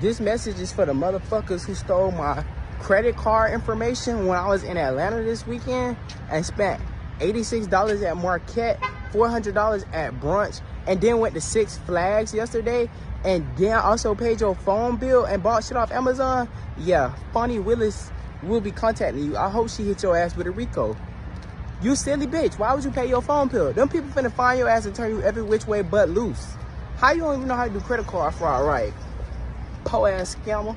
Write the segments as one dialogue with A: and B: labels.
A: this message is for the motherfuckers who stole my credit card information when I was in Atlanta this weekend and spent $86 at Marquette, $400 at brunch, and then went to Six Flags yesterday. And then also paid your phone bill and bought shit off Amazon. Yeah, Fani Willis will be contacting you. I hope she hit your ass with a Rico. You silly bitch. Why would you pay your phone bill? Them people finna find your ass and turn you every which way but loose. How you don't even know how to do credit card fraud right? Po ass scammer.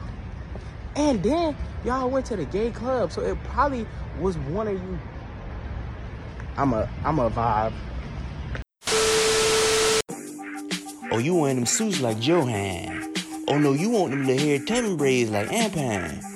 A: And then y'all went to the gay club, so it probably was one of you. I'm a I'm a vibe.
B: Oh, you wearing them suits like Johan. Oh no, you want them little hair tubbing braids like Ampan.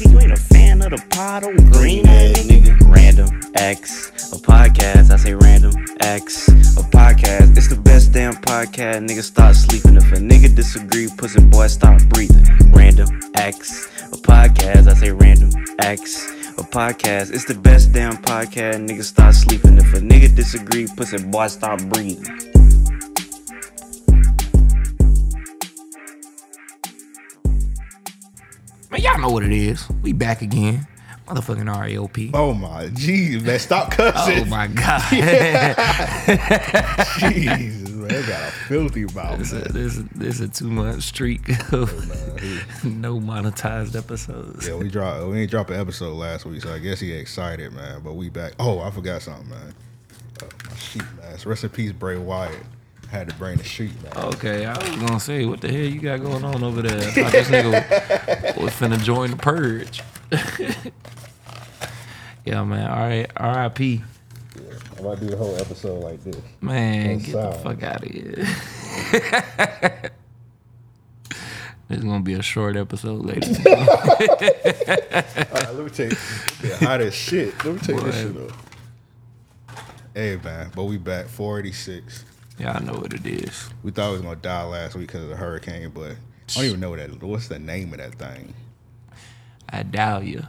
B: You ain't a fan of the pot or green ass nigga? Random X, a podcast. I say random X, a podcast. It's the best damn podcast. Nigga stop sleeping. If a nigga disagree, pussy boy stop breathing. Random X, a podcast. I say random X, a podcast. It's the best damn podcast. Nigga stop sleeping. If a nigga disagree, pussy boy stop breathing.
C: Man, y'all know what it is. We back again. Motherfucking RAOP.
D: Oh my jeez, man, stop cussing.
C: Oh my god.
D: Jesus, man, they got a filthy mouth.
C: This,
D: man.
C: is, this, is- this a two month streak of no monetized episodes.
D: Yeah, we dropped we ain't dropped an episode last week, so I guess he excited, man. But we back. Oh, I forgot something, man. Uh, my sheet mask. Rest in peace, Bray Wyatt. Had to bring the sheet man.
C: Okay, I was gonna say, what the hell you got going on over there? I thought this nigga was finna join the purge. yeah, man. All right, R.I.P.
D: I might do the whole episode like this.
C: Man, get the fuck out of here. this is gonna be a short episode later.
D: All right, let me take yeah, hot as shit. Let me take you this shit though. Hey man, but we back 486.
C: Y'all know what it is.
D: We thought we was gonna die last week because of the hurricane, but I don't even know what that. What's the name of that thing?
C: I doubt you.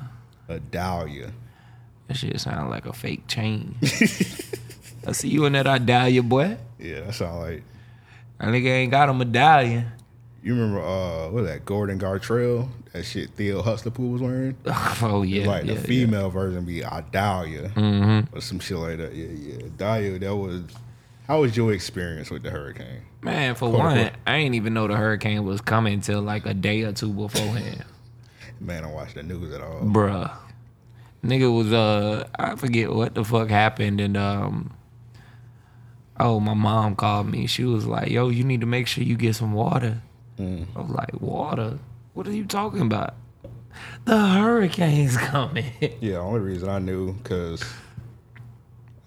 D: A dahlia.
C: That shit sound like a fake chain. I see you in that Idalia, boy.
D: Yeah, that sound like.
C: That nigga ain't got a medallion.
D: You remember uh what was that Gordon Gartrell? That shit Theo Huxtable was wearing?
C: Oh yeah,
D: like
C: yeah,
D: the
C: yeah.
D: female version be Idalia
C: Mm-hmm.
D: or some shit like that. Yeah, yeah. Dahlia, that was how was your experience with the hurricane?
C: Man, for
D: Quote,
C: one. I ain't even know the hurricane was coming till like a day or two beforehand.
D: Man, I don't the news at all.
C: Bruh. Nigga was uh I forget what the fuck happened and um oh my mom called me. She was like, Yo, you need to make sure you get some water.
D: Mm.
C: I was like, Water? What are you talking about? The hurricane's coming.
D: Yeah, only reason I knew because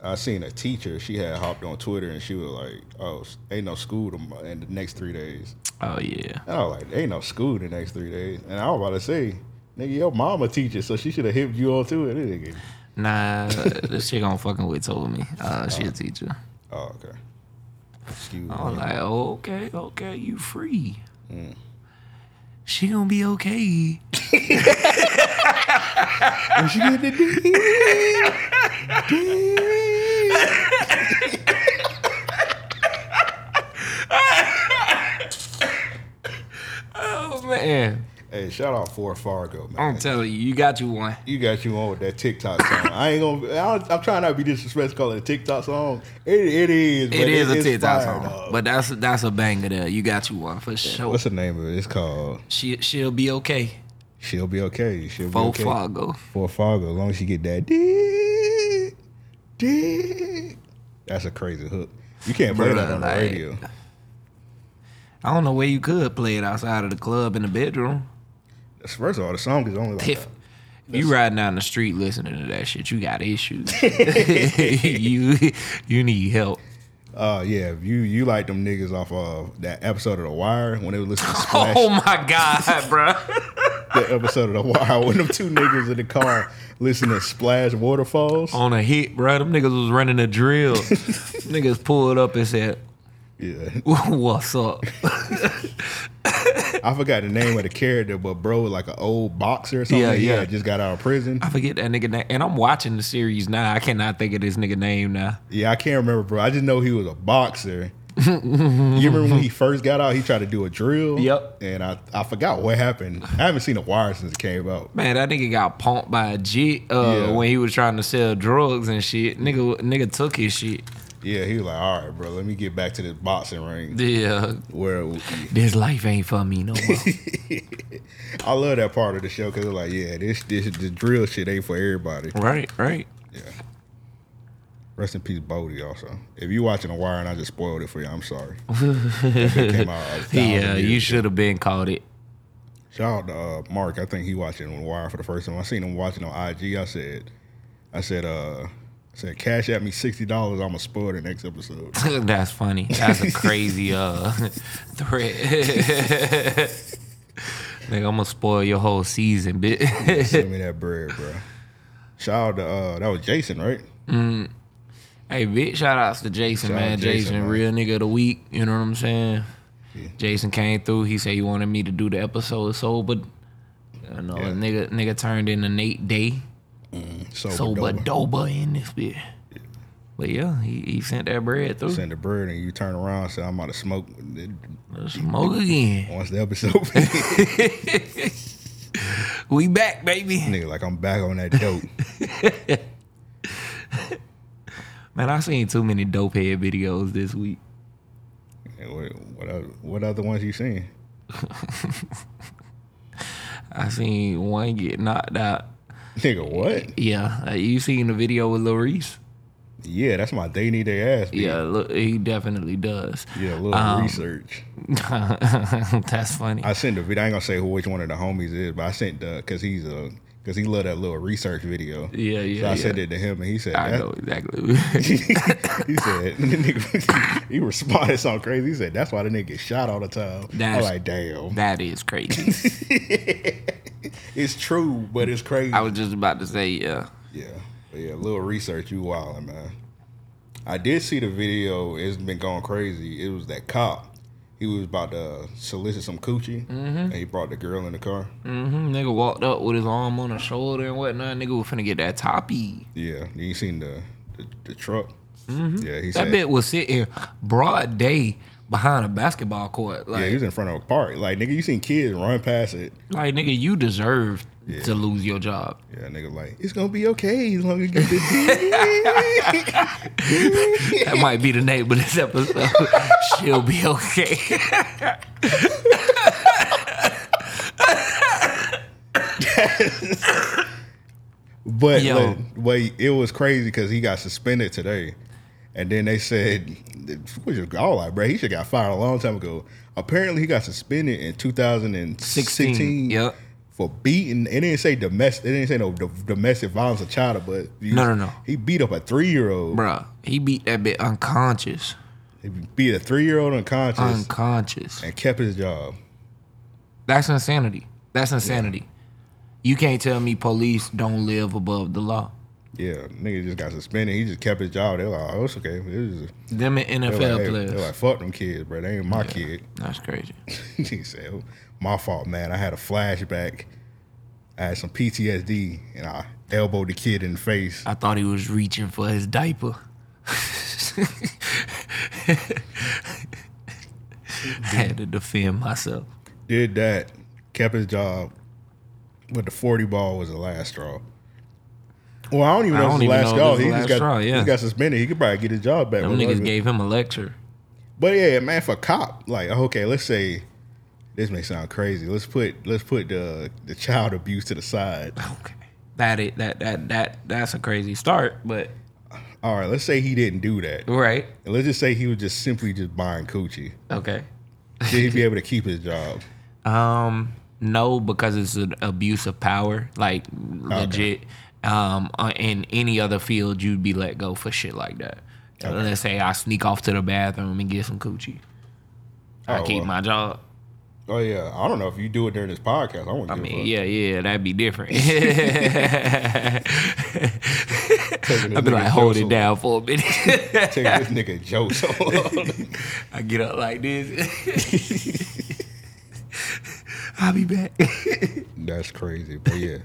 D: I seen a teacher. She had hopped on Twitter and she was like, "Oh, ain't no school tom- in the next three days."
C: oh yeah.
D: And I was like, "Ain't no school the next three days." And I was about to say, "Nigga, your mama teacher, so she should have hipped you on to it." Nigga.
C: Nah, this chick on fucking with told me. Uh she a teacher.
D: Oh, okay. Excuse
C: I was
D: me.
C: like, oh, okay, okay, you free.
D: Mm.
C: She gonna be okay.
D: When she get the
C: Oh man.
D: Hey, shout out for Fargo, man.
C: I'm telling you, you got you one.
D: you got you one with that TikTok song. I ain't gonna. I don't- I'm trying not to be disrespectful, call it a TikTok song. It, it is.
C: It is a TikTok song,
D: dog.
C: but that's that's a banger there. You got you one for sure.
D: what's the name of it? It's called
C: She she'll be okay.
D: "She'll Be Okay." She'll be
C: Fo
D: okay.
C: Fargo.
D: For Fargo, as long as she get that dick, dick. That's a crazy hook. You can't play that on the
C: like-
D: radio.
C: I don't know where you could play it outside of the club in the bedroom.
D: First of all, the song is only like
C: If, you riding down the street listening to that shit, you got issues. you you need help.
D: Uh, yeah, if you you like them niggas off of that episode of The Wire when they were listening to Splash,
C: Oh my god, bro.
D: that episode of The Wire when them two niggas in the car listening to Splash Waterfalls.
C: On a hit, bro. Them niggas was running a drill. niggas pulled up and said,
D: Yeah,
C: "What's up?"
D: I forgot the name of the character, but bro, like an old boxer or something.
C: Yeah,
D: He
C: yeah.
D: just got out of prison.
C: I forget that nigga name, and I'm watching the series now. I cannot think of this nigga name now.
D: Yeah, I can't remember, bro. I just know he was a boxer. you remember when he first got out? He tried to do a drill.
C: Yep.
D: And I, I forgot what happened. I haven't seen The Wire since it came out.
C: Man, that nigga got punked by a jit uh,
D: Yeah.
C: when he was trying to sell drugs and shit. Nigga, nigga took his shit.
D: Yeah, he was like, all right, bro, let me get back to this boxing ring.
C: Yeah,
D: Where
C: this life ain't for me no more.
D: I love that part of the show because it's like, yeah, this this the drill shit ain't for everybody.
C: right, right.
D: Yeah. Rest in peace, Bodie. Also, if you watching The Wire and I just spoiled it for you, I'm sorry. Came out
C: Yeah, you should have been called it.
D: Shout out to uh, Mark. I think he watching The Wire for the first time. I seen him watching on IG. I said, I said, uh, said, cash at me sixty dollars. I'm gonna spoil the next episode.
C: That's funny. That's a crazy uh threat. Nigga, I'm gonna spoil your whole season, bitch.
D: Send me that bread, bro. Shout out to uh, that was Jason, right?
C: hey, big shout outs to Jason,
D: Shout
C: man. Jason,
D: Jason, man.
C: real nigga of the week. You know what I'm saying? Yeah. Jason came through. He said he wanted me to do the episode so, but You know,
D: Yeah.
C: nigga, nigga turned in a Nate Day.
D: Mm, so
C: Sober doba in this bitch. But yeah, he, he sent that bread through.
D: Send the bread and you turn around and say, I'm about to smoke.
C: Smoke again.
D: Once the episode,
C: We back, baby.
D: nigga, like I'm back on that dope.
C: Man, I seen too many dope head videos this week.
D: And what, what other, what other ones you seen?
C: I seen one get knocked out.
D: Nigga, what?
C: Yeah, uh, you seen the video with Lil Reese?
D: Yeah, that's my they need their ass. beat.
C: Yeah, look, he definitely does.
D: yeah, a little
C: Um,
D: research.
C: That's funny.
D: I sent the video. I ain't gonna say who which one of the homies is, but I sent the because he's a because he loved that little research video.
C: Yeah,
D: So
C: yeah,
D: I
C: yeah.
D: sent it to him, and he said,
C: I
D: that-
C: know exactly.
D: he said, nigga, he responded something crazy. He said, that's why the nigga get shot all the time. I'm
C: That's-
D: like, damn.
C: that is crazy.
D: It's true, but it's crazy.
C: I was just about to say, yeah.
D: yeah. But yeah, a little research, you wildin', man. I did see the video. It's been going crazy. It was that cop. He was about to solicit some coochie, and he brought the girl in the car.
C: hmm Nigga walked up with his arm on her shoulder and whatnot. Nigga was finna get that toppy.
D: Yeah, you seen the the, the truck? Yeah, he
C: Mm-hmm. That
D: said.
C: bit was sitting here. broad day behind a basketball court.
D: yeah,
C: Like,
D: he was in front of a park. Like nigga, you seen kids run past it.
C: like nigga, you deserve to lose your job.
D: Yeah, nigga, like it's gonna be okay as long as you get the dick.
C: That might be the name of this episode. She'll be okay.
D: But
C: Yo.
D: like, wait, it was crazy because he got suspended today, and then they said, which is all like, bro, he should got fired a long time ago. Apparently, he got suspended in 2016
C: 16, yep.
D: for beating. It didn't say domestic. It didn't say no do- domestic violence of child, but he-
C: No, no, no.
D: He beat up a three year old.
C: Bruh, he beat that bit unconscious.
D: He beat a three year old unconscious
C: Unconscious.
D: and kept his job.
C: That's insanity. That's insanity. You can't tell me police don't live above the law.
D: Yeah, nigga just got suspended. He just kept his job. They're like, oh, it's okay. It was just,
C: Them NFL
D: like, hey,
C: players.
D: they're like, fuck them kids, bro. They ain't my kid.
C: That's crazy.
D: he said, oh, "My fault, man. I had a flashback. I had some PTSD, and I elbowed the kid in the face.
C: I thought he was reaching for his diaper. I had to defend myself.
D: Did that, kept his job, but the forty ball was the last straw. Well, I don't even know if
C: don't
D: it's the last
C: know if
D: straw.
C: it's the
D: He just got
C: straw, yeah.
D: just got suspended. He could probably get his job back.
C: Them niggas gave him a lecture.
D: But yeah, man, for cop, like okay, let's say this may sound crazy. Let's put let's put the the child abuse to the side.
C: Okay. That it that that that that's a crazy start, but
D: All right, let's say he didn't do that.
C: right.
D: And let's just say he was just simply just buying coochie.
C: Okay.
D: Did he be able to keep his job?
C: Um, no, because it's an abuse of power, like legit. Um, uh, in any other field, you'd be let go for shit like that. Let's say I sneak off to the bathroom and get some coochie. I
D: Oh,
C: keep
D: well.
C: my job.
D: Oh yeah, I don't know if you do it during this podcast. I want
C: I mean, yeah, yeah, that'd be different. I'd be like, hold it down for a minute.
D: Take this nigga Joe.
C: I get up like this. I'll be back.
D: That's crazy, but yeah.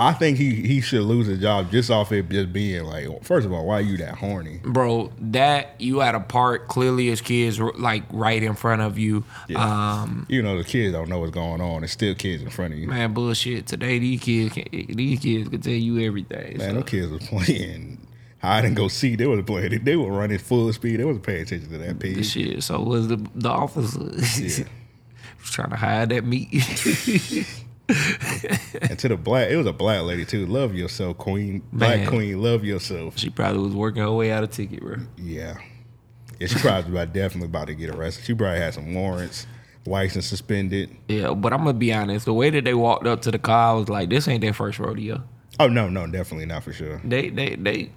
D: I think he he should lose his job just off it just being like. First of all, why are you that horny?
C: Bro, that you at a park clearly as kids like right in front of you. Um
D: You know the kids don't know what's going on. It's still kids in front of you. Man,
C: man, bullshit. Today these kids can, these kids can tell you everything. so.
D: them kids was playing hide and go see. They was playing. They were running full speed. They wasn't paying attention to that pig.
C: Shit. So was the the officer
D: Yeah.
C: was trying to hide that meat.
D: And to the black, it was a black lady too. Love yourself, queen. Black
C: Man.
D: queen, love yourself.
C: she probably was working her way out of ticket, bro.
D: Yeah. Yeah, she probably about definitely about to get arrested. She probably had some warrants, license suspended.
C: Yeah, but I'm gonna be honest. The way that they walked up to the car, I was like, "This ain't their first rodeo."
D: Oh no, no, definitely not for sure.
C: They, they, they,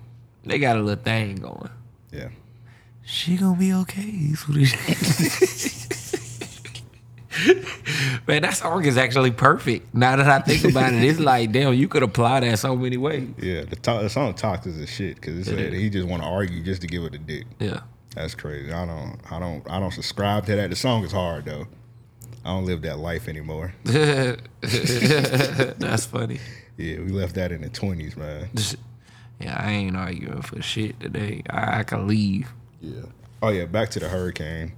C: they got a little thing going.
D: Yeah.
C: She gonna be okay. is what it- Man, that song is actually perfect. Now that I think about it, it's like, damn, you could apply that so many ways.
D: Yeah, the, to- the song toxic as shit because it said
C: is.
D: he just want to argue just to give it a dick.
C: Yeah.
D: That's crazy. I don't, I don't, I don't subscribe to that. The song is hard though. I don't live that life anymore.
C: That's funny.
D: Yeah, we left that in the twenties, man.
C: Yeah, I ain't arguing for shit today. I, I can leave.
D: Yeah. Oh yeah, back to the hurricane,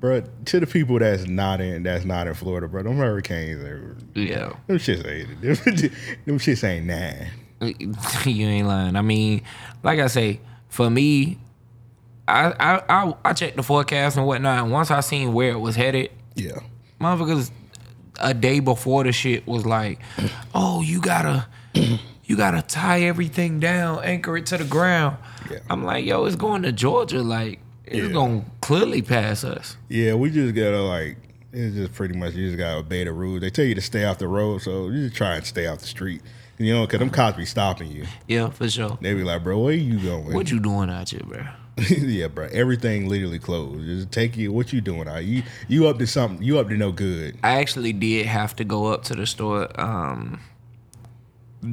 D: bro. To the people that's not in, that's not in Florida, bro. Them hurricanes, are,
C: Yeah.
D: them shits ain't, them, them shits ain't nine.
C: you ain't lying. I mean, like I say, for me, I I I, I checked the forecast and whatnot. And once I seen where it was headed,
D: Yeah.
C: motherfuckers, a day before the shit was like, "Oh, you gotta, you gotta tie everything down, anchor it to the ground."
D: Yeah.
C: I'm like, "Yo, it's going to Georgia. Like, it's
D: Yeah.
C: gonna clearly pass us."
D: Yeah, we just gotta like it's just pretty much you just gotta obey the rules. They tell you to stay off the road, so you just try and stay off the street. You know, cause them cops be stopping you.
C: Yeah, for sure.
D: They be like, bro, where you going?
C: What you doing out here, bro?
D: yeah, bro. Everything literally closed. Just take you. What you doing? Out? You you up to something? You up to no good?
C: I actually did have to go up to the store um,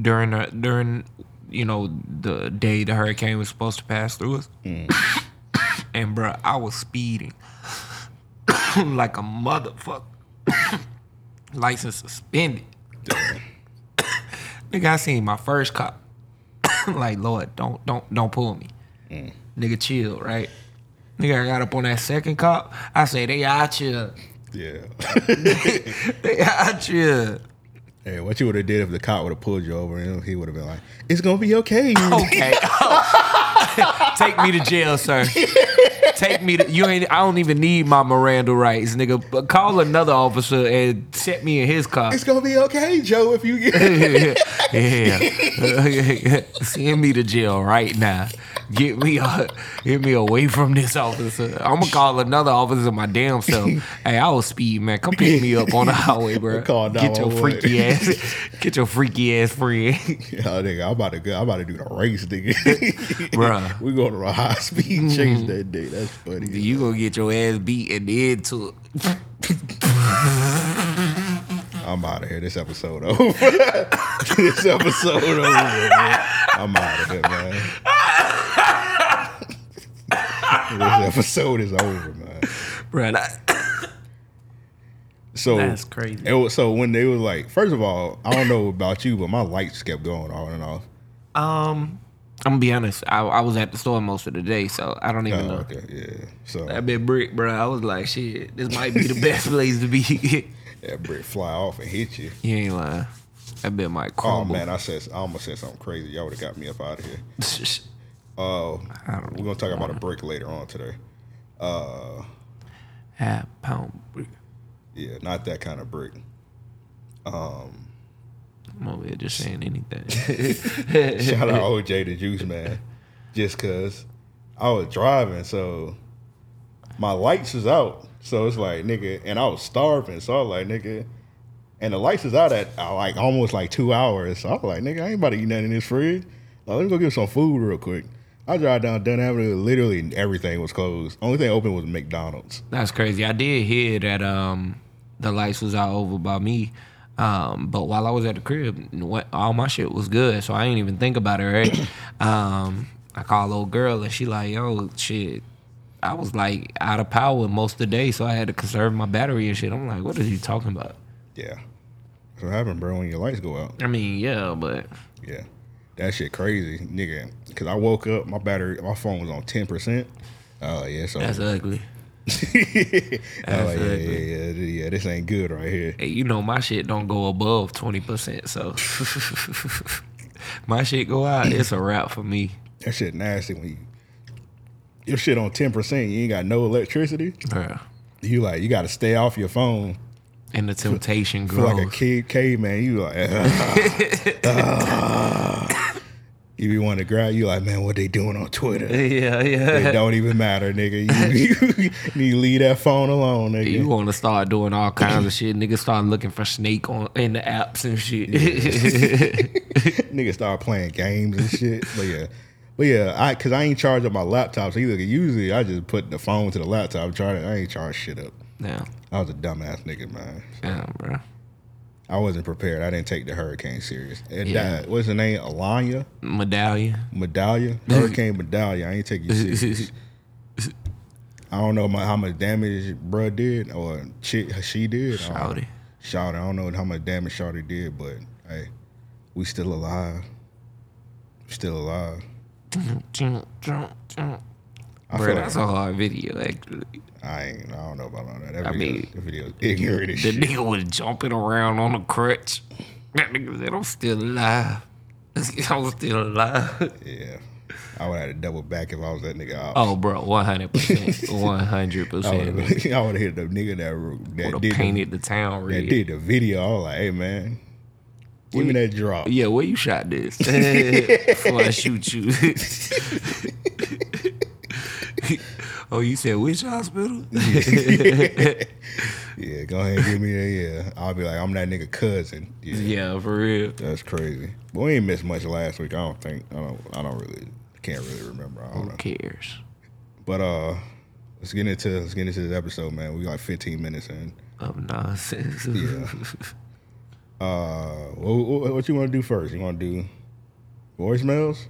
C: during the, during you know the day the hurricane was supposed to pass through us, and bruh, I was speeding like a motherfucker, license suspended. Nigga, I seen my first cop. like, Lord, don't don't don't pull me. Mm. Nigga, chill, right? Nigga, I got up on that second cop. I say they out here.
D: Yeah.
C: They out
D: hey, what you would have did if the cop would have pulled you over and he would have been like, "It's gonna be okay."
C: Okay. Take me to jail, sir. Take me to you ain't I don't even need my Miranda rights, nigga. But call another officer and set me in his car.
D: It's gonna be okay, Joe. If you get
C: yeah. Send me to jail right now. Get me uh, get me away from this officer. I'm gonna call another officer my damn self. hey, I was speed, man. Come pick me up on the highway, bro.
D: Call
C: Get your freaky ass get your freaky ass friend.
D: Nigga, I'm about to go. I'm about to do the race, nigga.
C: Bruh.
D: we going to a high speed chase that day. That's funny.
C: You gonna get your ass beat and then took.
D: I'm out of here. This episode over. this episode over, man. I'm out of here, man. this episode is over, man.
C: Bro, that,
D: So
C: That's crazy.
D: It was, so when they was like, first of all, I don't know about you, but my lights kept going on and off.
C: um, I'm gonna be honest. I, I was at the store most of the day, so I don't even
D: Oh,
C: know.
D: okay, yeah. So
C: That bit brick, bro. I was like, shit, this might be the best place to be.
D: that brick fly off and hit you.
C: you ain't lying. That bit might
D: Oh man, I said I almost said something crazy. Y'all would have got me up out of here. Uh, we're gonna talk about a brick later on today. Uh,
C: Half pound brick.
D: yeah, not that kind of brick.
C: I'm over here just saying anything.
D: Shout out OJ the Juice Man, just cause I was driving, so my lights is out. So it's like nigga, and I was starving, so I was like nigga, and the lights is out at uh, like almost like two hours. So I was like nigga, I ain't about to eat nothing in this fridge. Like, let me go get some food real quick. I drive down Dunn Avenue. Literally everything was closed. Only thing open was McDonald's.
C: That's crazy. I did hear that um the lights was out over by me. Um, but while I was at the crib, what, all my shit was good, so I didn't even think about it. Right? um, I called old girl and she like, yo, shit. I was like out of power most of the day, so I had to conserve my battery and shit. I'm like, what are you talking about?
D: Yeah. That's what happened, bro, when your lights go out.
C: I mean, yeah, but
D: Yeah. That shit crazy, nigga. Cause I woke up, my battery, my phone was on ten percent. Oh yeah, so
C: that's ugly.
D: Like, yeah, yeah, yeah, yeah, this ain't good right here.
C: Hey, you know my shit don't go above twenty percent, so my shit go out, it's a wrap for me.
D: That shit nasty when you your shit on ten percent, you ain't got no electricity.
C: Bruh.
D: You like you gotta stay off your phone.
C: And the temptation
D: Feel like a
C: grows.
D: kid caveman. You like you be wanting to grab you like, man, what they doing on Twitter?
C: Yeah, yeah It
D: don't even matter, nigga. You, you need to leave that phone alone, nigga.
C: You want to start doing all kinds of shit. nigga start looking for snake on in the apps and shit.
D: Nigga, start playing games and shit. But yeah. But yeah, I cause I ain't charged up my laptop. So either usually I just put the phone to the laptop, charge it. I ain't charged shit up.
C: yeah,
D: I was a dumbass nigga, man.
C: yeah, bro.
D: I wasn't prepared. I didn't take the hurricane serious. And
C: Yeah.
D: that, what's the name? Alanya?
C: Medallion.
D: Medallia? Hurricane Medallia. I ain't take you serious. I don't know my, how much damage bruh did or she, she did. I don't-
C: Shouty.
D: Shouty. I don't know how much damage Shouty did, but hey, we still alive. Still alive. I
C: Bro,
D: feel
C: that's a hard video, actually.
D: I ain't. I don't know about all that. That
C: I
D: video,
C: mean,
D: that video is ignorant as
C: The
D: shit.
C: nigga was jumping around on a crutch. That nigga said, I'm still alive. I'm still alive.
D: Yeah, I would have to double back if I was that nigga.
C: Oh, bro, 100%. 100%.
D: I would have hit the nigga that that did the,
C: painted the town
D: that did the video. I was like, hey man, give me that drop.
C: Yeah, where you shot this? Before I shoot you. Oh, you said which hospital?
D: Yeah, go ahead and give me that. Yeah, I'll be like, I'm that nigga cousin. Yeah,
C: yeah, for real.
D: that's crazy. But we ain't missed much last week. I don't think. I don't. I don't really. Can't really remember. I don't
C: Who
D: know.
C: cares?
D: But uh, let's get into let's get into this episode, man. We got 15 minutes in.
C: Of nonsense.
D: Yeah. Uh, what, what you want to do first? You want to do voicemails?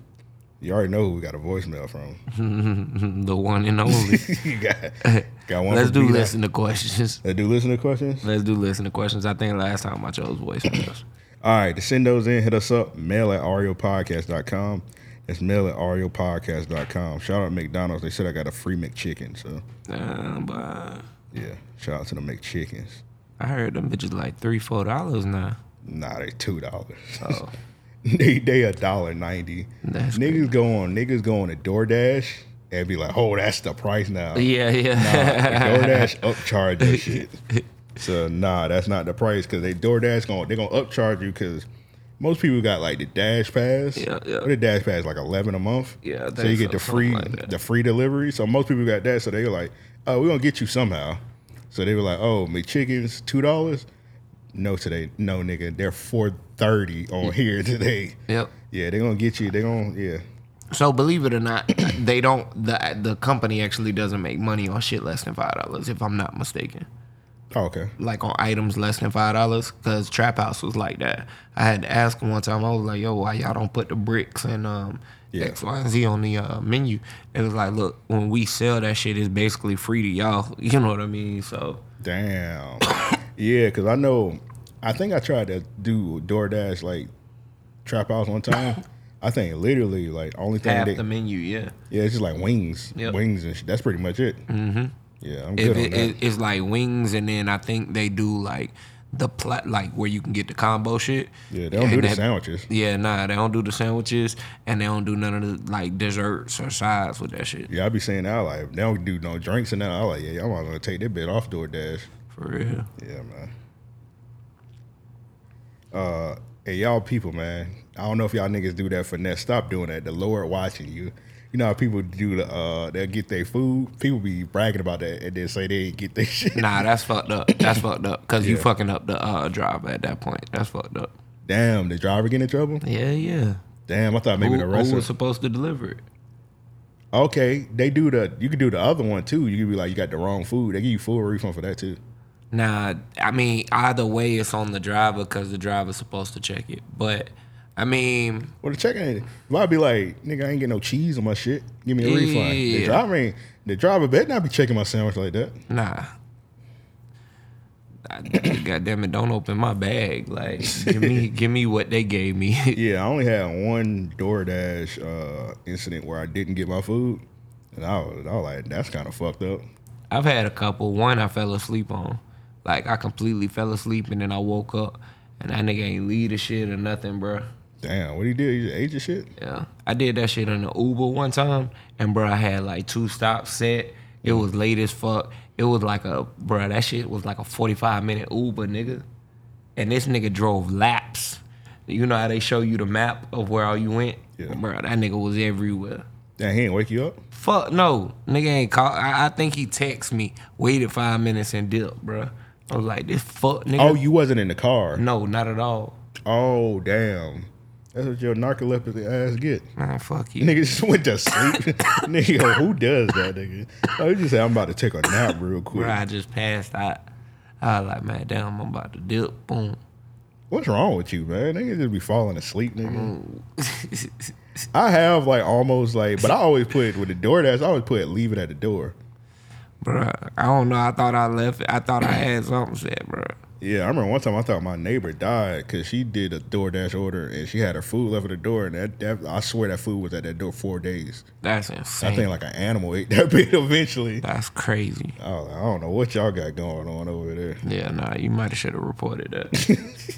D: You already know who we got a voicemail from.
C: the one and only.
D: you got got one.
C: Let's do listen to questions.
D: Let's do listen to questions.
C: Let's do listen to questions. I think last time I chose voicemails.
D: All right, to send those in, hit us up, mail at raopodcast.com. It's mail at raopodcast.com. Shout out to McDonald's. They said I got a free McChicken. So,
C: Uh, but
D: yeah, shout out to the McChickens.
C: I heard them bitches like three, four dollars now.
D: Nah, they $2.
C: Oh,
D: they they a dollar ninety.
C: That's
D: Niggas go on niggas go on to DoorDash and be like, oh, that's the price now.
C: yeah,
D: Nah,
C: yeah.
D: DoorDash upcharge that shit. So nah, that's not the price because they DoorDash going they gonna upcharge you because most people got like the Dash Pass.
C: Yeah, yeah.
D: What the Dash Pass like eleven a month.
C: Yeah,
D: So you get the free
C: like
D: the free delivery. So most people got that. So they were like, oh, we're gonna get you somehow. So they were like, oh, McChickens two dollars. No today, no nigga, they're four thirty on here today.
C: yep.
D: Yeah, they're gonna get you. They're gonna yeah.
C: So believe it or not, they don't. the The company actually doesn't make money on shit less than five dollars, if I'm not mistaken.
D: Oh, okay.
C: Like on items less than five dollars, because Trap House was like that. I had to ask them one time. I was like, "Yo, why y'all don't put the bricks and um
D: Yeah.
C: X, Y, and Z on the uh, menu?" It was like, "Look, when we sell that shit, it's basically free to y'all. You know what I mean?" So
D: Damn. yeah, because I know, I think I tried to do DoorDash like trap house one time. I think literally like only thing
C: half
D: they,
C: the menu, yeah.
D: yeah, it's just like wings,
C: Yep.
D: wings and shit. That's pretty much it. Mm-hmm. Yeah, I'm
C: If
D: good on
C: it,
D: that.
C: it, it's like wings, and then I think they do like the plat, like where you can get the combo shit.
D: yeah, they don't do the sandwiches.
C: Yeah, nah, they don't do the sandwiches, and they don't do none of the like desserts or sides with that shit.
D: Yeah, I be saying that like they don't do no drinks and that. I like yeah, I'm gonna take that bit off DoorDash.
C: For real.
D: Yeah, man. Uh, hey, y'all people, man. I don't know if y'all niggas do that finesse. Stop doing that. The Lord watching you. You know how people do the uh they'll get their food. People be bragging about that and then say they ain't get their shit.
C: Nah, that's fucked up. That's fucked up. Cause you
D: Yeah.
C: fucking up the uh, driver at that point. That's fucked up.
D: Damn, the driver get in trouble?
C: Yeah, yeah.
D: Damn, I thought maybe
C: who,
D: the
C: who
D: rest
C: was supposed to deliver it?
D: Okay, they do the. You can do the other one too. You can be like, you got the wrong food. They give you full refund for that too.
C: Nah, I mean either way, it's on the driver because the driver's supposed to check it. But I mean,
D: Well, the check ain't. Might be like, nigga, I ain't get no cheese on my shit. Give me a refund. The driver ain't. The driver better not be checking my sandwich like that.
C: nah. I, God damn it! Don't open my bag. Like, give me, give me what they gave me.
D: Yeah, I only had one DoorDash uh, incident where I didn't get my food, and I was, I was like, that's kind of fucked up.
C: I've had a couple. One I fell asleep on. Like I completely fell asleep and then I woke up and that nigga ain't leave the shit or nothing, bro.
D: Damn, what he did? He just ate your shit.
C: Yeah. I did that shit on the Uber one time and bro I had like two stops set. It was late as fuck. It was like a bruh, that shit was like a 45 minute Uber, nigga. And this nigga drove laps. You know how they show you the map of where all you went?
D: Yeah.
C: Bruh, that nigga was everywhere.
D: Damn, he didn't wake you up.
C: Fuck no, nigga ain't call. I, I think he text me, waited five minutes and dipped, bruh. I was like, this fuck nigga.
D: Oh, you wasn't in the car.
C: no, not at all.
D: Oh, damn. That's what your narcoleptic ass get.
C: Man, fuck you.
D: Nigga just went to sleep. nigga, who does that, nigga? Oh, you just say I'm about to take a nap real quick.
C: Bruh, I just passed out. I was like, man, damn, I'm about to dip. Boom.
D: What's wrong with you, man? Nigga just be falling asleep, nigga. I have like almost like, but I always put it with the DoorDash. I always put leave it at the door.
C: Bruh, I don't know. I thought I left it. I thought I had something said, bro.
D: Yeah, I remember one time I thought my neighbor died because she did a DoorDash order and she had her food left at the door, and that, that I swear that food was at that door four days.
C: That's insane.
D: I think like an animal ate that bit eventually.
C: That's crazy.
D: I, like, I don't know what y'all got going on over there.
C: Yeah, nah, you might have should have reported that.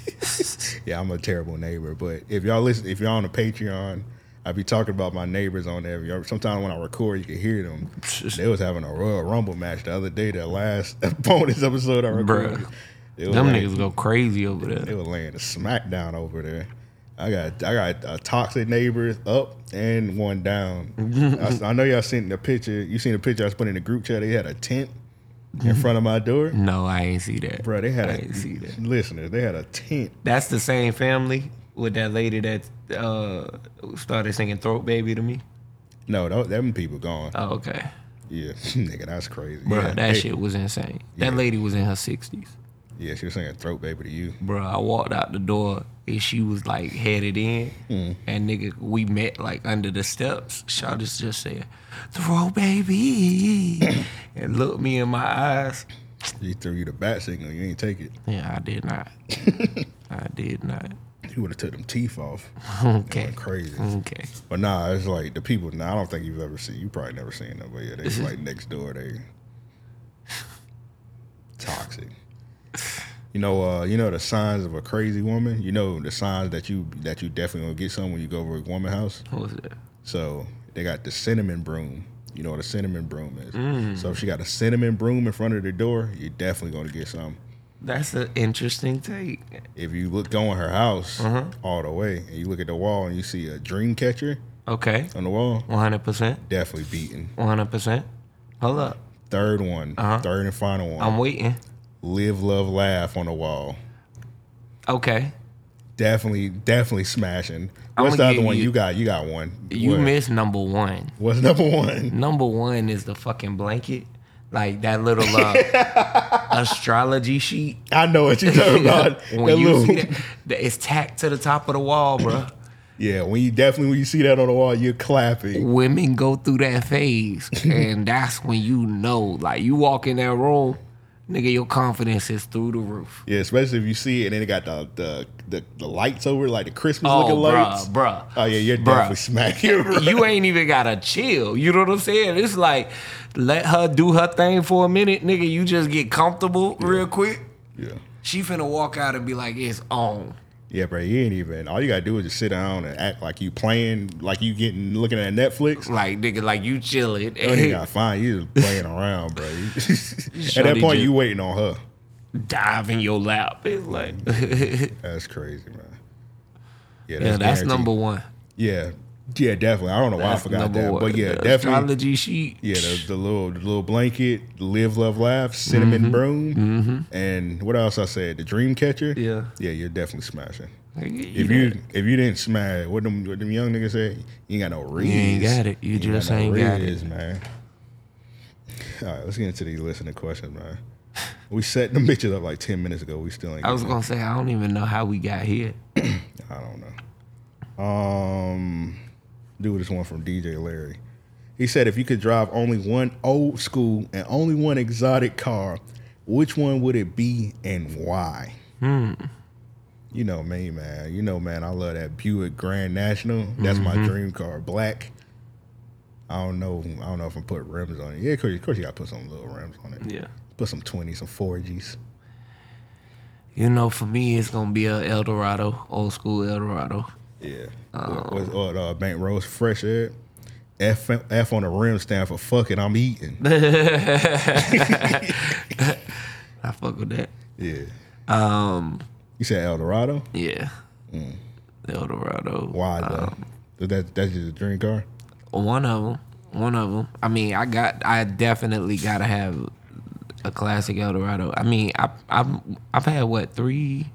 D: Yeah, I'm a terrible neighbor. But if y'all listen, if y'all on the Patreon, I be talking about my neighbors on there. Sometimes when I record, you can hear them. They was having a Royal Rumble match the other day. The last bonus episode I recorded.
C: Bruh. Them
D: laying-
C: niggas go crazy over there.
D: They were laying the smackdown over there. I got I got a toxic neighbor up and one down. I, I know y'all seen the picture. You seen the picture I was putting in the group chat. They had a tent in front of my door.
C: No, I ain't see that.
D: Bro, they had
C: I
D: a
C: ain't see that.
D: listeners. They had a tent.
C: That's the same family with that lady that uh, started singing "Throat Baby" to me.
D: No, tho- them people gone.
C: Oh, okay,
D: Yeah, nigga, that's crazy.
C: bro,
D: yeah,
C: that
D: they-
C: shit was insane.
D: Yeah.
C: That lady was in her sixties,
D: Yeah, she was singing "Throat Baby" to you.
C: bro. I walked out the door and she was like headed in,
D: Hmm.
C: and nigga, we met like under the steps. Shawty just just said, "Throat Baby," and looked me in my eyes.
D: He threw you the bat signal. You ain't take it.
C: Yeah, I did not. I did not.
D: You would have took them teeth off.
C: Okay.
D: Went crazy.
C: Okay.
D: But nah, it's like the people. Nah, I don't think you've ever seen. You probably never seen them. But yeah, they like next door. They toxic. You know, uh, you know the signs of a crazy woman. You know the signs that you that you definitely gonna get some when you go over a woman house.
C: What was that?
D: So they got the cinnamon broom. You know what a cinnamon broom is. So if she got a cinnamon broom in front of the door, you're definitely gonna get some.
C: That's an interesting take.
D: If you look go in her house all the way and you look at the wall and you see a dream catcher
C: Okay.
D: on the wall,
C: One hundred percent.
D: definitely beaten.
C: One hundred percent. Hold up.
D: Third one,
C: Uh-huh.
D: third and final one.
C: I'm waiting.
D: Live, love, laugh on the wall.
C: Okay.
D: Definitely, definitely smashing. What's the other one?
C: you-
D: You, got, you got one.
C: You missed number one.
D: What's number one?
C: Number one is the fucking blanket. Like that little uh, astrology sheet.
D: I know what you're talking about.
C: when you
D: little-
C: see that, it's tacked to the top of the wall, bro.
D: yeah, when you definitely when you see that on the wall, you're clapping.
C: Women go through that phase, and that's when you know, like, you walk in that room, nigga, your confidence is through the roof.
D: Yeah, especially if you see it and then it got the the, the, the lights over like the Christmas
C: Oh,
D: looking
C: bruh,
D: lights.
C: bruh.
D: Oh yeah, you're
C: Bruh.
D: definitely smacking. bro.
C: you ain't even gotta chill. You know what I'm saying? It's like let her do her thing for a minute, nigga. You just get comfortable real quick.
D: yeah,
C: She finna walk out and be like, "It's on."
D: yeah, bro. You ain't even. All you gotta do is just sit down and act like you playing, like you getting looking at Netflix.
C: Like nigga, like you chilling.
D: You ain't gotta find you just playing around, bro. You- at that point, you waiting on her.
C: dive in your lap. It's like,
D: That's crazy, man. Yeah,
C: yeah, that's number one.
D: Yeah, Yeah, definitely. I don't know why I forgot that,
C: one.
D: but yeah,
C: The
D: definitely.
C: Astrology sheet.
D: Yeah, the, the little the little blanket, live, love, laugh, cinnamon broom, and what else I said? The dream catcher.
C: Mm-hmm. Yeah.
D: yeah, you're definitely smashing. If
C: you
D: you if you didn't smash, what them what them young niggas say? You ain't got no riz.
C: ain't got it. You
D: ain't
C: just
D: got
C: ain't got
D: riz, man. All right, let's get into these listening questions, man. We set them bitches up like ten minutes ago. We still ain't.
C: I was gonna say I don't even know how we got here.
D: I don't know. Um, do this one from DJ Larry. He said, if you could drive only one old school and only one exotic car, which one would it be and why?
C: Hmm.
D: You know me, man. You know, man. I love that Buick Grand National. That's my
C: Mm-hmm.
D: dream car. Black. I don't know. I don't know if I'm put rims on it. Yeah, of course, of course you got to put some little rims on it.
C: Yeah.
D: Put some 20s, some 4Gs.
C: You know, for me, it's gonna be a Eldorado, old school Eldorado.
D: Yeah.
C: Oh.
D: What's what, uh, Bank Rose Fresh Air. F, F on the rim stand for fucking I'm eating.
C: I fuck with that.
D: Yeah.
C: Um,
D: You said El Dorado?
C: yeah, Eldorado.
D: Mm. Why though?
C: Um,
D: that that's just a dream car?
C: one of them. One of them. I mean, I got. I definitely gotta have a classic Eldorado. I mean, I, I've I've had what three?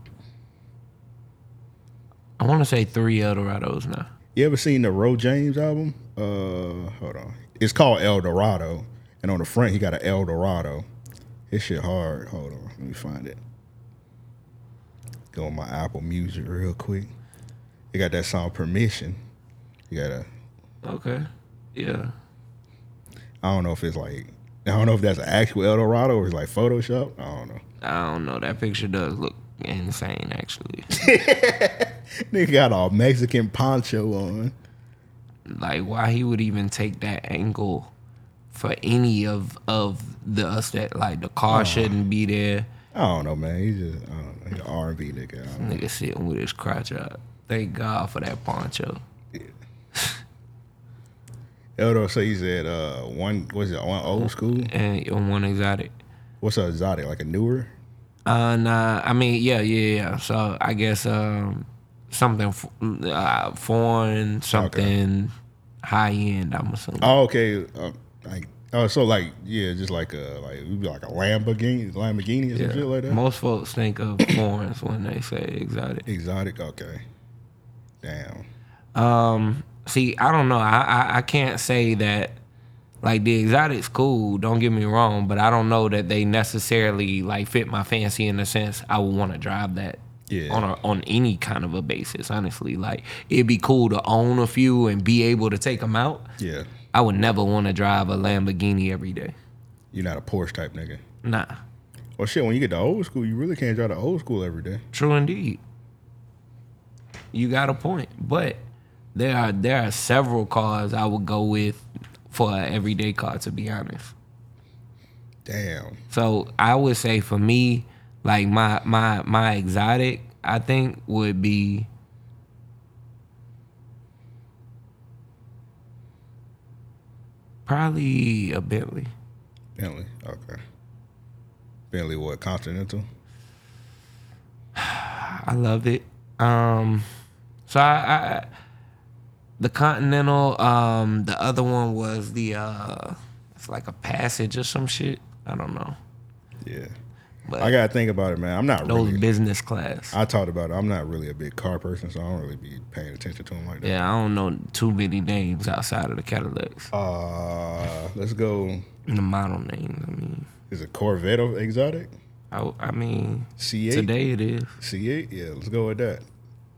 C: I want to say three Eldorados now.
D: You ever seen the Ro James album? Uh, hold on. It's called El Dorado, and on the front he got an El Dorado. His shit hard. Hold on, let me find it. Go on my Apple Music real quick. You got that song Permission. You got a.
C: Okay. Yeah.
D: I don't know if it's like. I don't know if that's an actual El Dorado or it's like Photoshop. I don't know.
C: I don't know. That picture does look insane, actually.
D: Nigga got a Mexican poncho on.
C: like why he would even take that angle for any of of the us that like the car shouldn't be there.
D: I don't know, man. He's just I don't know. He's an R and B nigga. I don't know.
C: Nigga sitting with his crotch up. Thank God for that poncho.
D: Eldo say he said uh one was it one old school?
C: And one exotic.
D: What's an exotic? Like a newer?
C: Uh nah, I mean yeah, yeah, yeah. So I guess um something f- uh, foreign, something high end, I'm assuming.
D: Oh, okay. Uh, like oh, so like yeah, just like a like it would be like a Lamborghini, Lamborghini or
C: yeah.
D: shit like that.
C: Most folks think of foreigns when they say exotic.
D: Exotic. Okay. Damn.
C: Um, see, I don't know. I, I I can't say that like the exotic's cool. Don't get me wrong, but I don't know that they necessarily like fit my fancy in the sense I would want to drive that.
D: Yeah.
C: On a, on any kind of a basis, honestly, like it'd be cool to own a few and be able to take them out.
D: Yeah.
C: I would never want to drive a Lamborghini every day.
D: You're not a Porsche type nigga.
C: Nah,
D: Well, shit. When you get to old school, you really can't drive the old school every day.
C: true indeed. You got a point, but there are there are several cars I would go with for an everyday car. To be honest.
D: Damn.
C: So I would say for me, like my my my exotic, I think would be probably a Bentley.
D: Bentley. Okay. Bentley what? Continental.
C: I love it. Um, so I, I the Continental. Um, the other one was the uh, it's like a Passage or some shit. I don't know,
D: Yeah.
C: but
D: I gotta think about it, man. I'm not
C: those
D: really.
C: business class.
D: I talked about it. I'm not really a big car person, so I don't really be paying attention to them like that.
C: Yeah, I don't know too many names outside of the Cadillacs.
D: Uh, let's go.
C: The model names. I mean,
D: Is it Corvette of exotic?
C: I, I mean,
D: C8.
C: today it is.
D: C8. Yeah, let's go with that.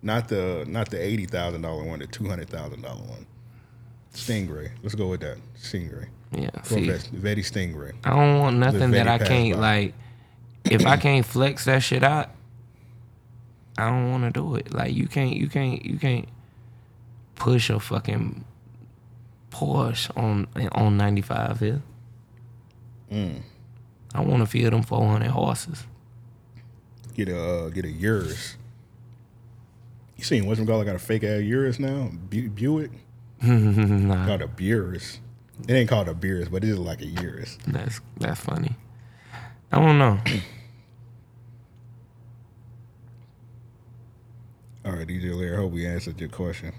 D: Not the not the eighty thousand dollar one, the two hundred thousand dollar one. Stingray. Let's go with that. Stingray.
C: Yeah. See.
D: Vetti Stingray.
C: I don't want nothing that I can't
D: by.
C: like. If I can't flex that shit out, I don't want to do it. Like you can't, you can't, you can't push a fucking Porsche on on ninety five here.
D: Mm.
C: I want to feel them four hundred horses.
D: Get a uh, get a Urus. You seen what's called? I got a fake ass Urus now? Bu- Buick.
C: nah,
D: Called a Burus. It ain't called a Burus, but it is like a Urus.
C: that's that's funny. I don't know.
D: All right, DJ Larry. I hope we answered your question.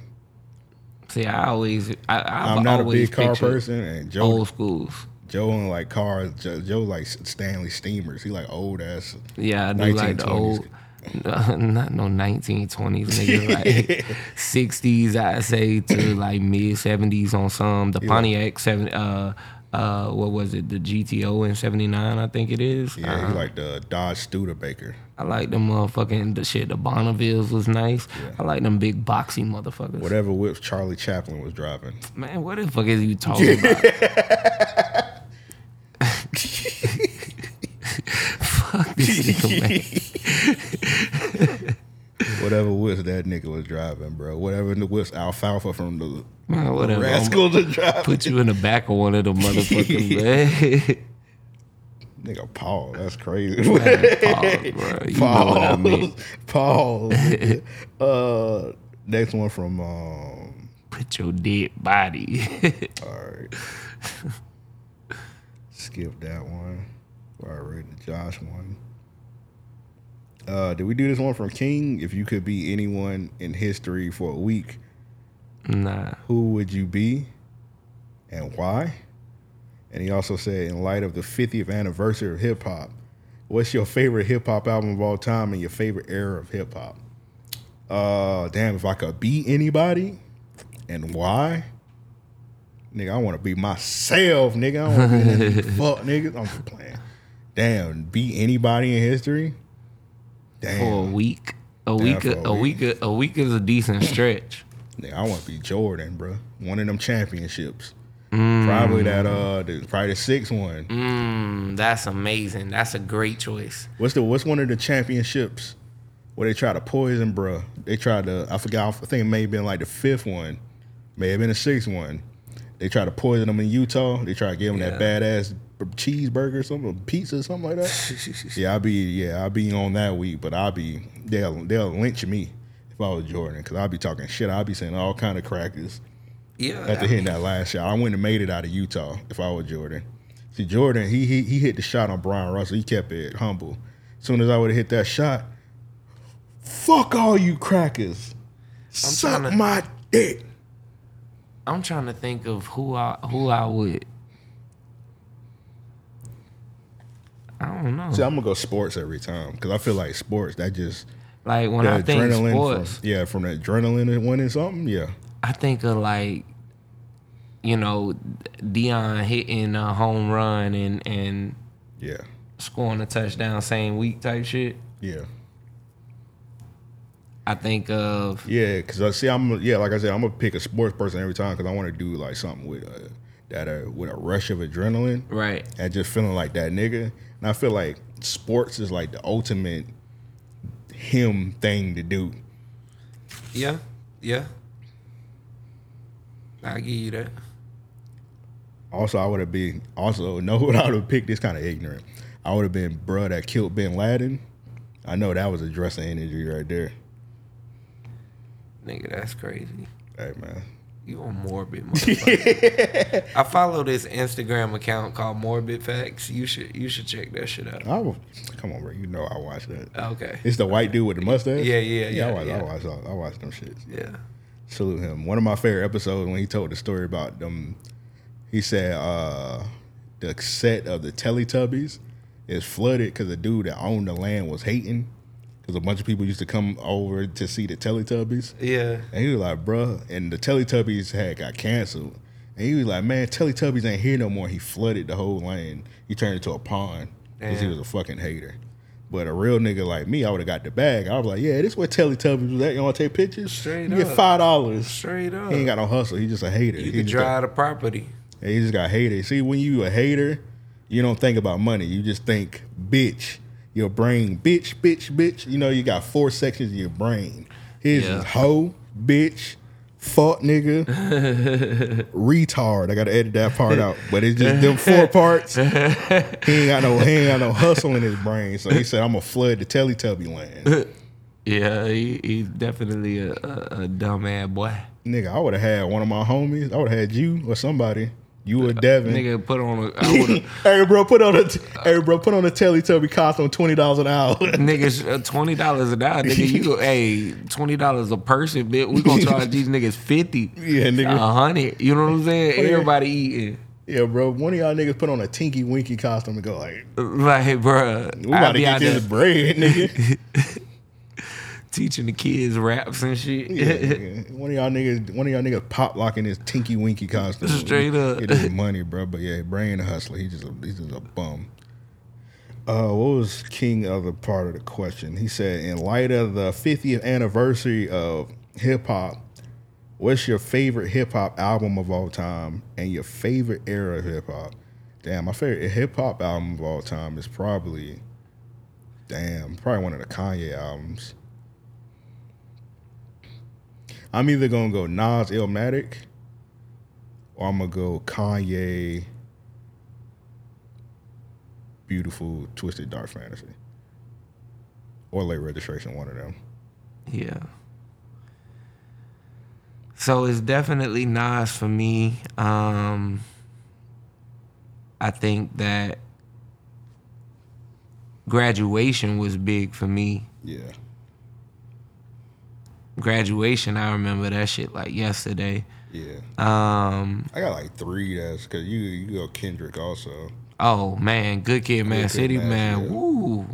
C: See, I always, I, I've
D: I'm not a big car person, and Joe
C: Old schools.
D: Joe and like cars. Joe, Joe like Stanley Steamers. He like old ass.
C: Yeah, I do like the old. Not no 1920s, nigga. Like 60s, I say to like mid 70s on some. The Pontiac seven, uh, uh, what was it? The GTO in 79, I think it is.
D: Yeah,
C: Uh-huh.
D: he like the Dodge Studebaker.
C: I like them motherfucking the shit. The Bonnevilles was nice. I like them big boxy motherfuckers.
D: Whatever whips Charlie Chaplin was driving.
C: Man, what the fuck is you talking about? fuck this nigga, man.
D: Whatever whips that nigga was driving, bro. Whatever the whips Alfalfa from the
C: Man, whatever. I'm-
D: Rascals was
C: put you in the back of one of them motherfuckers, man.
D: Nigga, Paul, that's crazy.
C: Pause, bro. You what I mean.
D: Pause. uh, next one from um.
C: Put your dead body.
D: All right. Skip that one. I read the Josh one. Uh, did we do this one from King? If you could be anyone in history for a week,
C: nah.
D: who would you be and why? And he also said, in light of the 50th anniversary of hip hop, what's your favorite hip hop album of all time and your favorite era of hip hop? Uh, damn, if I could be anybody and why? Nigga, I want to be myself, nigga. I don't want to be fuck niggas. I'm just playing. Damn, be anybody in history?
C: For a week. A week, a,
D: a
C: week, a week is a decent stretch.
D: Yeah, I want to be Jordan, bro. One of them championships.
C: Mm.
D: Probably that uh the, probably the sixth one.
C: Mm, that's amazing. That's a great choice.
D: What's the what's one of the championships where they try to poison, bruh? They tried to I forgot I think it may have been like the fifth one, may have been the sixth one. They tried to poison them in Utah. They tried to give them that badass cheeseburger or something, pizza something like that. yeah, I'll be yeah I'll be on that week, but I'll be they'll they'll lynch me if I was Jordan because I'll be talking shit. I'll be saying all kind of crackers
C: Yeah.
D: after hitting that last shot. I wouldn't have made it out of Utah if I was Jordan. See, Jordan, he he, he hit the shot on Brian Russell. He kept it humble. As soon as I would have hit that shot, fuck all you crackers. Suck
C: to-
D: my dick.
C: I'm trying to think of who I who I would. I don't know.
D: See, I'm gonna go sports every time because I feel like sports that just
C: like when I think
D: adrenaline
C: sports,
D: from yeah from the adrenaline of winning something. Yeah,
C: I think of like, you know, Deion hitting a home run and and
D: yeah,
C: scoring a touchdown same week type shit.
D: yeah,
C: I think of
D: yeah. Because I see, I'm yeah, like I said, I'm gonna pick a sports person every time because I want to do like something with uh, that uh, with a rush of adrenaline.
C: right.
D: and just feeling like that nigga. And I feel like sports is like the ultimate him thing to do.
C: Yeah, yeah. I give you that.
D: Also, I would have been also know what I would have picked. This kind of ignorant. I would have been bruh that killed Bin Laden. I know that was a dressing energy right there.
C: Nigga, that's crazy.
D: Hey man,
C: You a morbid motherfucker. I follow this Instagram account called Morbid Facts. You should you should check that shit out.
D: I will, come on, bro. You know I watch that.
C: Okay.
D: It's the white dude with the mustache.
C: Yeah, yeah, yeah,
D: I watch.
C: yeah.
D: I watch. all- I watch them shits.
C: Yeah.
D: salute him. One of my favorite episodes when he told the story about them. He said uh, the set of the Teletubbies is flooded because the dude that owned the land was hating because a bunch of people used to come over to see the Teletubbies.
C: Yeah.
D: And he was like, bruh, and the Teletubbies had got canceled. And he was like, man, Teletubbies ain't here no more. He flooded the whole land. He turned it to a pond because he was a fucking hater. But a real nigga like me, I would have got the bag. I was like, yeah, this where Teletubbies was at. You want to take pictures?
C: Straight
D: you get
C: up.
D: five dollars.
C: Straight up.
D: He ain't got no hustle. He just a hater.
C: you
D: he,
C: can drive the property.
D: got, he just got hated. See, when you a hater, you don't think about money. You just think, bitch. Your brain, bitch, bitch, bitch. You know, you got four sections of your brain. His
C: Yeah.
D: hoe, bitch, fuck nigga, retard. I gotta edit that part out. But it's just them four parts. He ain't got no he ain't got no hustle in his brain. So he said, I'm gonna flood the Teletubby land.
C: Yeah, he, he's definitely a, a, a dumb ass boy.
D: Nigga, I would have had one of my homies. I would have had you or somebody You or Devin.
C: Nigga put on a
D: hey bro, put on a hey bro, put on a Teletubby costume twenty dollars an hour.
C: niggas uh, twenty dollars an hour, nigga. You go, hey, twenty dollars a person, bitch. We gonna charge these niggas fifty,
D: yeah, nigga.
C: a hundred. You know what I'm saying?
D: What do you-
C: Everybody eating.
D: Yeah, bro. One of y'all niggas put on a Tinky Winky costume and go like,
C: Like, bro,
D: "We about to get this bread, nigga."
C: Teaching the kids raps and shit.
D: Yeah, nigga. one of y'all niggas, one of y'all niggas pop locking his Tinky Winky costume.
C: Straight up.
D: get his money, bro. But yeah, Brain a hustler. He just a, he's just a bum. Uh, what was King other part of the question? He said, in light of the 50th anniversary of hip hop, what's your favorite hip hop album of all time and your favorite era of hip hop? Damn, my favorite hip hop album of all time is probably, damn, probably one of the Kanye albums. I'm either gonna go Nas Illmatic or I'm gonna go Kanye Beautiful Twisted Dark Fantasy. Or late registration, one of them.
C: Yeah. So it's definitely Nas for me. Um I think that graduation was big for me.
D: Yeah.
C: Graduation, I remember that shit like yesterday.
D: Yeah.
C: Um
D: I got like three that's cause you you go Kendrick also.
C: oh man, Good Kid man,
D: Kid,
C: City,
D: Mad
C: man.
D: City.
C: Woo.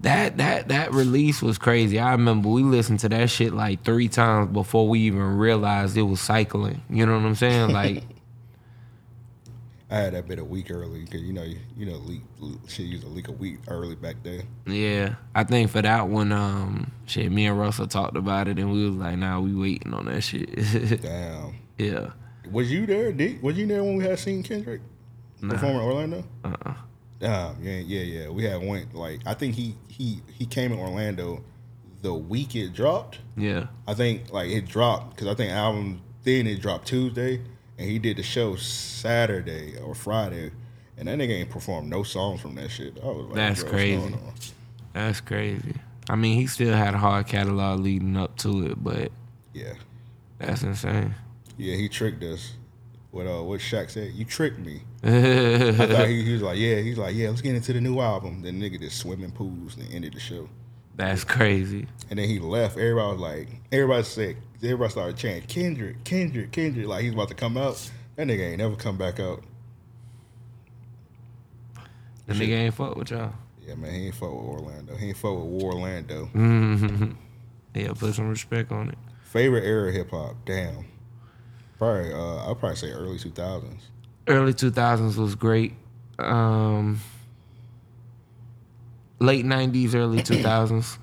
C: That that that release was crazy. I remember we listened to that shit like three times before we even realized it was cycling. You know what I'm saying? Like
D: I had that bit a week early because you know you, you know leak shit used to leak a week early back then.
C: Yeah, I think for that one, um, shit, me and Russell talked about it, and we was like, "Nah, we waiting on that shit."
D: Damn.
C: yeah,
D: Was you there? Did, was you there when we had seen Kendrick perform in Orlando?
C: uh-uh.
D: Um, yeah, yeah, yeah. We had went like I think he he he came in Orlando the week it dropped.
C: yeah,
D: I think like it dropped because I think album then it dropped Tuesday and he did the show Saturday or Friday, and that nigga ain't performed no songs from that shit. I was like,
C: That's crazy. that's crazy. I mean, he still had a hard catalog leading up to it, but
D: Yeah,
C: that's insane.
D: yeah. He tricked us. What uh, what Shaq said? You tricked me. I thought he, he was like, yeah. He's like, yeah. Let's get into the new album. Then nigga did swimming pools and ended the show.
C: that's crazy.
D: And then he left. Everybody was like, everybody said, everybody started chanting Kendrick, Kendrick, Kendrick, like he's about to come out. That nigga ain't never come back out.
C: The nigga ain't fuck with y'all.
D: Yeah, man, he ain't fuck with Orlando. He ain't fuck with War Orlando.
C: Mm. yeah, put some respect on it.
D: Favorite era of hip hop? Damn. Probably, uh, I'll probably say early two thousands.
C: Early two thousands was great. Um, late nineties, early two thousands.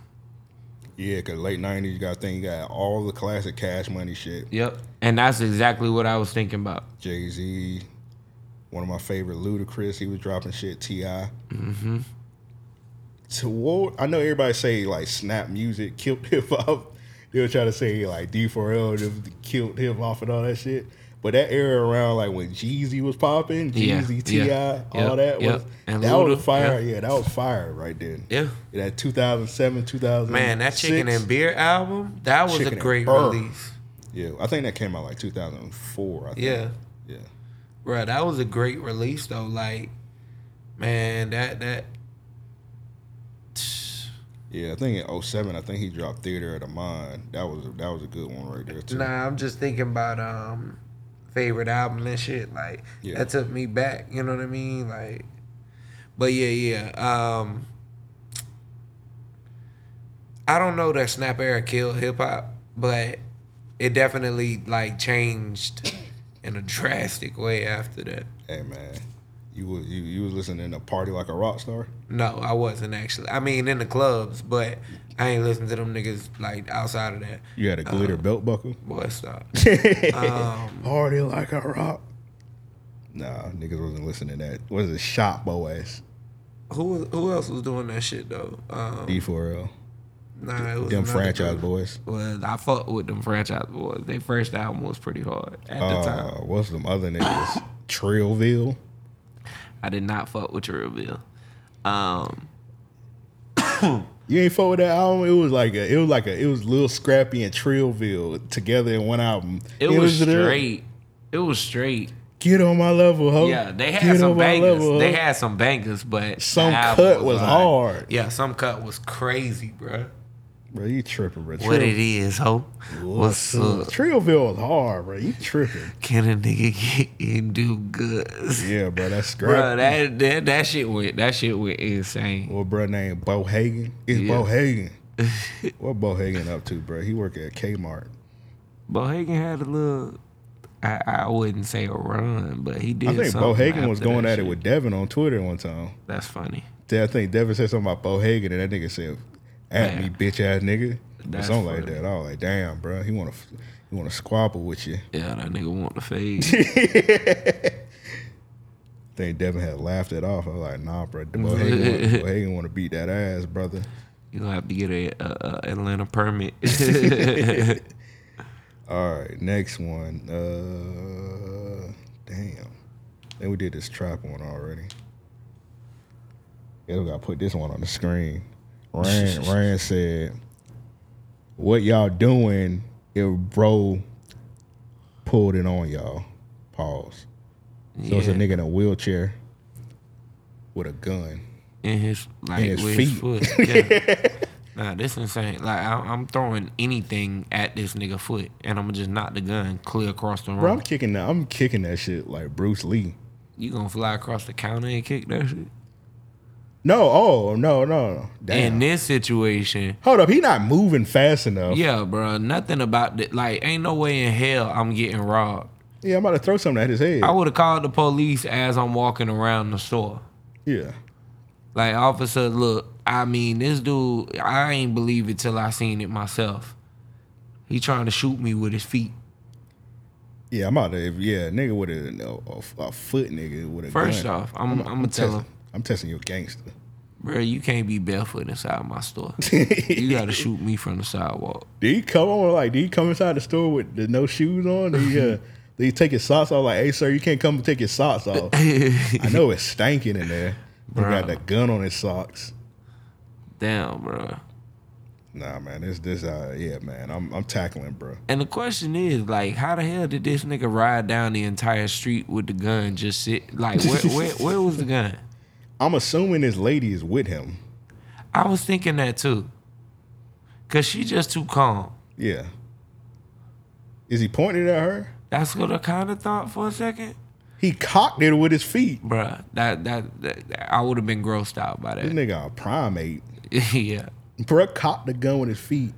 D: Yeah, cause late nineties, you got think you got all the classic Cash Money shit.
C: Yep, and that's exactly what I was thinking about.
D: Jay Z, one of my favorite, Ludacris. He was dropping shit. Ti. Mm-hmm. So what? I know everybody say like snap music killed hip hop. They were trying to say like D4L just killed hip hop and all that shit. But that era around like when Jeezy was popping,
C: Yeah,
D: Jeezy, T.I.,
C: yeah,
D: all
C: yep,
D: that
C: yep.
D: was
C: And
D: that was fire.
C: yeah.
D: Yeah, that was fire right then.
C: Yeah.
D: That 2007, 2000.
C: Man, that Chicken and Beer album, that was
D: Chicken
C: a great release.
D: Yeah, I think that came out like 2004. I think.
C: Yeah.
D: yeah.
C: Bro, that was a great release though. Like, man, that that
D: Yeah, I think in 07, I think he dropped Theater of the Mind. That was a, that was a good one right there too.
C: Nah, I'm just thinking about um favorite album and shit. Like
D: Yeah.
C: that took me back. You know what I mean? Like, but yeah, yeah. Um, I don't know that Snap era killed hip hop, but it definitely like changed in a drastic way after that.
D: Hey man, you was you, you was listening to Party Like a Rock Star?
C: No, I wasn't actually. I mean, in the clubs, but I ain't listening to them niggas like outside of that.
D: You had a glitter
C: Uh,
D: belt buckle?
C: Boy, stop.
D: Party like a rock. Nah, niggas wasn't listening to that. Was it? Shop Boyz.
C: who who else was doing that shit though? Um,
D: D4L.
C: Nah, it was
D: Them franchise
C: group.
D: boys.
C: Well, I fucked with them franchise boys. Their first album was pretty hard at the
D: Uh,
C: time.
D: what's them other niggas? Trillville.
C: I did not fuck with your reveal. Um,
D: You ain't fuck with that album. It was like a, it was like a, it was Lil Scrappy and Trillville together in one album.
C: it
D: You
C: was
D: that?
C: straight. It was straight.
D: Get on my level, ho.
C: Yeah, they had
D: Get
C: some bangers.
D: level,
C: they had some bangers, but
D: Some cut was
C: like-
D: hard.
C: Yeah, some cut was crazy, bro.
D: Bro, you tripping, bro.
C: What it is, ho? What's up?
D: Trillville is hard, bro. You tripping.
C: Can a nigga get and do good?
D: Yeah, bro. That's
C: Bro, that, that that shit went that shit went insane.
D: What bro named Bohagon? It's
C: Yeah.
D: Bohagon. what Bohagon up to, bro? He work at Kmart.
C: Bohagon had a little. I, I wouldn't say a run, but he did.
D: I think Bohagon was going at it with Devin on Twitter one time.
C: That's funny.
D: Yeah, I think Devin said something about Bohagon, and that nigga said, "At me, bitch ass nigga," or
C: That's
D: something like that. I was like, "Damn, bro, he want to, he want to squabble with you."
C: Yeah, that nigga want to fade.
D: think Devin had laughed it off. I was like, "Nah, bro, Bohagon, want, Bo want to beat that ass, brother."
C: you gonna have to get a, a, a Atlanta permit.
D: All right, next one. Uh, damn. Then we did this trap one already. Yeah, we gotta put this one on the screen. Rand, Rand said, "What y'all doing if bro pulled it on y'all?" Pause. So it's a nigga in a wheelchair with a gun.
C: in his like
D: In his
C: with
D: feet.
C: his foot. Yeah. nah, this insane. Like I, I'm throwing anything at this nigga foot, and I'm gonna just knock the gun clear across the room.
D: Bro, I'm kicking that. I'm kicking that shit like Bruce Lee.
C: You gonna fly across the counter and kick that shit?
D: No, oh no, no, damn.
C: In this situation,
D: Hold up, he not moving fast enough.
C: yeah, bro, nothing about that. Like, ain't no way in hell I'm getting robbed.
D: Yeah, I'm about to throw something at his head.
C: I would have called the police as I'm walking around the store.
D: yeah.
C: Like, officer, look, I mean, this dude, I ain't believe it till I seen it myself. He trying to shoot me with his feet.
D: Yeah, I'm out to, if, yeah, nigga with a, a, a foot nigga with a
C: First
D: gun.
C: off, I'm, I'm, gonna tell him,
D: I'm testing you gangster.
C: Bro, you can't be barefoot inside my store. you gotta shoot me from the sidewalk.
D: Did he come on, like, did he come inside the store with the no shoes on? Did he, uh, did he take his socks off? Like, hey, sir, you can't come and take your socks off. I know it's stanking in there. He got the gun on his socks.
C: Damn, bro.
D: Nah, man, this, this, uh, yeah, man, I'm, I'm tackling, bro.
C: And the question is, like, how the hell did this nigga ride down the entire street with the gun just sit? Like, where, where, where was the gun?
D: I'm assuming this lady is with him.
C: I was thinking that too. Cause she just too calm.
D: Yeah. Is he pointing at her?
C: That's what I kind of thought for a second.
D: He cocked it with his feet.
C: Bruh, that, that, that, that- I would have been grossed out by that.
D: This nigga a primate.
C: yeah.
D: Bro cocked the gun with his feet.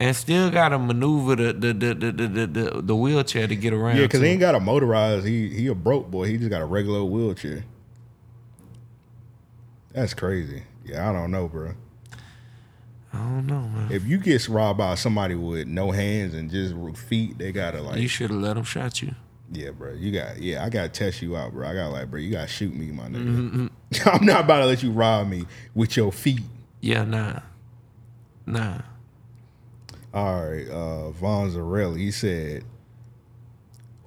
C: And still gotta maneuver the the the the the, the, the, the wheelchair to get around.
D: Yeah, because he ain't got a motorized. He he a broke boy. He just got a regular wheelchair. That's crazy. Yeah, I don't know, bro.
C: I don't know, man.
D: If you get robbed by somebody with no hands and just feet, they gotta like.
C: you should have let them shot you.
D: yeah, bro. You got. Yeah, I gotta test you out, bro. I got like, bro. You gotta shoot me, my nigga.
C: Mm-hmm.
D: I'm not about to let you rob me with your feet.
C: Yeah, nah. Nah.
D: All right, uh, Von Zarelli. He said,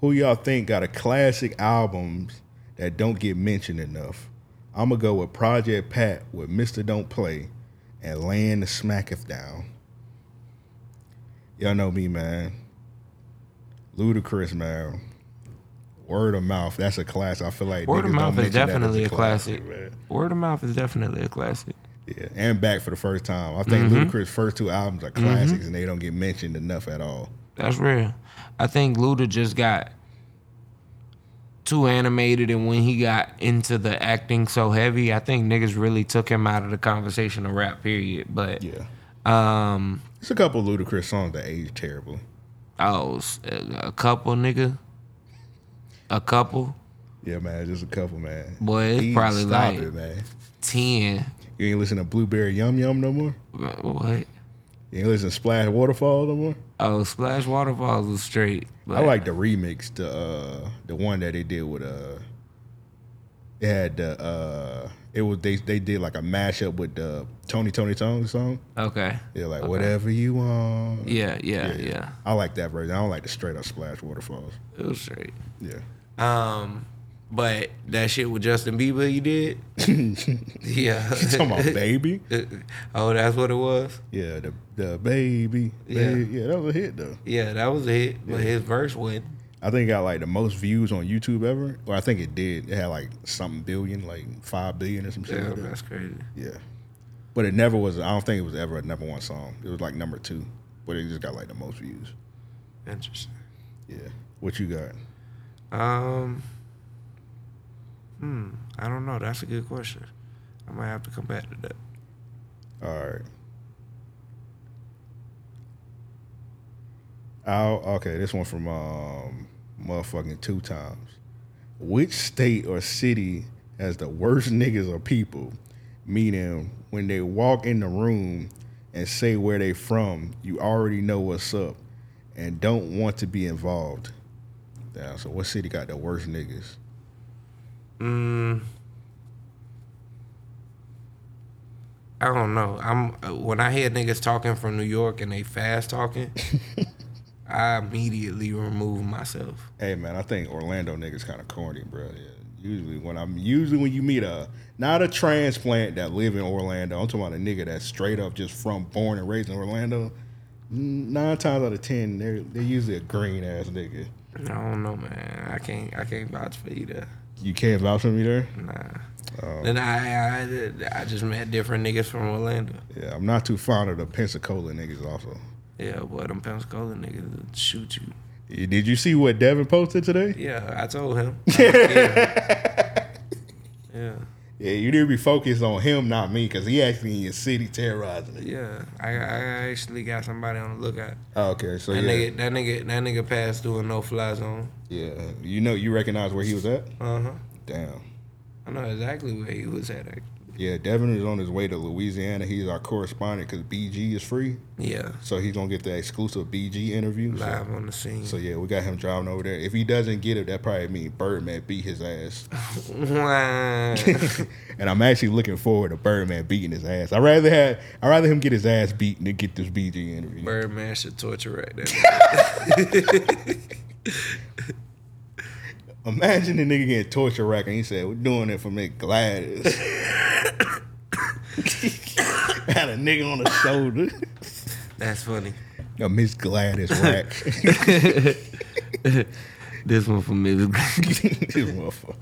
D: "Who y'all think got a classic albums that don't get mentioned enough? I'm gonna go with Project Pat with Mista Don't Play and Laying the Smacketh Down. Y'all know me, man. Ludacris, man. Word of mouth. That's a classic. I feel like
C: Word of mouth is
D: mention that as
C: definitely a classic.
D: man.
C: Word of mouth is definitely a classic.
D: Yeah, and back for the first time. I think
C: Mm-hmm.
D: Ludacris' first two albums are classics, and they don't get mentioned enough at all.
C: That's real. I think Luda just got too animated, and when he got into the acting so heavy, I think niggas really took him out of the conversation of rap. Period. But
D: Yeah.
C: um,
D: It's a couple Ludacris songs that age terribly.
C: oh, a couple nigga, a couple,
D: Yeah, man, just a couple, man.
C: Boy, it's
D: Easy,
C: probably like-
D: it, man.
C: ten.
D: You ain't listen to Blueberry Yum Yum no more.
C: What?
D: You ain't listen to Splash Waterfall no more.
C: Oh, Splash Waterfalls was straight. But
D: I like the remix, the uh, the one that they did with uh, it had the uh, it was they they did like a mashup with the Tony Tony Tone song.
C: Okay.
D: They're like whatever you want.
C: Yeah, yeah, yeah.
D: I like that version. I don't like the straight up Splash Waterfalls.
C: It was straight.
D: Yeah.
C: Um, but that shit with Justin Bieber, you did. yeah.
D: You Talking about baby.
C: oh, that's what it was.
D: Yeah, the the baby.
C: Yeah.
D: Baby. Yeah, that was a hit though.
C: Yeah, that was a hit. But his verse went.
D: I think it got like the most views on YouTube ever. or I think it did. It had like something billion, like five billion or some shit.
C: Yeah,
D: like that.
C: that's crazy.
D: Yeah. But it never was. I don't think it was ever a number one song. It was like number two, but it just got like the most views.
C: Interesting.
D: Yeah. What you got?
C: Um. Hmm. I don't know. That's a good question. I might have to come back to that.
D: All right. Oh, okay. This one from um, motherfucking two times. Which state or city has the worst niggas or people? Meaning, when they walk in the room and say where they from, you already know what's up and don't want to be involved. Damn, so what city got the worst niggas?
C: Mm. I don't know. I'm uh, when I hear niggas talking from New York and they fast talking, I immediately remove myself.
D: Hey man, I think Orlando niggas kind of corny, bro. Yeah. Usually when I'm usually when you meet a not a transplant that live in Orlando, I'm talking about a nigga that's straight up just from born and raised in Orlando. Nine times out of ten, they're they're usually a green ass nigga.
C: I don't know, man. I can't. I can't vouch for you either.
D: You can't vouch for me there.
C: Nah. Oh. Then I, I I just met different niggas from Orlando.
D: Yeah, I'm not too fond of the Pensacola niggas. Also,
C: Yeah, boy, them Pensacola niggas shoot you.
D: Did you see what Devin posted today?
C: Yeah, I told him. yeah. yeah.
D: Yeah, you need to be focused on him, not me, because he actually in your city terrorizing it.
C: Yeah, I, I actually got somebody on the lookout.
D: Oh, okay, so
C: That
D: yeah,
C: nigga, that nigga, that nigga passed through a no fly zone.
D: yeah, you know, you recognize where he was at.
C: Uh huh.
D: Damn.
C: I know exactly where he was at. actually.
D: Yeah, Devin is on his way to Louisiana. He's our correspondent because BG is free,
C: Yeah,
D: so he's gonna get the exclusive BG interview. So,
C: live on the scene.
D: so yeah, we got him driving over there. If he doesn't get it, that probably mean Birdman beat his ass. And I'm actually looking forward to Birdman beating his ass. I rather have I rather him get his ass beaten than get this BG interview.
C: Birdman should torture right there.
D: Imagine the nigga getting torture rack and he said, "We're doing it for Miss Gladys." Had a nigga on the shoulder.
C: That's funny.
D: A Miss Gladys rack.
C: This one from Ms.
D: this one for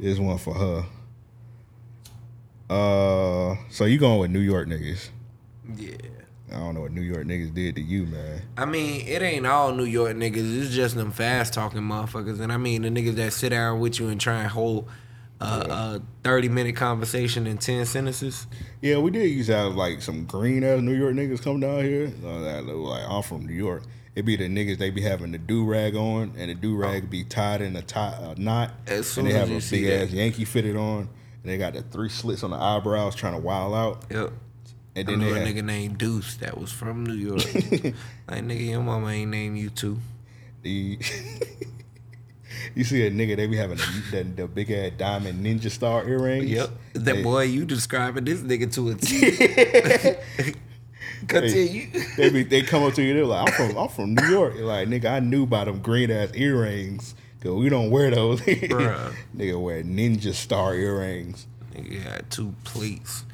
D: this one for her. Uh, so you going with New York niggas?
C: yeah.
D: I don't know what New York niggas did to you, man.
C: I mean, it ain't all New York niggas. It's just them fast talking motherfuckers. And I mean, the niggas that sit down with you and try and hold uh, a 30 minute conversation in 10 sentences.
D: Yeah, we did used to have like some green ass New York niggas come down here. Like I'm from New York. It be the niggas they be having the do rag on, and the do rag be tied in a tie a knot,
C: As soon
D: and they have a big ass Yankee fitted on, and they got the three slits on the eyebrows trying to wild out,
C: Yep.
D: And
C: I
D: then
C: knew a nigga named Deuce that was from New York. like, nigga, your mama ain't named you too.
D: the you see a nigga they be having the, the, the big ass diamond ninja star earrings.
C: Yep. That
D: They-
C: boy, you describing this nigga to a T. Continue.
D: they be they come up to you. They're like, I'm from I'm from New York. You're like, nigga, I knew about them green ass earrings because we don't wear those. Nigga wear ninja star earrings.
C: Nigga had two plates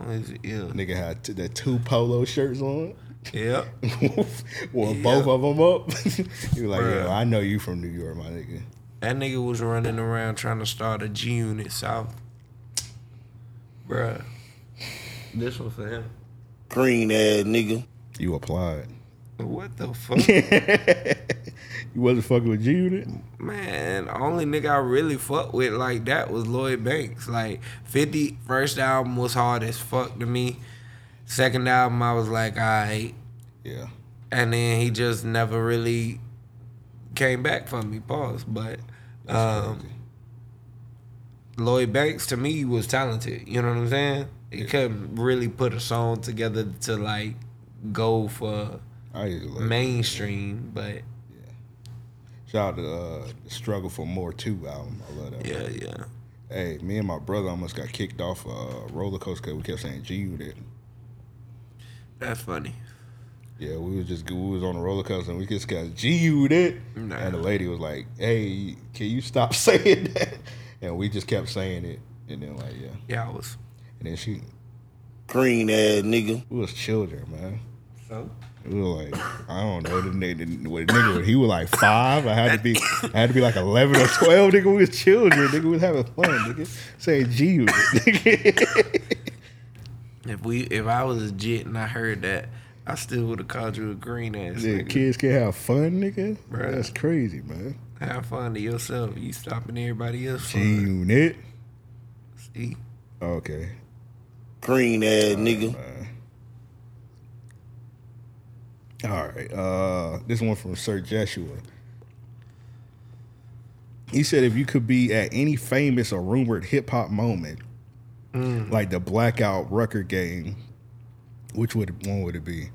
C: on his.
D: Nigga had t- the two polo shirts on.
C: Yep.
D: Wore
C: Yeah.
D: both of them up. you like,
C: Bruh.
D: yo, I know you from New York, my nigga.
C: That nigga was running around trying to start a G Unit South. Bruh. This one for him.
B: Green ass nigga.
D: You applied.
C: What the fuck?
D: You wasn't fucking with G Unit.
C: Man, only nigga I really fucked with like that was Lloyd Banks. Like 50 first album was hard as fuck to me. Second album I was like, alright.
D: Yeah.
C: And then he just never really came back for me. Pause. But um. Lloyd Banks to me was talented. You know what I'm saying? He couldn't really put a song together to like go for
D: I used to
C: mainstream, but
D: Shout out to uh, the Struggle for More 2 album. I love that. one.
C: yeah, yeah.
D: Hey, me and my brother almost got kicked off a roller coaster because we kept saying G Unit.
C: That's funny.
D: Yeah, we was just we was on a roller coaster and we just got G Unit,
C: Nah.
D: and the lady was like, "Hey, can you stop saying that?" And we just kept saying it, and then like yeah,
C: Yeah, I was
D: and then she
B: Green ass nigga.
D: we was children, man.
C: So
D: It was like I don't know. The nigga, what nigga, he was like five. I had to be, I had to be like eleven or twelve. Nigga, we was children. Nigga, we was having fun. Nigga, saying G with
C: if we if I was legit and I heard that, I still would have called you a green ass
D: Yeah,
C: nigga.
D: kids can have fun, nigga.
C: Bruh.
D: That's crazy, man.
C: Have fun to yourself. You stopping everybody else
D: G
C: fun.
D: unit.
C: See?
D: Okay.
B: Green ass nigga.
D: All right. Uh, this one from Sir Joshua. He said, if you could be at any famous or rumored hip hop moment, like the Blackout Rucker game, which would one would it be?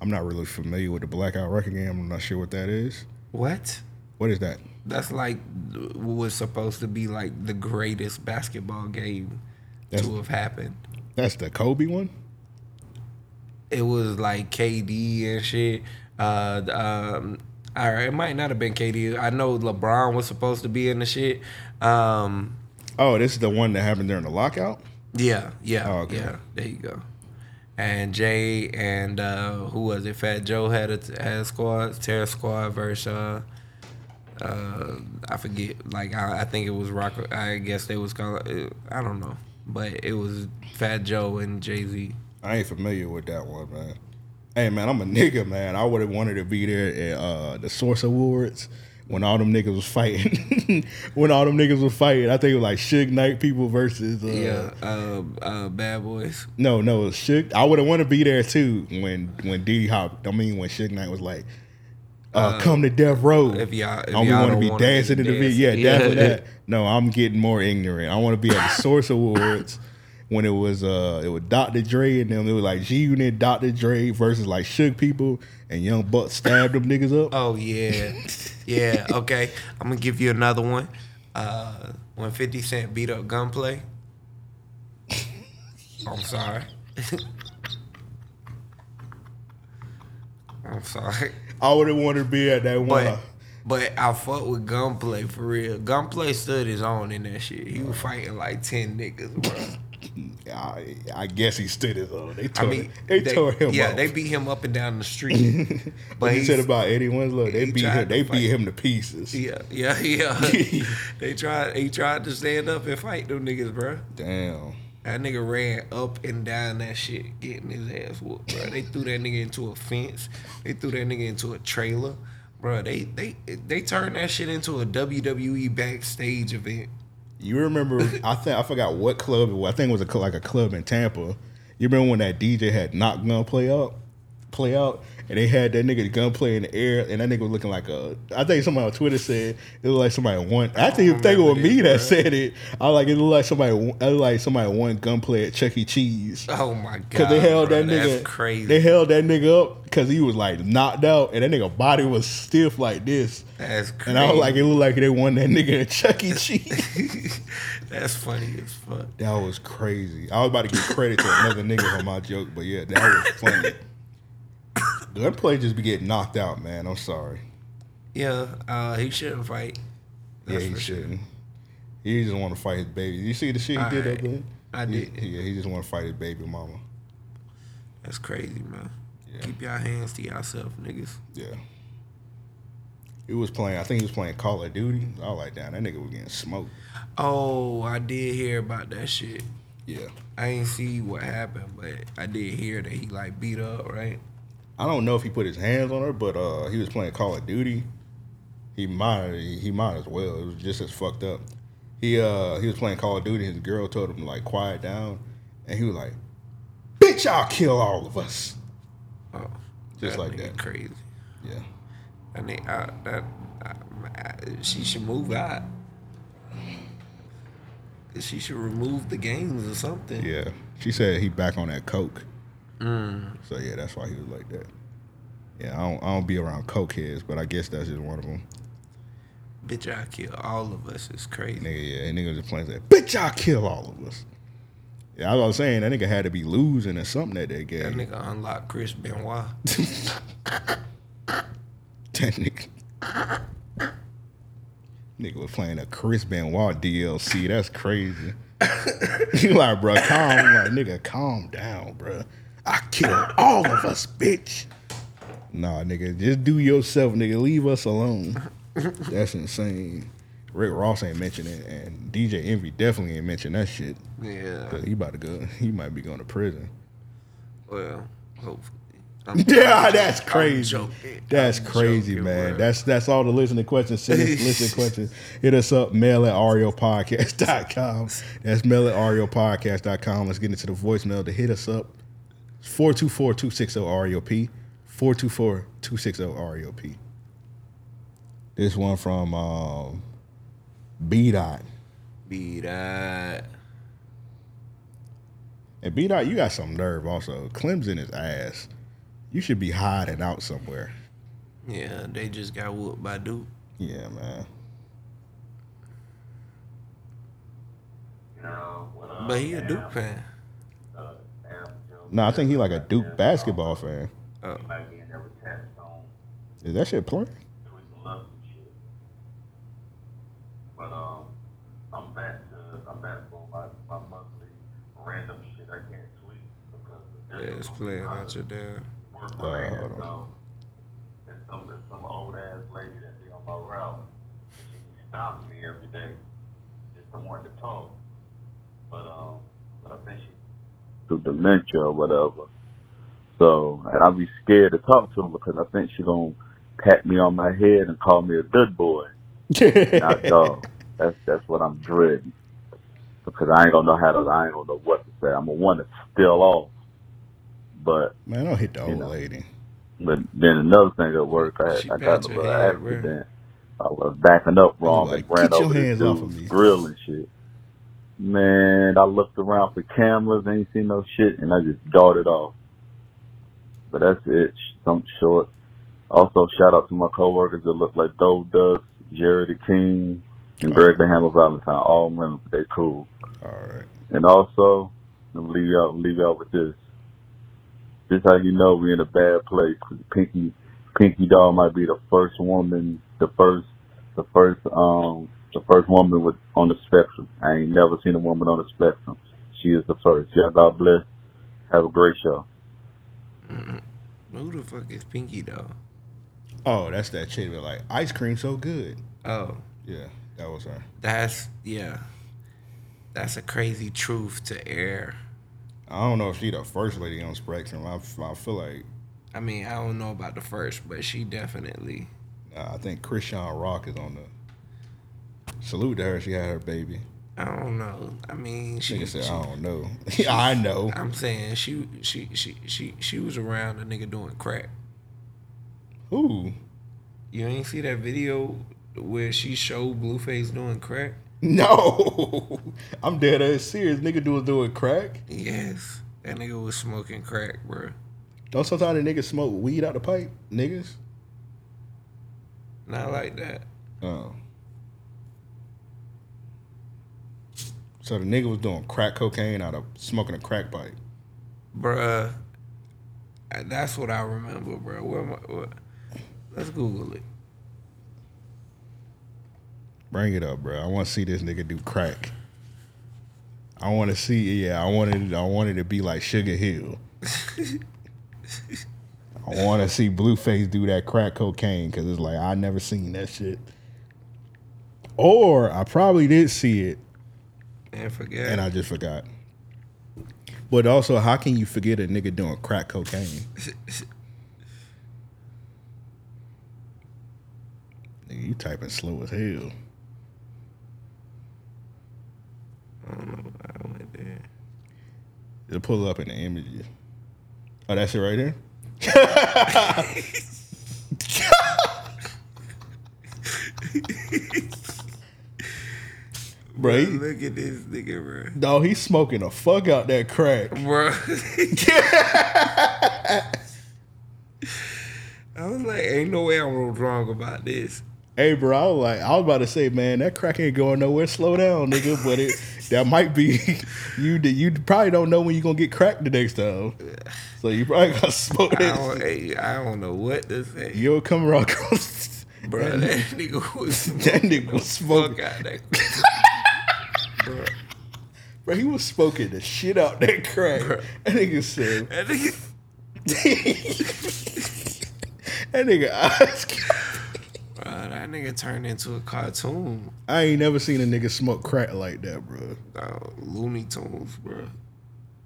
D: I'm not really familiar with the Blackout Rucker game. I'm not sure what that is.
C: What?
D: What is that?
C: That's like what was supposed to be like the greatest basketball game
D: That's-
C: to have happened.
D: That's the Kobe one.
C: It was like KD and shit. Uh, um, it might not have been KD. I know LeBron was supposed to be in the shit. Um,
D: Oh, this is the one that happened during the lockout.
C: yeah, yeah,
D: Oh, okay.
C: yeah. There you go. And Jay and uh, who was it? Fat Joe had a had a squad, Terror Squad versus uh, uh, I forget. Like I, I think it was Rock. I guess they was called. I don't know, but it was Fat Joe and Jay Z.
D: I ain't familiar with that one, man. Hey, man, I'm a nigga, man. I would have wanted to be there at uh, the Source Awards when all them niggas was fighting. when all them niggas was fighting, I think it was like Suge Knight people versus. Uh,
C: Yeah, uh, uh, Bad Boys.
D: No, no, it Suge. I would have wanted to be there too when when Diddy Hop. I mean, when Suge Knight was like, uh, "Come to Death Row."
C: if y'all- if
D: I only want to be dancing in the video. Yeah,
C: dancing.
D: definitely that. No, I'm getting more ignorant. I want to be at the Source Awards when it was uh it was Dr. Dre and them. It was like G Unit, Dr. Dre versus like Suge people, and Young Buck stabbed them niggas up.
C: Oh yeah, yeah. Okay, I'm gonna give you another one. Uh, when Fifty Cent beat up Gunplay. I'm sorry. I'm sorry,
D: I would have wanted to be at that one.
C: but but I fuck with Gunplay for real. Gunplay stood his own in that shit. He was fighting like ten niggas, bro.
D: I, I guess he stood his own. They
C: I
D: tore,
C: mean,
D: they, tore him
C: Yeah,
D: off.
C: they beat him up and down the street.
D: But
C: but he
D: said about Eddie Winslow, they beat him. They beat him to pieces.
C: Yeah, yeah, yeah. they tried. He tried to stand up and fight them niggas, bro.
D: Damn.
C: That nigga ran up and down that shit, getting his ass whooped, bro. They threw that nigga into a fence. They threw that nigga into a trailer, bro. They they they turned that shit into a WWE backstage event.
D: You remember? I think I forgot what club it was. I think it was a, like a club in Tampa. You remember when that DJ had knock Gunplay out, play out, and they had that nigga gunplay in the air, and that nigga was looking like a. I think somebody on Twitter said it looked like somebody won. I think think it was me that said it. I was like it looked like somebody. won- It looked like somebody won gunplay at Chuck E. Cheese.
C: Oh my god!
D: Cause they held
C: bro,
D: that nigga,
C: That's crazy.
D: they held that nigga up because he was like knocked out, and that nigga body was stiff like this.
C: that's crazy.
D: And I was like, it looked like they won that nigga at Chuck E. Cheese.
C: that's funny as fuck.
D: That was crazy. I was about to give credit to another nigga for my joke, but yeah, that was funny. Gunplay just be getting knocked out, man. I'm sorry.
C: Yeah, uh, he shouldn't fight. That's
D: yeah, he shouldn't. He just want to fight his baby. You see the shit he did up
C: Alright.
D: there?
C: I
D: He-
C: did.
D: Yeah, he just want to fight his baby mama.
C: That's crazy, man.
D: Yeah.
C: Keep y'all hands to yourself, niggas.
D: Yeah. He was playing. I think he was playing Call of Duty. I was like, damn, that nigga was getting smoked.
C: Oh, I did hear about that shit.
D: Yeah.
C: I ain't see what happened, but I did hear that he like beat up, right?
D: I don't know if he put his hands on her, but uh, he was playing Call of Duty. He might he might as well. It was just as fucked up. He uh he was playing Call of Duty. His girl told him to, like quiet down, and he was like, "Bitch, I'll kill all of us."
C: Oh,
D: Just like that.
C: Crazy.
D: Yeah,
C: I mean, I, that I, I, she should move out. She should remove the games or something.
D: yeah. She said he back on that coke.
C: Mm.
D: So yeah, that's why he was like that. Yeah, I don't I don't be around coke heads, but I guess that's just one of them.
C: Bitch, I kill all of us. It's crazy.
D: Nigga, yeah, and nigga just playing that. Bitch, I'll kill all of us. Yeah, I was saying that nigga had to be losing or something that that game.
C: That nigga unlocked Chris Benoit.
D: That nigga. nigga was playing a Chris Benoit DLC. That's crazy. you like, bro, calm. I'm like, nigga, calm down, bro. I killed all of us, bitch. Nah, nigga, just do yourself, nigga. Leave us alone. That's insane. Rick Ross ain't mentioned it, and DJ Envy definitely ain't mentioned that shit.
C: Yeah.
D: 'Cause he about to go. He might be going to prison.
C: Well, hopefully. I'm,
D: Yeah, that's
C: I'm
D: crazy.
C: joking.
D: That's
C: I'm
D: crazy,
C: joking,
D: man.
C: bruh.
D: That's that's all the listening questions. Send us listening questions. Hit us up, mail at raopodcast.com. That's mail at raopodcast.com. Let's get into the voicemail to hit us up. It's 424-260-RAOP. 424-260-RAOP. This one from um, B Dot.
C: Be that.
D: And B Dot, you got some nerve also. Clemson is ass. You should be hiding out somewhere.
C: Yeah, they just got whooped by Duke.
D: Yeah, man.
C: But he a Duke fan.
D: No, I think he like a Duke basketball fan.
C: Oh.
D: Is that shit playing?
E: But um, I'm back to I'm back for my, my monthly random shit I can't tweet because
C: Yeah, it's playing out your damn.
D: Uh, hold on.
E: so some some old ass lady that be on my route. She stops me every day just to want to talk. But um, but I think she through dementia or whatever. So, and I'll be scared to talk to him because I think she's gonna pat me on my head and call me a good boy not dog. That's that's what I'm dreading. Because I ain't gonna know how to I ain't gonna know what to say. I'm gonna want to steal off. But
D: Man, don't hit the old
E: know.
D: lady.
E: but then another thing at work I,
C: She
E: I got
C: pat
E: in a little
C: head, bro.
E: accident. I was backing up wrong
D: like,
E: and ran
D: your
E: over this
D: hands off of me."
E: grill and shit. Man, I looked around for cameras, ain't seen no shit, and I just darted off. But that's it. Something short. Also, shout out to my coworkers that look like Dove Ducks, Jerry the King, and Greg the Hammer Valentine. All women, they cool.
D: All right.
E: And also, I'm leave out, leave out with this. This how you know we're in a bad place. Pinky, Pinky Doll might be the first woman, the first, the first, um, the first woman with on the spectrum. I ain't never seen a woman on the spectrum. She is the first. Yeah, God bless. Have a great show.
C: Who the fuck is Pinky though?
D: Oh, that's that chick that like ice cream so good.
C: Oh,
D: Yeah, that was her.
C: that's yeah. That's a crazy truth to air.
D: I don't know if she the first lady on Spectrum. I, I feel like
C: I mean, I don't know about the first, but she definitely.
D: uh, I think Chrisean Rock is on the. Salute to her. She had her baby.
C: I don't know. I mean, she.
D: Nigga said,
C: she-
D: I don't know. I know.
C: I'm saying she she she she she was around a nigga doing crack.
D: Who?
C: You ain't see that video where she showed Blueface doing crack?
D: No. I'm dead ass serious. Nigga do was doing crack.
C: Yes, that nigga was smoking crack, bro.
D: Don't sometimes the niggas smoke weed out the pipe? Niggas?
C: Not like that.
D: Oh. So the nigga was doing crack cocaine out of smoking a crack pipe.
C: Bruh, that's what I remember, bro. Where am I, what? Let's Google it.
D: Bring it up, bro. I want to see this nigga do crack. I want to see. Yeah, I wanted. I wanted to be like Sugar Hill. I want to see Blueface do that crack cocaine because it's like I never seen that shit. Or I probably did see it
C: And forget.
D: and I just forgot. But also, how can you forget a nigga doing crack cocaine? Nigga, you typing slow as hell.
C: I don't know. I went there.
D: It'll pull up in the images. Oh, that's it right there? bro, he,
C: Look at this nigga, bro.
D: dog, he's smoking the fuck out that crack.
C: Bro. I was like, ain't no way I was wrong about this.
D: Hey, bro, I was like, I was about to say, man, that crack ain't going nowhere. Slow down, nigga. But it that might be you. You probably don't know when you're gonna get cracked the next time. So you probably gotta smoke
C: I
D: that.
C: don't, hey, I don't know what to say.
D: You'll come around. across-
C: Bro, that nigga was
D: That nigga was
C: fuck
D: smoking.
C: out that. Bro,
D: Bro, he was smoking the shit out that crack. That nigga said,
C: That nigga,
D: that nigga eyes.
C: bruh, that nigga turned into a cartoon.
D: I ain't never seen a nigga smoke crack like that, bro.
C: Uh, Looney Tunes, bro.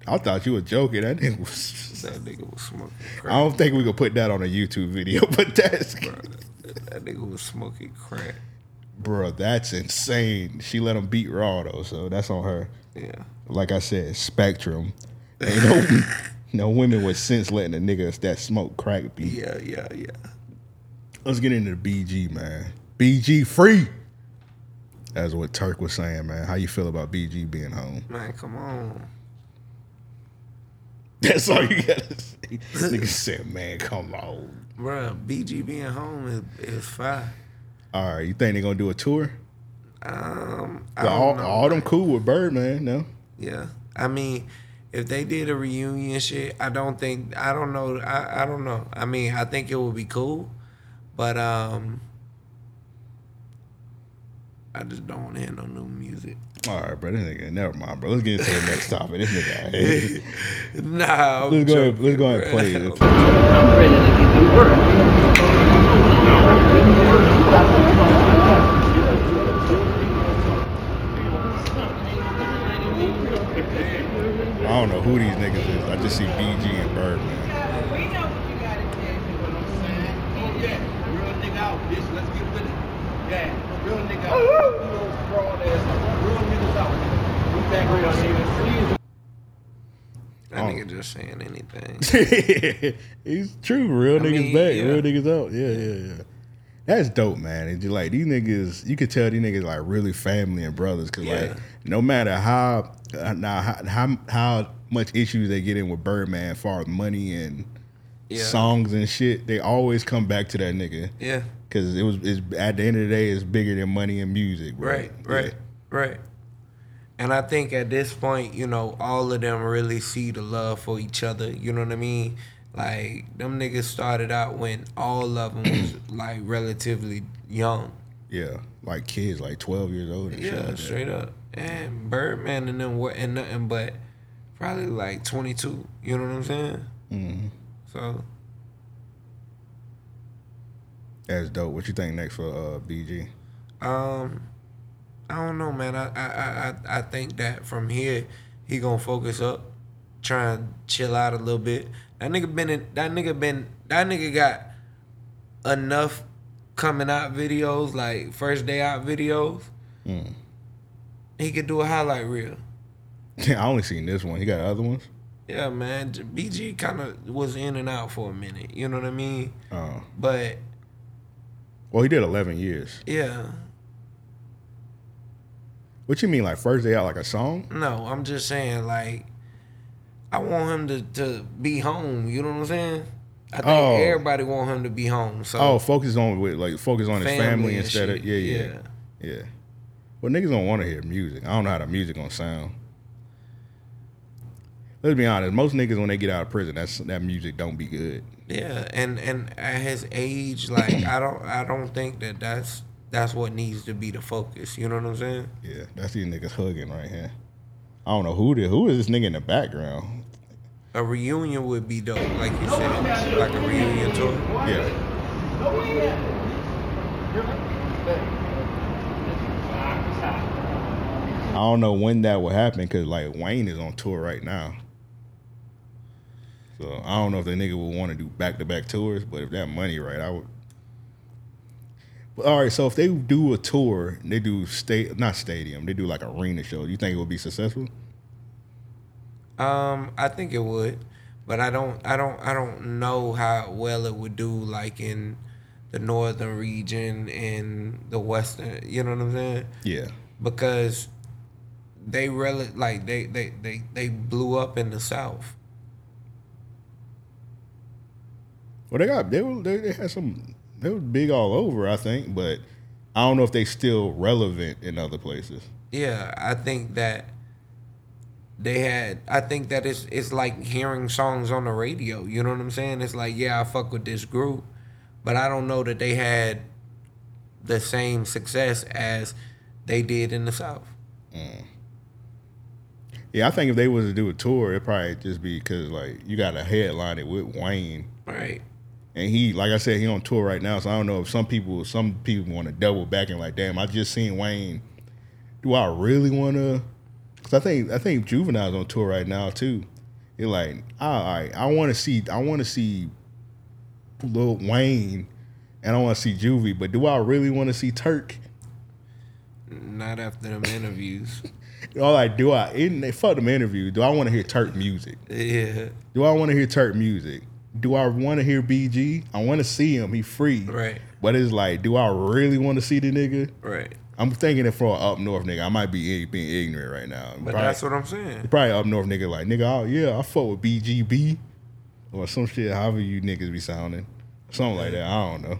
D: I thought you were joking. That nigga was.
C: That nigga was smoking Crack.
D: I don't think we could put that on a YouTube video, but that's,
C: That nigga was smoking crack.
D: Bro, that's insane. She let him beat Raw though, so that's on her.
C: Yeah.
D: Like I said, Spectrum. Ain't no, no women with sense letting a nigga that smoke crack beat.
C: Yeah, yeah, yeah.
D: Let's get into the BG, man. BG free. That's what Turk was saying, man. How you feel about BG being home?
C: Man, come on.
D: That's all you gotta say. Nigga said, man, come on.
C: Bruh, BG being home is, is fine.
D: All right, you think they're gonna do a tour?
C: Um, I
D: all,
C: don't know.
D: all them cool with Birdman, no?
C: Yeah. I mean, if they did a reunion shit, I don't think I don't know I, I don't know. I mean, I think it would be cool, but um I just don't want to hear no new music.
D: All right, bro. This nigga, never mind, bro. Let's get into the next topic. This nigga,
C: Nah, I'm
D: let's go. Ahead, let's go ahead and play it.
F: I'm ready to get to work.
D: I don't know who these niggas is. I just see BG and Birdman.
F: We know what you gotta do.
G: Yeah, real nigga out, bitch. Let's get with it. Yeah, real nigga out. You know, fraud ass. Real niggas out. We back real niggas.
C: That
D: Oh.
C: nigga just saying anything.
D: He's true. Real
C: I
D: niggas
C: mean,
D: back.
C: yeah.
D: Real niggas out. Yeah, yeah, yeah. That's dope, man. It's just like these niggas, you could tell these niggas like really family and brothers. Cause like no matter how uh, now how, how how much issues they get in with Birdman, as far as money and
C: Yeah.
D: songs and shit, they always come back to that nigga.
C: Yeah.
D: Cause it was it's, at the end of the day, it's bigger than money and music, bro.
C: Right, right, right. And I think at this point, you know, all of them really see the love for each other. You know what I mean? Like them niggas started out when all of them was like relatively young.
D: Yeah, like kids, like twelve years old. And shit
C: Yeah,
D: like
C: straight up. And Birdman and them were and nothing but probably like twenty two. You know what I'm saying?
D: Mm Mhm.
C: So
D: That's dope. What you think next for uh, BG?
C: Um, I don't know, man. I I I I I think that from here he gonna focus up, try and chill out a little bit. That nigga been in, that nigga been that nigga got enough coming out videos like first day out videos.
D: Mm.
C: He could do a highlight reel.
D: Yeah, I only seen this one. He got other ones.
C: Yeah, man. BG kind of was in and out for a minute. You know what I mean?
D: Oh,
C: But
D: well, he did eleven years.
C: yeah,
D: What you mean, like first day out, like a song?
C: No, I'm just saying, like, I want him to, to be home. You know what I'm saying? I think
D: Oh.
C: everybody want him to be home. So
D: Oh, focus on with like focus on his
C: Family
D: instead of
C: shit,
D: yeah, yeah, yeah, Well, niggas don't want to hear music. I don't know how the music gonna sound. Let's be honest. Most niggas when they get out of prison, that's that music don't be good.
C: yeah, and and at his age, like, I don't I don't think that that's that's what needs to be the focus. You know what I'm saying?
D: Yeah, that's these niggas hugging right here. I don't know who the who is this nigga in the background.
C: A reunion would be dope, like you said, like a reunion tour.
D: Yeah. I don't know when that will happen because like Wayne is on tour right now. So I don't know if the nigga would want to do back to back tours, but if that money right, I would. But, all right, so if they do a tour, they do state not stadium, they do like arena show. You think it would be successful?
C: Um, I think it would, but I don't, I don't, I don't know how well it would do like in the northern region and the western. You know what I'm saying?
D: Yeah.
C: Because they really like they they they they blew up in the south.
D: Well, they got they were, they, they had some they were big all over, I think, but I don't know if they still relevant in other places.
C: Yeah, I think that they had. I think that it's it's like hearing songs on the radio. You know what I'm saying? It's like yeah, I fuck with this group, but I don't know that they had the same success as they did in the South. Mm.
D: Yeah, I think if they was to do a tour, it'd probably just be because like you got to headline it with Wayne,
C: Right.
D: and he, like I said, he on tour right now. So I don't know if some people, some people want to double back and like, damn, I just seen Wayne. Do I really want to? Because I think I think Juvenile's on tour right now too. You're like, all right, I want to see, I want to see Lil Wayne, and I want to see Juvie, but do I really want to see Turk?
C: Not after them interviews.
D: All like, do I? In fuck them interviews. Do I want to hear Turk music?
C: yeah.
D: Do I want to hear Turk music? Do I want to hear BG? I want to see him. He free.
C: Right.
D: But it's like, do I really want to see the nigga?
C: Right.
D: I'm thinking it for an up north nigga. I might be being ignorant right now.
C: But
D: probably,
C: that's what I'm saying.
D: probably up north nigga like nigga. Oh yeah, I fuck with BGB or some shit. However you niggas be sounding, something like that. I don't know.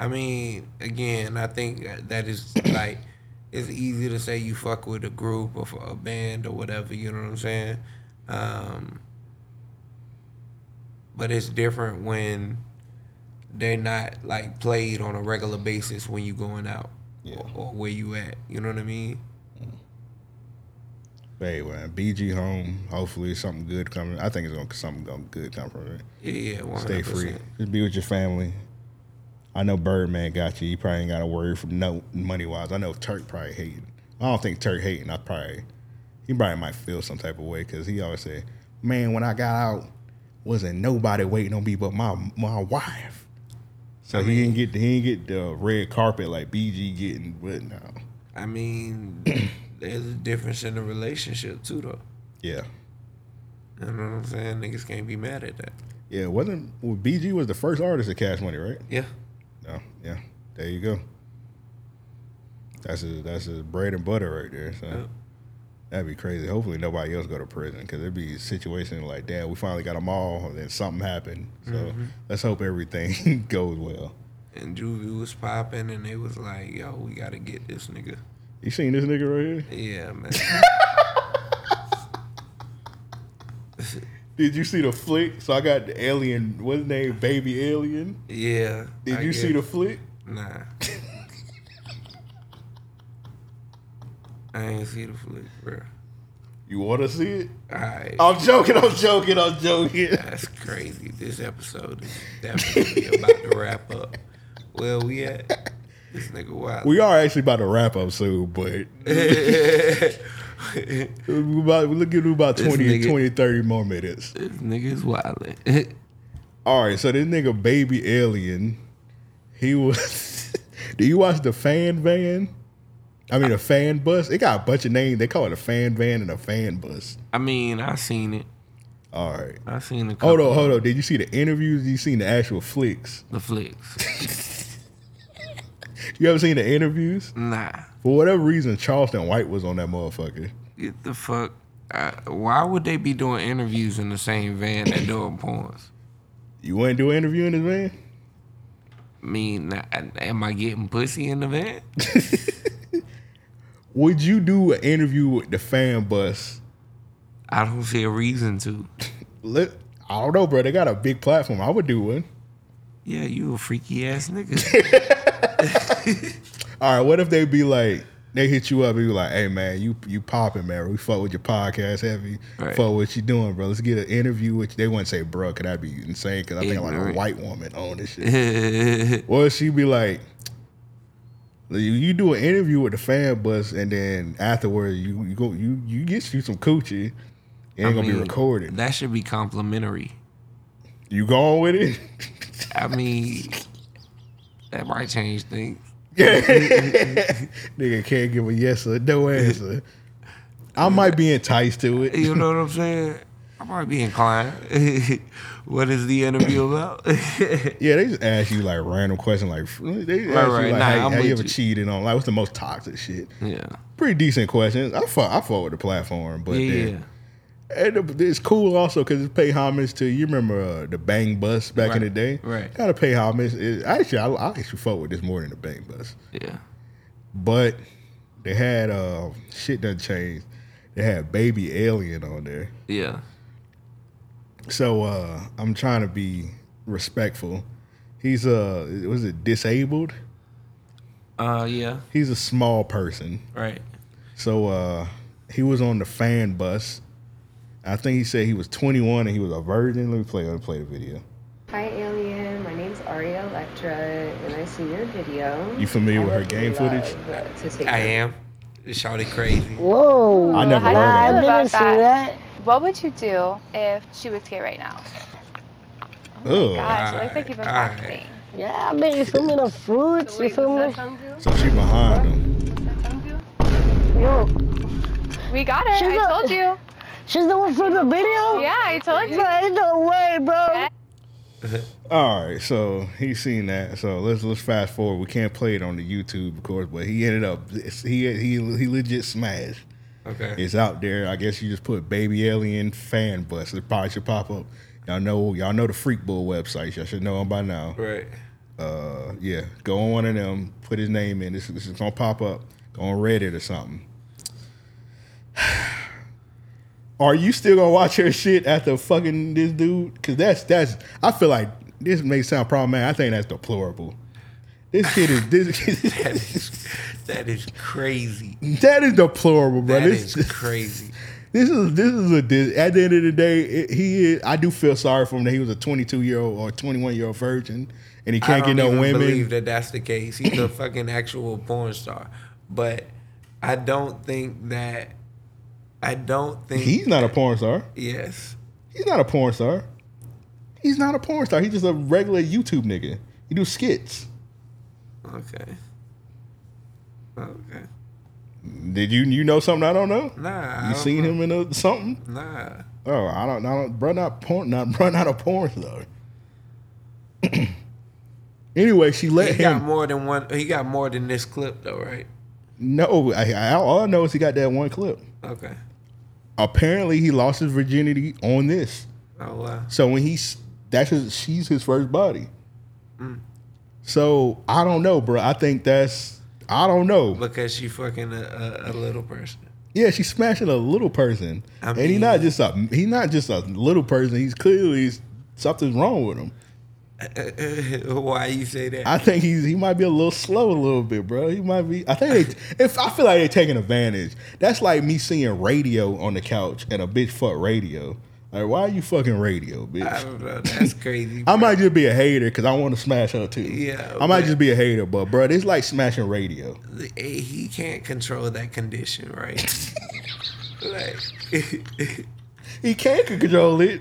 C: I mean, again, I think that is like it's easy to say you fuck with a group or a band or whatever. You know what I'm saying? Um, but it's different when they're not like played on a regular basis when you going out
D: Yeah.
C: or, or where you at. You know what I mean? Mm.
D: But anyway, BG home. Hopefully something good coming. I think it's gonna something good come from it.
C: Yeah, yeah, 100%.
D: Stay free. Just be with your family. I know Birdman got you. You probably ain't got to worry from no money wise. I know Turk probably hating. I don't think Turk hating. I probably he probably might feel some type of way because he always say, "Man, when I got out, wasn't nobody waiting on me but my my wife." So
C: I
D: he
C: mean-
D: didn't get the, he didn't get the red carpet like BG getting. But no,
C: I mean, there's a difference in the relationship too, though.
D: yeah,
C: You know what I'm saying? Niggas can't be mad at that.
D: yeah. Wasn't well, BG was the first artist to Cash Money, right?
C: Yeah.
D: No, yeah. There you go. That's a that's his bread and butter right there. So
C: Yep.
D: That'd be crazy. Hopefully nobody else go to prison because it'd be a situation like, damn, we finally got them all, and then something happened. So mm-hmm. let's hope everything goes well.
C: And Juvie was popping, and they was like, "Yo, we gotta get this nigga."
D: You seen this nigga right here?
C: Yeah, man.
D: Did you see the flick? So I got the alien. What's his name? Baby Alien.
C: yeah.
D: Did
C: I
D: you see the flick?
C: Nah. I ain't see the flick, bro.
D: You want to see it?
C: Alright.
D: I'm joking. I'm joking. I'm joking.
C: That's crazy. This episode is definitely about to wrap up. Well, we at this nigga wild.
D: We are actually about to wrap up soon, but we about, we're looking at about
C: This
D: 20,
C: nigga-
D: 20, 30 more minutes.
C: This nigga is wildin'.
D: All right, so this nigga baby alien, he was. do you watch the fan van? I mean, a fan bus. It got a bunch of names. They call it a fan van and a fan bus.
C: I mean, I seen it.
D: All right.
C: I seen couple
D: Hold on, hold on. Did you see the interviews? You seen the actual flicks?
C: the flicks.
D: You ever seen the interviews?
C: Nah.
D: For whatever reason, Charleston White was on that motherfucker.
C: Get the fuck. Uh, why would they be doing interviews in the same van that doing porns?
D: You to do an interview in this van?
C: I mean, am I getting pussy in the van?
D: Would you do an interview with the fan bus?
C: I don't see a reason to.
D: Let, I don't know, bro. They got a big platform. I would do one.
C: Yeah, you a freaky ass nigga.
D: All right, what if they be like, they hit you up and be like, hey man, you you popping, man. We fuck with your podcast heavy.
C: Right.
D: Fuck what you doing, bro. Let's get an interview with you. They wouldn't say, bro, could that be insane? Because I think like a white woman on this shit. or she be like, you, do an interview with the fan bus and then afterwards you, you go you you get you some coochie. And it ain't
C: I
D: gonna be recorded.
C: That should be complimentary.
D: You going with it?
C: I mean, that might change things.
D: Yeah, Nigga can't give a yes or no answer. I might be enticed to it.
C: You know what I'm saying? I might be inclined. what is the interview about?
D: Yeah, they just ask you like random questions, like they ask
C: right.
D: you like,
C: Nah,
D: how,
C: I'm
D: how you ever
C: you.
D: cheated on? Like, what's the most toxic shit?
C: yeah.
D: Pretty decent questions. I fuck, I fuck with the platform, but
C: Yeah,
D: then, and it's cool also because it pay homage to you remember uh, the Bang Bus back in the day.
C: right.
D: Gotta pay homage. It, actually, I, I actually fuck with this more than the Bang Bus,
C: Yeah.
D: but they had uh shit done changed. They had Baby Alien on there.
C: Yeah.
D: So uh I'm trying to be respectful. He's uh was it disabled?
C: Uh, yeah.
D: He's a small person.
C: Right.
D: So uh he was on the fan bus. I think he said he was 21 and he was a virgin. Let me play. Let me play the video.
H: Hi, Alien. My name's Aria Electra, and I see your video.
D: You familiar
H: I
D: with her game footage?
H: To take
C: I
H: a-
C: am. Shawty crazy.
I: Whoa.
D: I never
J: how
D: heard
I: I
J: feel
D: of it.
J: about
I: didn't see
J: that?
I: That.
J: What would you do if she was here right now?
D: Oh Ugh.
J: Gosh, it looks like you've been
C: Alright.
J: practicing.
I: Yeah, I mean, you feel me? The fruits, you
H: Wait,
I: feel me?
H: that song do?
D: So she behind him.
I: Yo,
J: We got her.
I: She's
J: I
I: not-
J: told you.
I: she's the one from the video?
J: Yeah, I told you.
I: Bro, ain't no way, bro.
J: Yeah.
D: All right, so he's seen that. So let's let's fast forward. We can't play it on the YouTube, of course, but he ended up he he he legit smashed.
C: Okay.
D: It's out there. I guess you just put "baby alien fan bus." It probably should pop up. Y'all know y'all know the Freak Bull websites. Y'all should know them by now.
C: Right.
D: Uh, yeah, go on one of them. Put his name in. This, this is gonna pop up. Go on Reddit or something. Are you still gonna watch her shit after fucking this dude? Cause that's that's. I feel like this may sound problematic. I think that's deplorable. This kid is this.
C: Is that is crazy.
D: that is deplorable, bro.
C: That
D: this,
C: is crazy.
D: This is this is a at the end of the day, it, he is, I do feel sorry for him that he was a 22 year old or 21 year old virgin and he can't get no
C: even
D: women.
C: believe that that's the case. He's a fucking actual porn star, but I don't think that. I don't think
D: He's not a porn star.
C: Yes.
D: He's not a porn star. He's not a porn star. He's just a regular YouTube nigga. He do skits.
C: Okay. Okay.
D: Did you you know something I don't know?
C: Nah.
D: You seen
C: know.
D: him in a, something?
C: Nah.
D: Oh, I don't. I don't. Bro, not porn. Not bro, not a porn though. anyway, she let
C: He got more than one. He got more than this clip though, right?
D: No, I, I, all I know is he got that one clip.
C: Okay.
D: Apparently, he lost his virginity on this.
C: Oh wow.
D: So when he's that's his, she's his first body.
C: Mm.
D: So I don't know, bro. I think that's I don't know.
C: Because she fucking a, a, a little person.
D: Yeah, she's smashing a little person,
C: I
D: and he's not just a he's not just a little person. He's clearly something's wrong with him.
C: Why you say that?
D: I think he's he might be a little slow a little bit, bro. He might be. I think they, if I feel like they're taking advantage. That's like me seeing radio on the couch and a bitch fuck radio. Like, why are you fucking radio, bitch?
C: I don't know. That's crazy.
D: I might just be a hater because I want to smash her too.
C: Yeah,
D: I might just be a hater, but bro, it's like smashing radio.
C: he can't control that condition, right? like,
D: He can't control it,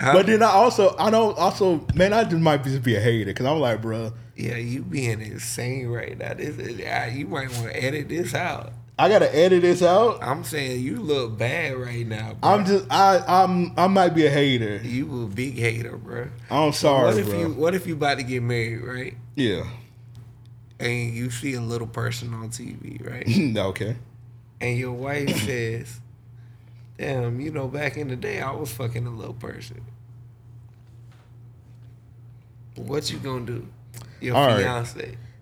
C: Huh?
D: but then I also I don't also man I just might just be a hater because I'm like, bro,
C: yeah, you being insane right now. This is, ah, you might want to edit this out.
D: I gotta edit this out.
C: I'm saying you look bad right now. Bro.
D: I'm just I I'm I might be a hater.
C: you a big hater, bro.
D: I'm
C: So
D: sorry,
C: what if
D: bro.
C: you What if you about to get married, right?
D: yeah.
C: And you see a little person on TV, right?
D: okay.
C: and your wife says, "Damn, you know, back in the day, I was fucking a little person." What you gonna do? Your
D: All right.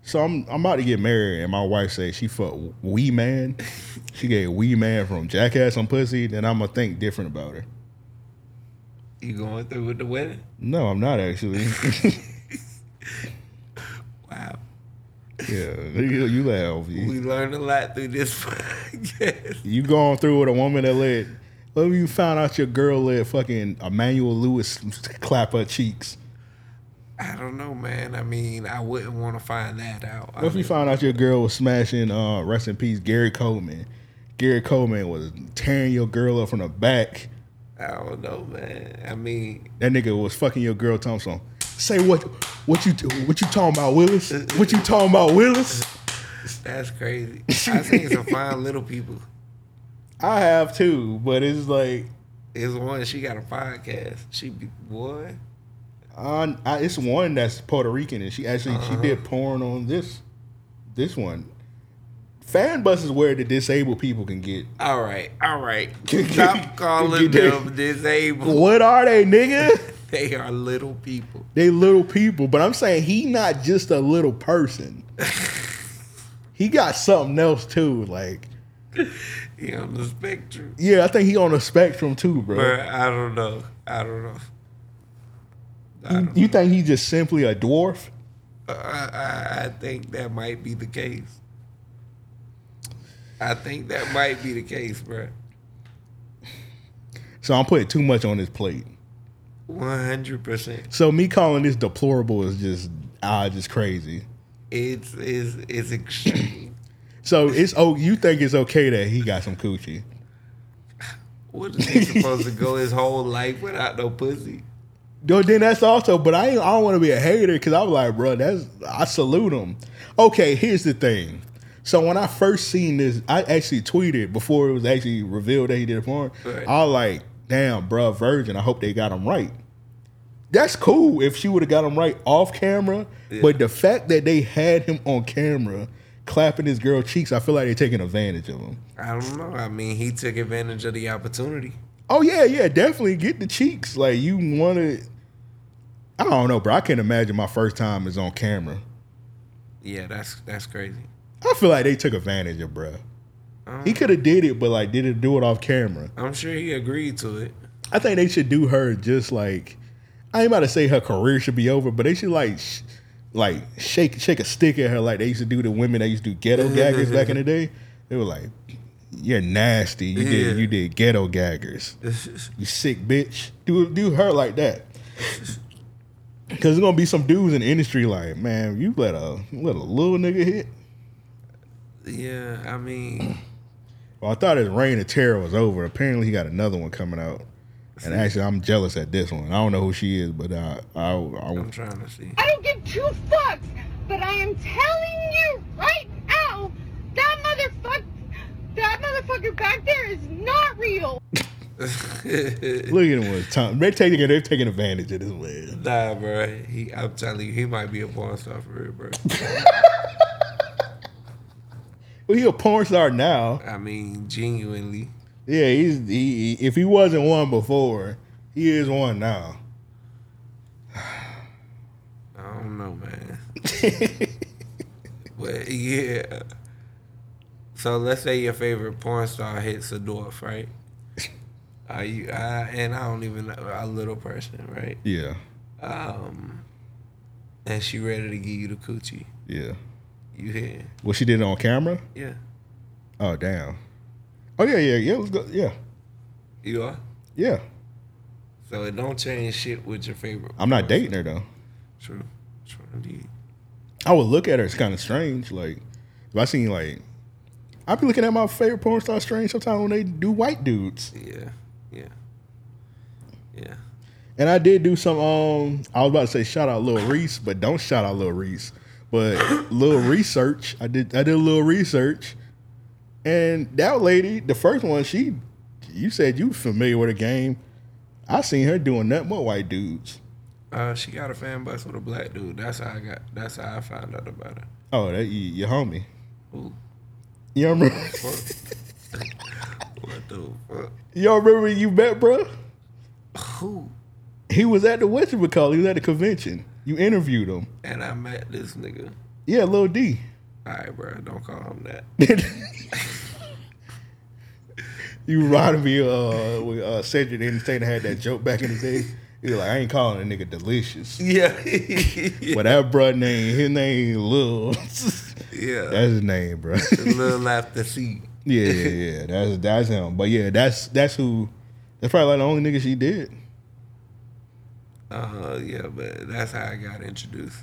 D: So I'm I'm about to get married, and my wife says she fucked Wee Man. she gave Wee Man from Jackass on pussy. Then I'm gonna think different about her.
C: You going through with the wedding?
D: No, I'm not actually.
C: Wow.
D: yeah, you, you laugh. You,
C: We learned a lot through this podcast.
D: you going through with a woman that let. What if you found out your girl let fucking Emmanuel Lewis clap her cheeks?
C: I don't know, man. I mean, I wouldn't want to find that out.
D: What if you found out your girl was smashing, uh, rest in peace, Gary Coleman? Gary Coleman was tearing your girl up from the back.
C: I don't know, man. I mean,
D: That nigga was fucking your girl Thompson. Say what what you what you talking about, Willis? What you talking about, Willis?
C: that's crazy. I seen some fine little people.
D: I have too, but it's like
C: It's one. She got a podcast. She be boy.
D: Uh, I, it's one that's Puerto Rican and she actually she
C: Uh-huh.
D: did porn on this this one. Fan bus is where the disabled people can get.
C: All right, all right. Stop calling them disabled.
D: What are they, nigga?
C: They are little people.
D: They little people, but I'm saying he not just a little person. he got something else too. Like,
C: He on the spectrum.
D: yeah, I think he on the spectrum too, bro.
C: But I don't know. I don't know.
D: You think he's just simply a dwarf?
C: I, I, I think that might be the case. I think that might be the case, bro.
D: So I'm putting too much on his plate.
C: One hundred percent.
D: So me calling this deplorable is just ah, just crazy.
C: It's it's it's extreme.
D: So it's oh, you think it's okay that he got some coochie?
C: what is he supposed to go his whole life without no pussy?
D: No, then that's also. But I ain't, I don't want to be a hater because I'm like, bro, that's I salute him. Okay, here's the thing. So when I first seen this, I actually tweeted before it was actually revealed that he did porn.
C: Right.
D: I was like, damn, bro, virgin. I hope they got him right. That's cool if she would have got him right off camera.
C: Yeah.
D: But the fact that they had him on camera clapping his girl cheeks, I feel like they're taking advantage of him.
C: I don't know. I mean, he took advantage of the opportunity.
D: Oh yeah, yeah, definitely get the cheeks. Like you want to. I don't know, bro. I can't imagine my first time is on camera.
C: Yeah, that's that's crazy.
D: I feel like they took advantage of, bro. He um, could have did it, but like did it do it off camera.
C: I'm sure he agreed to it.
D: I think they should do her just like I ain't about to say her career should be over, but they should like sh- like shake shake a stick at her like they used to do the women that used to do ghetto gaggers back in the day. They were like, "You're nasty. You
C: Yeah.
D: did you did ghetto gaggers. You sick bitch. Do do her like that." Cause there's gonna be some dudes in the industry like, man, you let a let a little nigga hit.
C: Yeah, I mean,
D: Well, I thought his reign of terror was over. Apparently, he got another one coming out. And actually, I'm jealous at this one. I don't know who she is, but uh, I, I,
C: I'm trying to see.
K: I don't give two fucks, but I am telling you right now, that motherfucker, that motherfucker back there is not real.
D: look at him with Tom. They're taking they're taking advantage of this man.
C: Nah, bro. He, I'm telling you, he might be a porn star for real, bro.
D: Well, he a porn star now.
C: I mean, genuinely.
D: Yeah, he's he. If he wasn't one before, he is one now.
C: I don't know, man. but yeah. So let's say your favorite porn star hits a dwarf, right? Are you? I, and I don't even a little person, right?
D: Yeah,
C: Um, and she ready to give you the coochie.
D: yeah.
C: You here?
D: Well, she did it on camera.
C: Yeah.
D: Oh damn. Oh yeah, yeah, yeah. It was good. Yeah,
C: You are.
D: yeah.
C: So it don't change shit with your favorite.
D: I'm not dating her though.
C: True. True indeed.
D: I would look at her. It's kind of strange. Like if I seen like, I be looking at my favorite porn star strange sometimes when they do white dudes.
C: Yeah. Yeah. Yeah.
D: And I did do some. Um, I was about to say shout out Lil Reese, but don't shout out Lil Reese. But little research, I did. I did a little research, and that lady, the first one, she, you said you familiar with the game. I seen her doing nothing but white dudes.
C: Uh, she got a fan bus with a black dude. That's how I got. That's how I found out about her.
D: Oh, that you, your homie.
C: Ooh.
D: You remember?
C: What the fuck?
D: you don't remember you met, bro?
C: Who?
D: He was at the Western McCall. He was at the convention. You interviewed him.
C: And I met this nigga.
D: Yeah, Lil D.
C: All right, bro. Don't call him that.
D: You reminded me uh with uh Cedric Entertainer had that joke back in the day. He was like, I ain't calling a nigga delicious.
C: Yeah.
D: But that bruh name, his name Lil.
C: yeah.
D: That's his name, bro.
C: Little after seat.
D: yeah, yeah, yeah. That's that's him. But yeah, that's that's who that's probably like the only nigga she did.
C: Uh, yeah, but that's how I got introduced.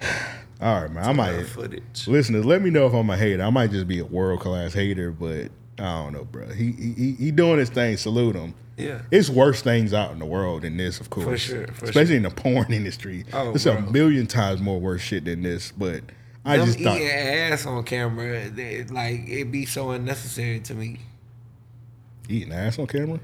D: All right, man. I might
C: footage.
D: listeners. Let me know if I'm a hater. I might just be a world class hater, but I don't know, bro. He he he doing his thing. Salute him.
C: Yeah.
D: It's worse things out in the world than this, of course.
C: For sure, for
D: Especially
C: sure.
D: in the porn industry.
C: Oh,
D: There's a million times more worse shit than this. But I
C: Them
D: just thought
C: eating ass on camera, they, like it be so unnecessary to me.
D: eating ass on camera.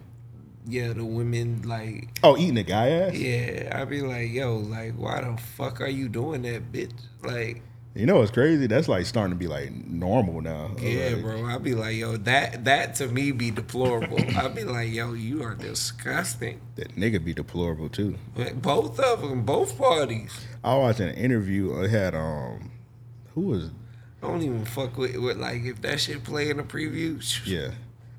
C: Yeah, the women like
D: Oh, eating a guy ass.
C: Yeah, I be like, yo, like, why the fuck are you doing that, bitch? Like,
D: You know what's crazy? That's like starting to be like normal now.
C: yeah,
D: Like,
C: bro. I be like, yo, that that to me be deplorable. I be like, yo, you are disgusting.
D: That nigga be deplorable too.
C: Both of them, both parties.
D: I watched an interview. I had um, who was
C: I don't even fuck with, with like if that shit play in the preview.
D: yeah.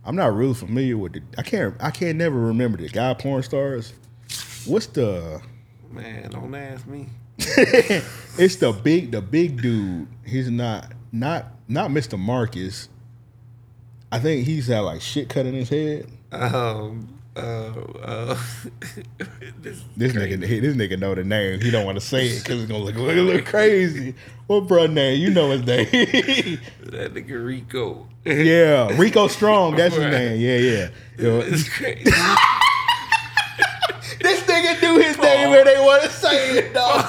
D: I'm not really familiar with the. I can't. I can't never remember the guy porn stars. What's the?
C: Man, don't ask me.
D: it's the big, the big dude. He's not, not, not Mr. Marcus. I think he's had like shit cut in his head.
C: Um, Uh, uh, this,
D: This nigga, he- this nigga know the name. He don't want to say it because it's gonna look, look, look crazy. What bro name? You know his name.
C: that nigga Rico.
D: yeah, Rico Strong. That's his name. Yeah, yeah. Yo,
C: It's crazy.
D: this nigga do his name where they want to say it, dog.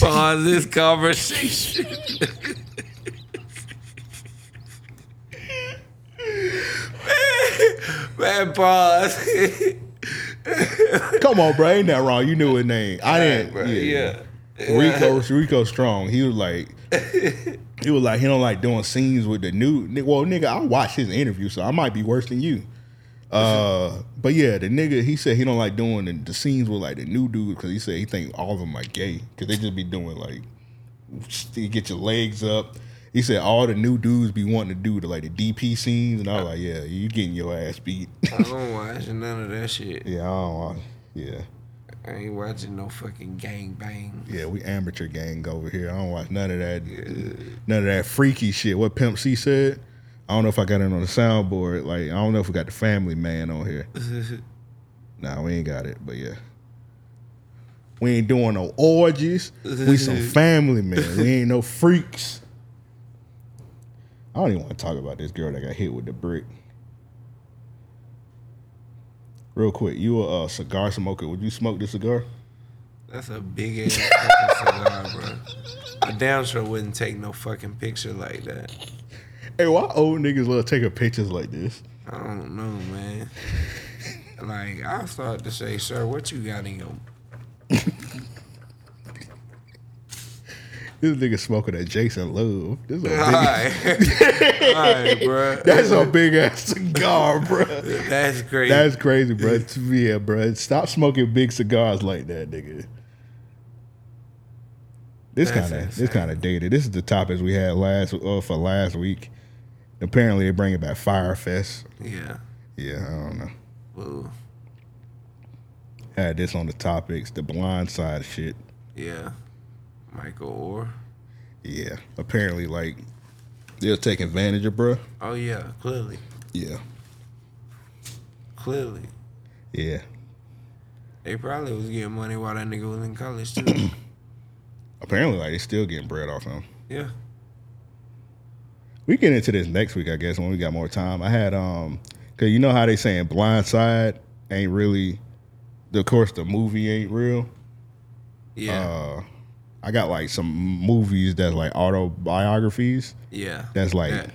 C: Pause this conversation. Man, pause.
D: Come on, bro. Ain't that wrong? You knew his name. I didn't. yeah.
C: yeah.
D: Rico, Rico Strong. He was like, he was like, he don't like doing scenes with the new. Well, nigga, I watched his interview, so I might be worse than you. Uh, but yeah, the nigga, he said he don't like doing the, the scenes with like the new dudes because he said he think all of them are gay because they just be doing like, you get your legs up. He said all the new dudes be wanting to do the like the DP scenes, and I was like, yeah, you getting your ass beat.
C: I don't watch none of that shit.
D: yeah, I don't want. Yeah.
C: I ain't watching no fucking gang bang.
D: Yeah, we amateur gang over here. I don't watch none of that, none of that freaky shit. What Pimp C said. I don't know if I got it on the soundboard. Like I don't know if we got the Family Man on here. nah, we ain't got it. But yeah, we ain't doing no orgies. We some family man. We ain't no freaks. I don't even want to talk about this girl that got hit with the brick. Real quick, you a uh, cigar smoker? Would you smoke this cigar?
C: That's a big ass fucking cigar, bro. I damn sure wouldn't take no fucking picture like that.
D: Hey, why old niggas love taking pictures like this?
C: I don't know, man. Like I started to say, sir, what you got in your
D: This nigga smoking a Jason Love. This is a big,
C: Alright. Alright, bro.
D: That's a big ass cigar, bro.
C: That's crazy.
D: That's crazy, bro. Yeah, bro. Stop smoking big cigars like that, nigga. This kind of this kind of dated. This is the topics we had last uh, for last week. Apparently, they bring it back Fyre Fest.
C: Yeah.
D: Yeah, I don't know.
C: Ooh.
D: Had this on the topics, the blind side shit.
C: Yeah. Michael Oher.
D: Yeah, apparently, like they'll take advantage of, bro.
C: Oh yeah, clearly.
D: Yeah,
C: Clearly.
D: yeah.
C: They probably was getting money while that nigga was in college too.
D: Apparently, like they still getting bread off him.
C: yeah.
D: We get into this next week, I guess, when we got more time. I had um, cause you know how they saying Blind Side ain't really, of course, the movie ain't real.
C: Yeah.
D: Uh, I got like some movies that's like autobiographies.
C: Yeah.
D: That's like
C: That-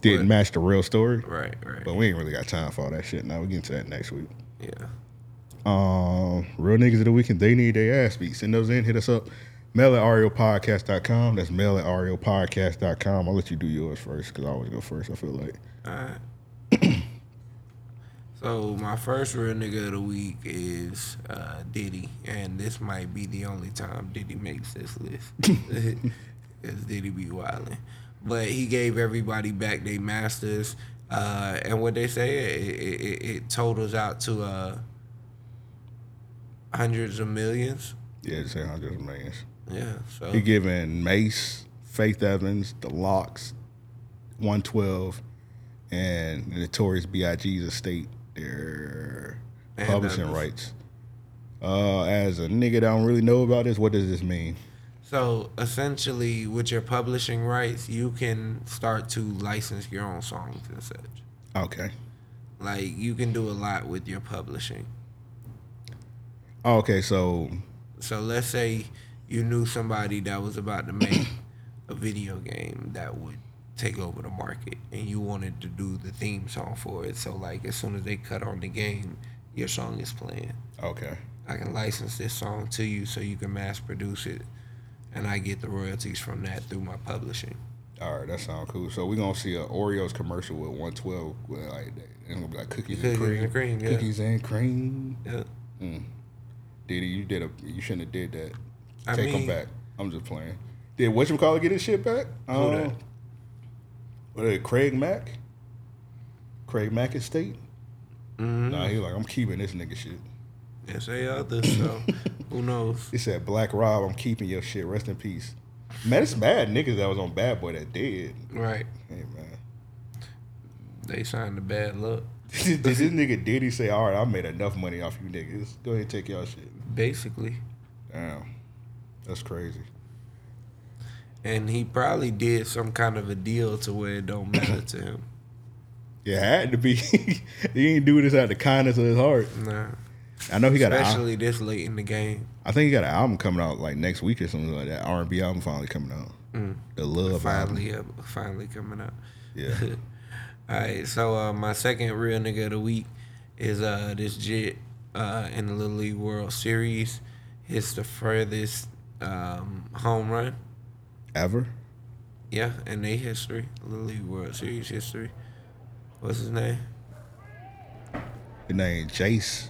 D: didn't match the real story.
C: Right, right.
D: But we ain't really got time for all that shit. Now we get into that next week.
C: Yeah.
D: Um, real niggas of the weekend, they need their ass beat. Send those in, hit us up. Mail at raopodcast.com. That's mail at raopodcast.com. I'll let you do yours first because I always go first, I feel like.
C: Alright. so my first real nigga of the week is uh, Diddy, and this might be the only time Diddy makes this list. Because Diddy be wildin'. But he gave everybody back their masters, uh, and what they say it, it, it, it totals out to uh, hundreds of millions.
D: Yeah, just say hundreds of millions.
C: Yeah, so
D: He giving Mase, Faith Evans, The Lox, 112, and the Notorious B.I.G.'s estate their publishing rights. Uh, as a nigga that don't really know about this, what does this mean?
C: So essentially, with your publishing rights, you can start to license your own songs and such.
D: Okay.
C: Like you can do a lot with your publishing.
D: Okay, so
C: So let's say you knew somebody that was about to make a video game that would take over the market, and you wanted to do the theme song for it. So like as soon as they cut on the game, your song is playing.
D: Okay.
C: I can license this song to you so you can mass produce it, and I get the royalties from that through my publishing.
D: All right, that sounds cool. So we're gonna see a Oreos commercial with 112 with like it's gonna be like cookies,
C: Cookies
D: and cream.
C: and cream, yeah.
D: Cookies and cream.
C: Yeah.
D: Mm. Diddy, you did a you shouldn't have did that.
C: I
D: Take
C: mean-
D: back. I'm just playing. Did whatchamacallit get his shit back?
C: That?
D: What is it, Craig Mack? Craig Mack estate?
C: Mm-hmm.
D: Nah, he like, I'm keeping this nigga shit.
C: Yes, they others. So who knows?
D: He said, Black Rob, I'm keeping your shit. Rest in peace. Man, it's bad niggas that was on Bad Boy that did.
C: Right.
D: Hey man.
C: They signed a bad look.
D: Did this nigga Diddy say, "All right, I made enough money off you niggas. Go ahead and take y'all shit."
C: Basically.
D: Damn, that's crazy.
C: And he probably did some kind of a deal to where it don't matter to him.
D: Yeah, it had to be. he didn't do this out of the kindness of his heart.
C: Nah.
D: I know he got.
C: Especially
D: An,
C: this late in the game.
D: I think he got an album coming out like next week or something like that. R and B album finally coming out.
C: Mm.
D: The Love
C: finally,
D: album.
C: uh, finally coming out.
D: Yeah.
C: All right. So uh, my second real nigga of the week is uh, this jit uh, in the Little League World Series. It's the furthest um, home run
D: Ever?
C: Yeah, in their history, Little League World Series history. What's his name?
D: His name Jace.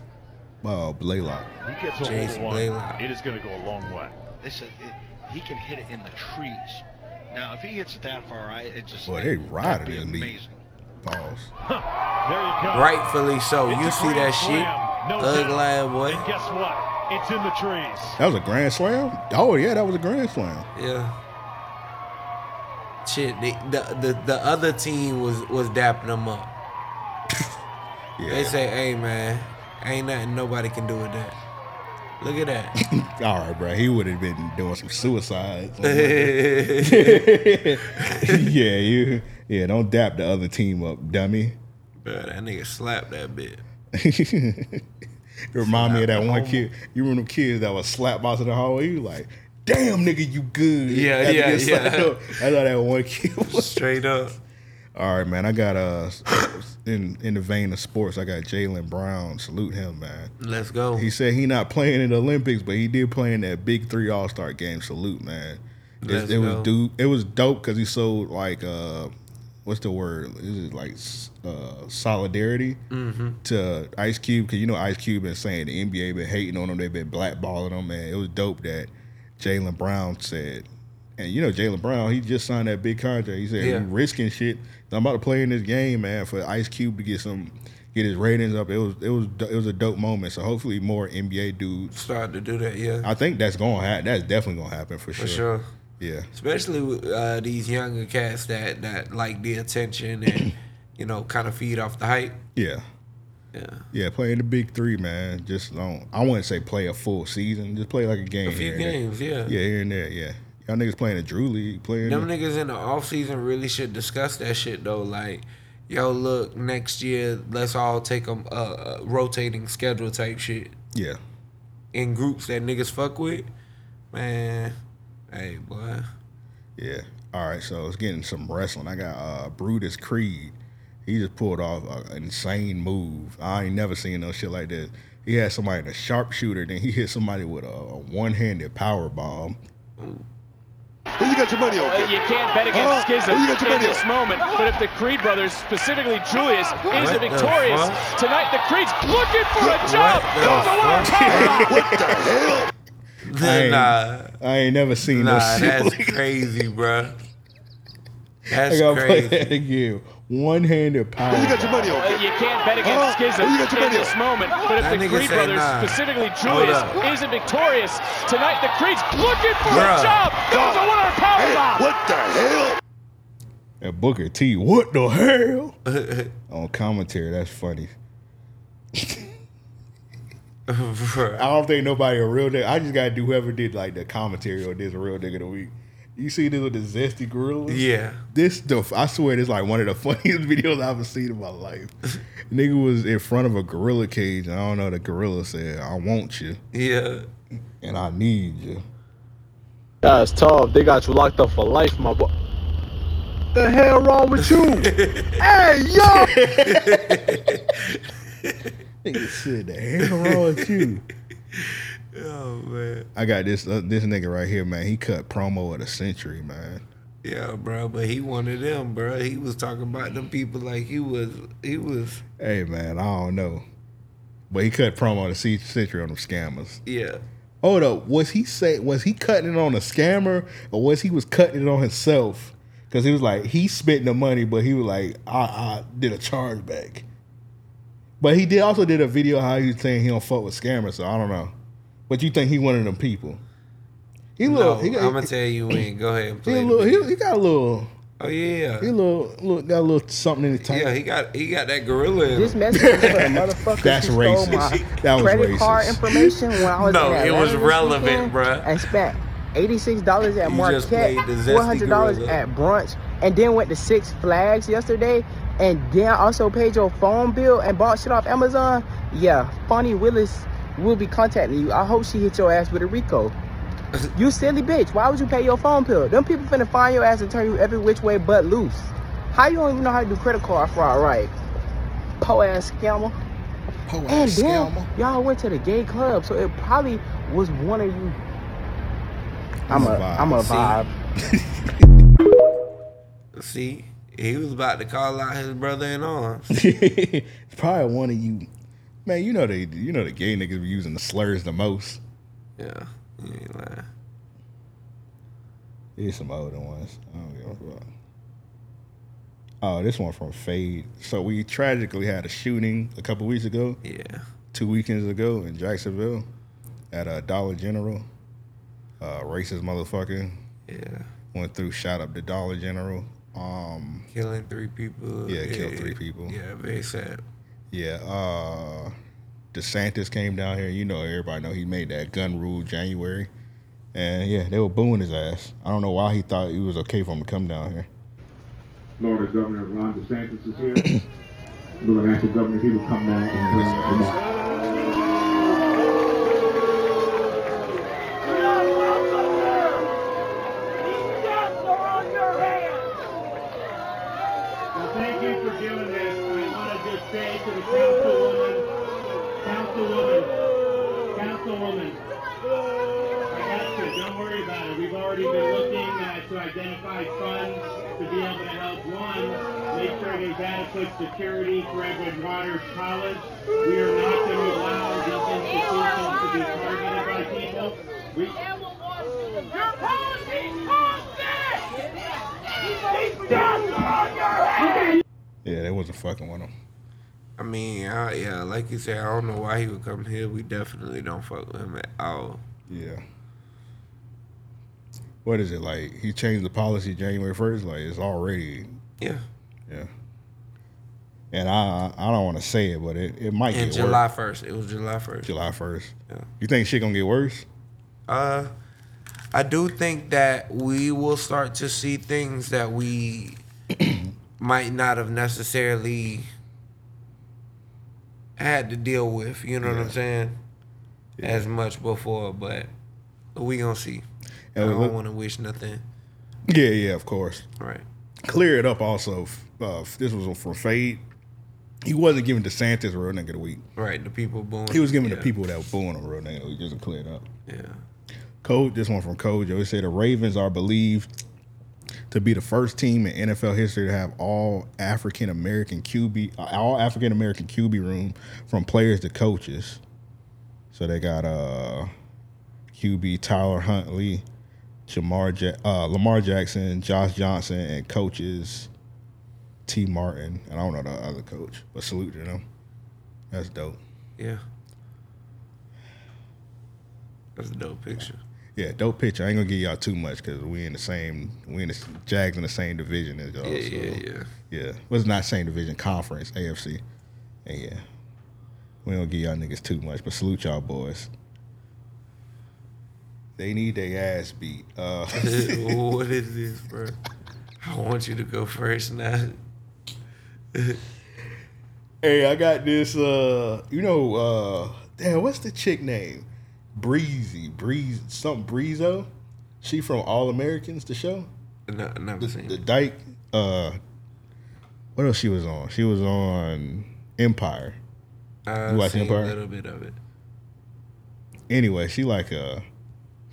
D: Uh, Blaylock.
L: He gets a
C: Jace
L: home run.
C: Blaylock.
L: It is going to go a long way.
M: Listen, it, he can hit it in the trees. Now, if he hits it that far, I it just
D: Boy, they
M: that'd
D: riding
M: be
D: in the
M: amazing.
D: Pause.
L: There you go.
C: Rightfully so.
L: It's
C: You see that
L: grand
C: shit?
L: slam, no
C: Thug
L: doubt.
C: Boy.
L: And guess what? It's in the trees.
D: That was a grand slam. Oh yeah, that was a grand slam.
C: Yeah. Shit, the, the the the other team was was dapping them up. They say, "Hey man, ain't nothing nobody can do with that." Look at that.
D: All right, bro. He would have been doing some suicides. yeah, you. Yeah, don't dap the other team up, dummy.
C: Bro, that nigga slapped that bit.
D: Remind me of that one
C: the
D: kid. You remember them kids that was slapped box in the hallway? You like, damn nigga, you good.
C: Yeah, yeah, yeah.
D: up. That's how that one kid was.
C: Straight up.
D: All right, man. I got uh in in the vein of sports, I got Jaylen Brown. Salute him, man.
C: Let's go.
D: He said he not playing in the Olympics, but he did play in that big three All Star game. Salute, man. It, it was dude. It was dope because he sold like uh, what's the word? Is it like uh, solidarity
C: Mhm.
D: to Ice Cube? Because you know Ice Cube been saying the NBA been hating on him. They've been blackballing him, man. It was dope that Jaylen Brown said. And you know Jaylen Brown, he just signed that big contract. He said
C: Yeah.
D: he risking shit. I'm about to play in this game, man, for Ice Cube to get some, get his ratings up. It was it was it was a dope moment. So hopefully more NBA dudes
C: Start to do that, yeah.
D: I think that's going to happen. That's definitely going to happen for
C: For
D: sure.
C: sure.
D: Yeah.
C: Especially with uh, these younger cats that that like the attention and you know kind of feed off the hype.
D: Yeah.
C: Yeah.
D: Yeah, playing the big three, man. Just don't. I wouldn't say play a full season. Just play like a game.
C: A few
D: here and there.
C: games, yeah.
D: Yeah, here and there. Yeah. Y'all niggas playing a Drew League, playing.
C: Them
D: the-
C: niggas in the off season really should discuss that shit though. Like, yo, look, next year let's all take a, rotating schedule type shit
D: yeah.
C: in groups that niggas fuck with. Man, hey boy,
D: Yeah. All right. So let's get into some wrestling. I got uh, Brutus Creed. He just pulled off an insane move. I ain't never seen no shit like this. He had somebody in a sharpshooter, then he hit somebody with a, a one-handed power bomb.
N: Who you got your money on?
O: Uh, you can't bet
N: Huh?
O: against Schism
N: Who you got your
O: in this
N: on?
O: moment. But if the Creed brothers, specifically Julius, is
N: What the
O: victorious
N: fuck?
O: tonight, the Creed's looking for a
N: What
O: jump.
N: the
O: the.
N: What the hell?
D: I ain't,
C: Nah.
D: I ain't never seen no
C: nah,
D: shit
C: that's
D: like
C: crazy, bruh.
D: I
C: That's
D: gotta play that again. One-handed power.
N: Who you got your money
O: Uh, you can't bet
N: Huh?
O: against Schism
N: Who you got your
O: in
N: money
O: this
N: on?
O: moment. But if
C: That
O: the
C: nigga
O: Creed brothers,
C: nah.
O: specifically Julius, isn't victorious tonight, the Creed's looking for
C: Bruh.
O: a jump. Goes the winner power bomb.
N: What the hell?
D: That Booker T. What the hell? On commentary, that's funny. I don't think nobody a real nigga. I just gotta do whoever did like the commentary on this a real nigga of the week. You see this with the zesty gorillas?
C: Yeah.
D: This the I swear this is like one of the funniest videos I've ever seen in my life. nigga was in front of a gorilla cage, and I don't know. The gorilla said, "I want you,
C: Yeah.
D: and I need you."
P: That's tough. They got you locked up for life, my boy. The hell wrong with you? hey, yo!
D: Nigga said, "The hell wrong with you?"
C: Oh man.
D: I got this uh, this nigga right here, man. He cut promo of the century, man.
C: Yeah, bro, but he one of them, bro. He was talking about them people like he was. He was.
D: Hey, man, I don't know, but he cut promo of the century on them scammers.
C: Yeah.
D: Hold up, was he say was he cutting it on a scammer or was he was cutting it on himself? Because he was like he spent the money, but he was like I, I did a chargeback. But he did also did a video how he was saying he don't fuck with scammers, so I don't know. But you think he one of them people? He
C: no,
D: little, he, got-
C: I'm gonna tell you when. Go ahead and
D: he,
C: play.
D: a
C: the
D: little, he, he got a little
C: Oh yeah.
D: He a little, little got a little something in the tank.
C: Yeah, he got he got that gorilla
A: This message is for the motherfuckers
D: That's
A: who stole my
D: That was
A: credit card information when I was
C: No,
A: in
C: it was relevant,
A: weekend
C: bruh.
A: And spent eighty-six dollars at
C: You
A: Marquette,
C: played the Zesty
A: four hundred dollars at brunch, and then went to Six Flags yesterday. And then also paid your phone bill and bought shit off Amazon. Yeah, Fani Willis will be contacting you. I hope she hit your ass with a RICO. You silly bitch. Why would you pay your phone bill? Them people finna find your ass and turn you every which way but loose. How you don't even know how to do credit card fraud right? Po ass scammer.
D: Po ass scammer.
A: y'all went to the gay club, so it probably was one of you. I'm a, I'm a
C: See?
A: vibe.
C: See, he was about to call out his brother in arms.
D: probably one of you. Man, you know they, you know the gay niggas be using the slurs the most.
C: Yeah, you ain't lying.
D: Here's some older ones. I don't give a fuck. Oh, this one from Fade. So we tragically had a shooting a couple weeks ago.
C: Yeah.
D: Two weekends ago in Jacksonville at a Dollar General. Uh, racist motherfucker.
C: Yeah.
D: Went through, shot up the Dollar General. Um,
C: Killing three people.
D: Yeah, killed three people.
C: Yeah, very sad.
D: Yeah, uh DeSantis came down here. You know, everybody know he made that gun rule January. And yeah, they were booing his ass. I don't know why he thought it was okay for him to come down here.
Q: Florida Governor Ron DeSantis is here. To ask the governor he will come down and bring
R: say to the councilwoman, councilwoman, councilwoman, I got you. Don't worry about it. We've already been looking uh, to identify funds to be able to help one, make sure there's adequate security for Edward Waters College. We are not going to allow these institutions to be targeted by people. We,
D: Yeah, they wasn't fucking with him.
C: I mean, I, yeah, like you said, I don't know why he would come here. We definitely don't fuck with him at all.
D: Yeah. What is it like? He changed the policy January first. Like it's already.
C: Yeah.
D: Yeah. And I I don't want to say it, but it, it might
C: And
D: get
C: July first, it was July first.
D: July first.
C: Yeah.
D: You think shit gonna get worse?
C: Uh, I do think that we will start to see things that we might not have necessarily had to deal with. You know what I'm saying? As much before, but we gonna see.
D: And
C: I
D: we
C: don't want to wish nothing.
D: Yeah, yeah, of course.
C: Right.
D: Clear it up. Also, uh, this was from Fade. He wasn't giving DeSantis real nigga of the week.
C: Right, the people booing.
D: He was giving
C: yeah.
D: the people that were booing him real nigga. week, Just clear it up.
C: Yeah.
D: Code. This one from Kojo. It said the Ravens are believed to be the first team in NFL history to have all African American QB, all African American QB room from players to coaches. So they got uh QB Tyler Huntley, Jamar ja- uh, Lamar Jackson, Josh Johnson, and coaches Tee Martin. And I don't know the other coach, but salute to them. That's dope.
C: Yeah. That's a dope picture.
D: Yeah, dope picture. I ain't gonna give y'all too much because we in the same, we in the Jags in the same division as y'all.
C: Yeah,
D: so,
C: yeah, yeah.
D: yeah. Well, it's not same division, conference, AFC. And yeah, we don't give y'all niggas too much, but salute y'all boys. They need their ass beat. Uh,
C: what is this, bro? I want you to go first now.
D: hey, I got this. Uh, you know, uh, damn, what's the chick name? Breezy, Breeze, something Breezo. She from All Americans, the show.
C: No, never
D: the,
C: seen
D: the
C: it.
D: Dyke. Uh, what else she was on? She was on Empire.
C: I
D: You watch
C: seen
D: Empire?
C: a little bit of it.
D: Anyway, she like a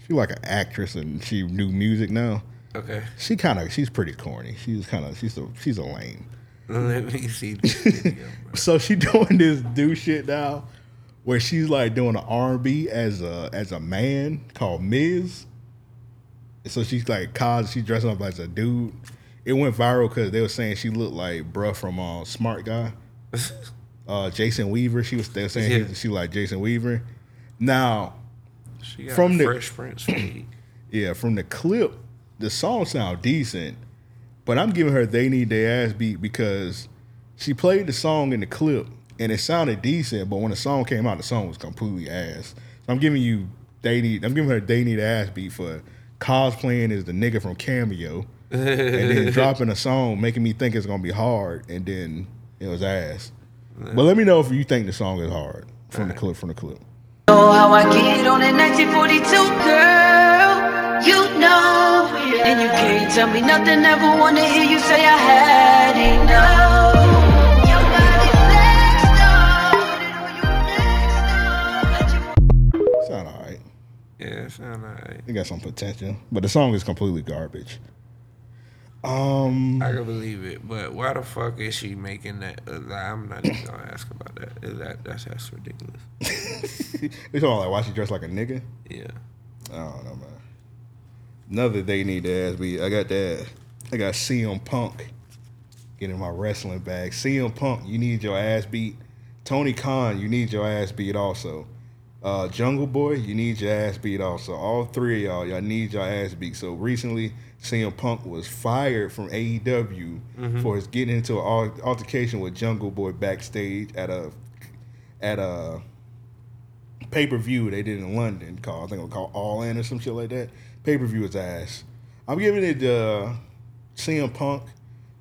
D: she like an actress and she do music now.
C: Okay.
D: She kind of she's pretty corny. She's kind of she's a she's a lame.
C: Let me see this video.
D: So she doing this do shit now, where she's like doing an R and B as a as a man called Miz. So she's like cos she's dressing up as a dude. It went viral because they were saying she looked like bruh from uh, Smart Guy. Uh, Jason Weaver. She was they were saying
C: Yeah.
D: he, she like Jason Weaver. Now
C: She got
D: from the
C: Fresh Prince
D: yeah from the clip, the song sound decent, but I'm giving her they need their ass beat because she played the song in the clip and it sounded decent, but when the song came out, the song was completely ass. So I'm giving you they need. I'm giving her they need ass beat for cosplaying as the nigga from Cameo, and then dropping a song making me think it's gonna be hard, and then it was ass. But let me know if you think the song is hard from the clip. From the clip.
S: Know how I get on in 1942, girl. You know, and you can't tell me nothing. Never wanna hear you say I had enough.
D: Sound alright. It got some potential, but the song is completely garbage. Um,
C: I can believe it, but why the fuck is she making that? Uh, I'm not even gonna ask about that. Is that that's that's ridiculous.
D: You talking like why she dressed like a nigga?
C: Yeah.
D: I don't know, man. Another they need to ask me. I got that. I got CM Punk getting my wrestling bag. CM Punk, you need your ass beat. Tony Khan, you need your ass beat also. Uh, Jungle Boy, you need your ass beat also. All three of y'all, y'all need your ass beat. So recently, CM Punk was fired from AEW
C: Mhm.
D: for his getting into an altercation with Jungle Boy backstage at a at a pay per view they did in London called I think it was called All In or some shit like that. Pay per view is ass. I'm giving it uh, CM Punk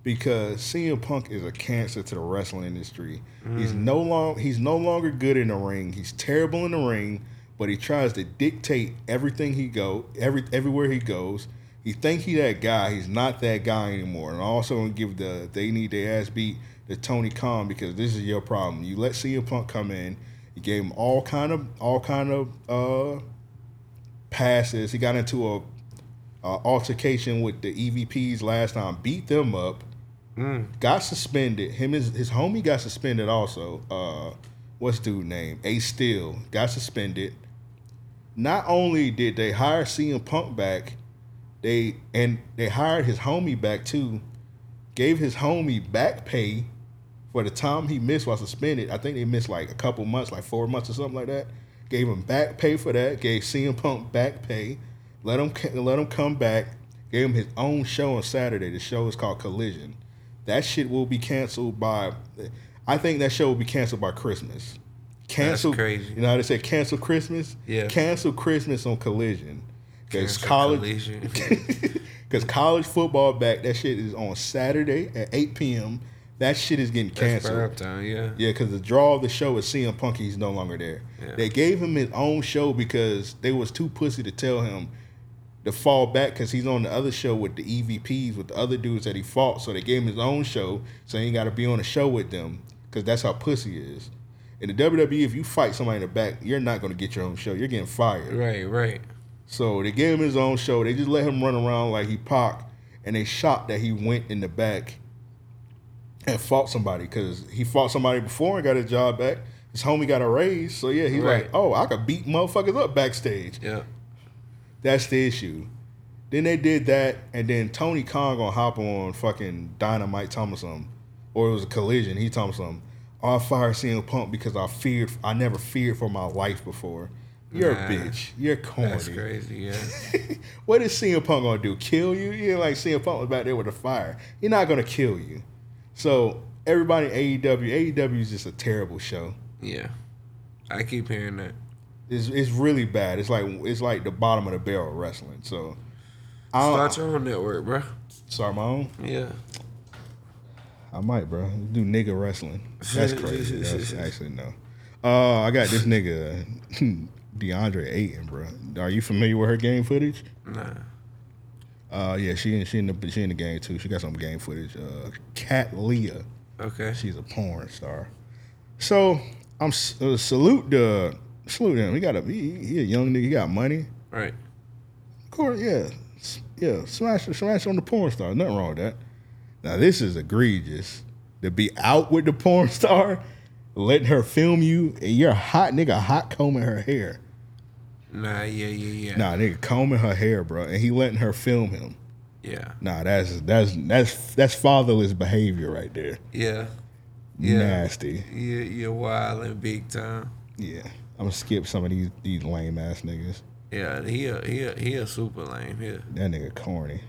D: because CM Punk is a cancer to the wrestling industry. He's
C: Mm.
D: no long he's no longer good in the ring. He's terrible in the ring, but he tries to dictate everything he go every everywhere he goes. He think he that guy. He's not that guy anymore. And I also gonna give the they need their ass beat to Tony Khan because this is your problem. You let CM Punk come in. You gave him all kind of all kind of uh, passes. He got into a, a altercation with the EVPs last time. Beat them up. Got suspended. Him his his homie got suspended also. Uh, what's dude name? Ace Steel got suspended. Not only did they hire CM Punk back, they and they hired his homie back too. Gave his homie back pay for the time he missed while suspended. I think they missed like a couple months, like four months or something like that. Gave him back pay for that. Gave CM Punk back pay. Let him let him come back. Gave him his own show on Saturday. The show is called Collision. That shit will be canceled by. I think that show will be canceled by Christmas. Cancel.
C: crazy.
D: You know how they say cancel Christmas?
C: Yeah.
D: Cancel Christmas on Collision. Because college. Because college football back, that shit is on Saturday at 8 p.m. That shit is getting canceled.
C: time, yeah.
D: Yeah, because the draw of the show is CM Punk. He's no longer there.
C: Yeah.
D: They gave him his own show because they was too pussy to tell him to fall back because he's on the other show with the EVPs with the other dudes that he fought. So they gave him his own show, so he ain't got to be on a show with them because that's how pussy is. In the WWE, if you fight somebody in the back, you're not going to get your own show. You're getting fired.
C: Right, right.
D: So they gave him his own show. They just let him run around like he Pac, and they shot that he went in the back and fought somebody because he fought somebody before and got his job back. His homie got a raise, so yeah, he's
C: Right.
D: like, "Oh, I could beat motherfuckers up backstage."
C: Yeah,
D: that's the issue. Then they did that, and then Tony Khan gonna hop on fucking Dynamite, something, or it was a collision. He told me something. Oh, I fired CM Punk because I feared. I never feared for my life before. You're
C: Nah,
D: a bitch. You're corny.
C: That's crazy, yeah.
D: What is CM Punk gonna do? Kill you? You ain't like CM Punk was back there with a fire. He's not gonna kill you. So everybody in AEW, AEW is just a terrible show.
C: Yeah. I keep hearing that.
D: It's it's really bad. It's like it's like the bottom of the barrel of wrestling. So I don't-
C: Start your own network, bro.
D: Start my own.
C: Yeah.
D: I might, bro. Do nigga wrestling. That's crazy. That's actually no. Uh, I got this nigga DeAndre Ayton, bro. Are you familiar with her game footage?
C: Nah.
D: Uh, yeah, she in she in the she in the game too. She got some game footage. Uh, Cat Leah.
C: Okay.
D: She's a porn star. So I'm uh, salute the salute him. He got a he, he a young nigga. He got money.
C: Right.
D: Of course, yeah, yeah. Smash smash on the porn star. Nothing wrong with that. Now this is egregious. To be out with the porn star, letting her film you, and you're a hot nigga, hot combing her hair.
C: Nah, yeah, yeah, yeah.
D: Nah, nigga combing her hair, bro, and he letting her film him.
C: Yeah.
D: Nah, that's that's that's that's fatherless behavior right there.
C: Yeah. Yeah.
D: Nasty.
C: Yeah, you're wild and big time.
D: Yeah. I'm gonna skip some of these these lame ass niggas.
C: Yeah, he a, he a, he a super lame Yeah,
D: That nigga corny.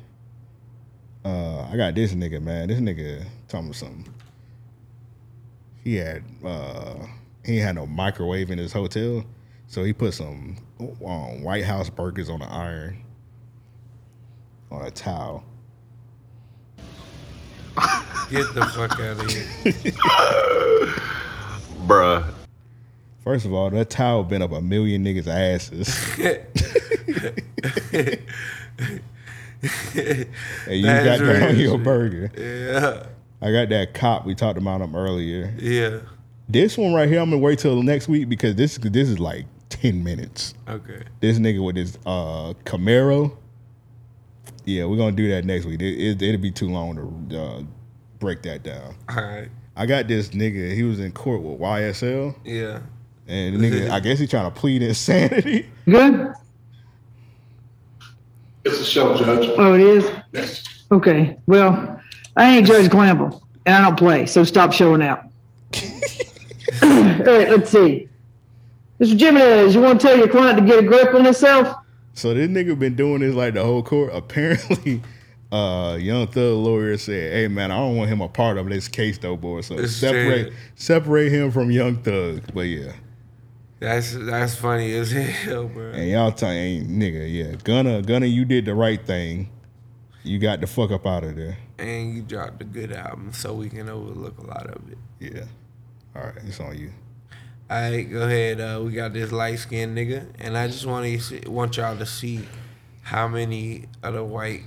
D: Uh, I got this nigga, man. This nigga talking about something. He had uh, he had no microwave in his hotel, so he put some um, White House burgers on the iron on a towel.
C: Get the fuck out of here.
P: Bruh.
D: First of all, that towel been up a million niggas' asses. and you
C: That
D: got that on your burger.
C: Yeah.
D: I got that cop we talked about him earlier.
C: Yeah.
D: This one right here, I'm gonna wait till next week because this this is like ten minutes.
C: Okay.
D: This nigga with his uh Camaro. Yeah, we're gonna do that next week. It, it, will be too long to uh, break that down.
C: All right.
D: I got this nigga. He was in court with YSL,
C: Yeah.
D: And nigga, I guess he trying to plead insanity.
T: Good?
Q: It's a show, Judge.
T: Oh, it is? Okay. Well, I ain't Judge Clamble, and I don't play, so stop showing out. All right, let's see. Mr. Jimenez, you want to tell your client to get a grip on himself?
D: So this nigga been doing this like the whole court. Apparently, uh, Young Thug lawyer said, "Hey man, I don't want him a part of this case though, boy. So
C: It's
D: separate
C: shit.
D: separate him from Young Thug." But yeah,
C: That's that's funny as hell, bro.
D: and y'all telling nigga, yeah, Gunna, Gunna, you did the right thing. You got the fuck up out of there.
C: And you dropped a good album, so we can overlook a lot of it.
D: Yeah. All right, it's on you.
C: All right, go ahead. Uh, we got this light skinned nigga, and I just want to want y'all to see how many other white,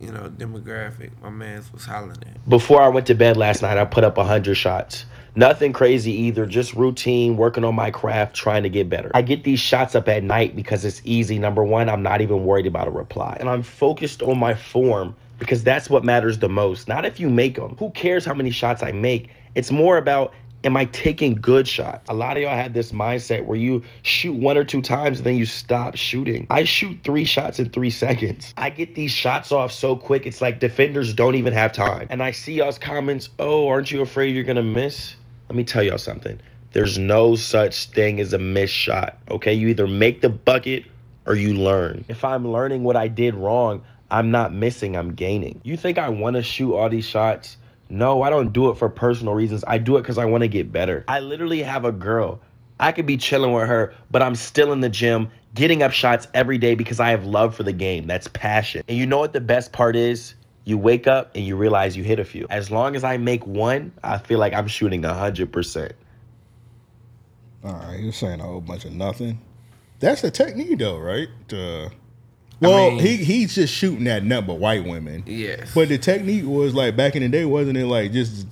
C: you know, demographic my man's was hollering at.
U: Before I went to bed last night, I put up 100 shots. Nothing crazy either, just routine, working on my craft, trying to get better. I get these shots up at night because it's easy. Number one, I'm not even worried about a reply. And I'm focused on my form because that's what matters the most. Not if you make them. Who cares how many shots I make? It's more about am I taking good shots? A lot of y'all had this mindset where you shoot one or two times and then you stop shooting. I shoot three shots in three seconds. I get these shots off so quick, it's like defenders don't even have time. And I see y'all's comments, oh, aren't you afraid you're gonna miss? Let me tell y'all something. There's no such thing as a missed shot, okay? You either make the bucket or you learn. If I'm learning what I did wrong, I'm not missing, I'm gaining. You think I wanna shoot all these shots? No, I don't do it for personal reasons. I do it because I want to get better. I literally have a girl. I could be chilling with her, but I'm still in the gym, getting up shots every day because I have love for the game. That's passion. And you know what the best part is? You wake up and you realize you hit a few. As long as I make one, I feel like I'm shooting 100%.
D: All right, you're saying a whole bunch of nothing. That's a technique though, right? To, well,
C: mean-
D: he he's just shooting at number white women.
C: Yes.
D: But the technique was like back in the day, wasn't it? Like just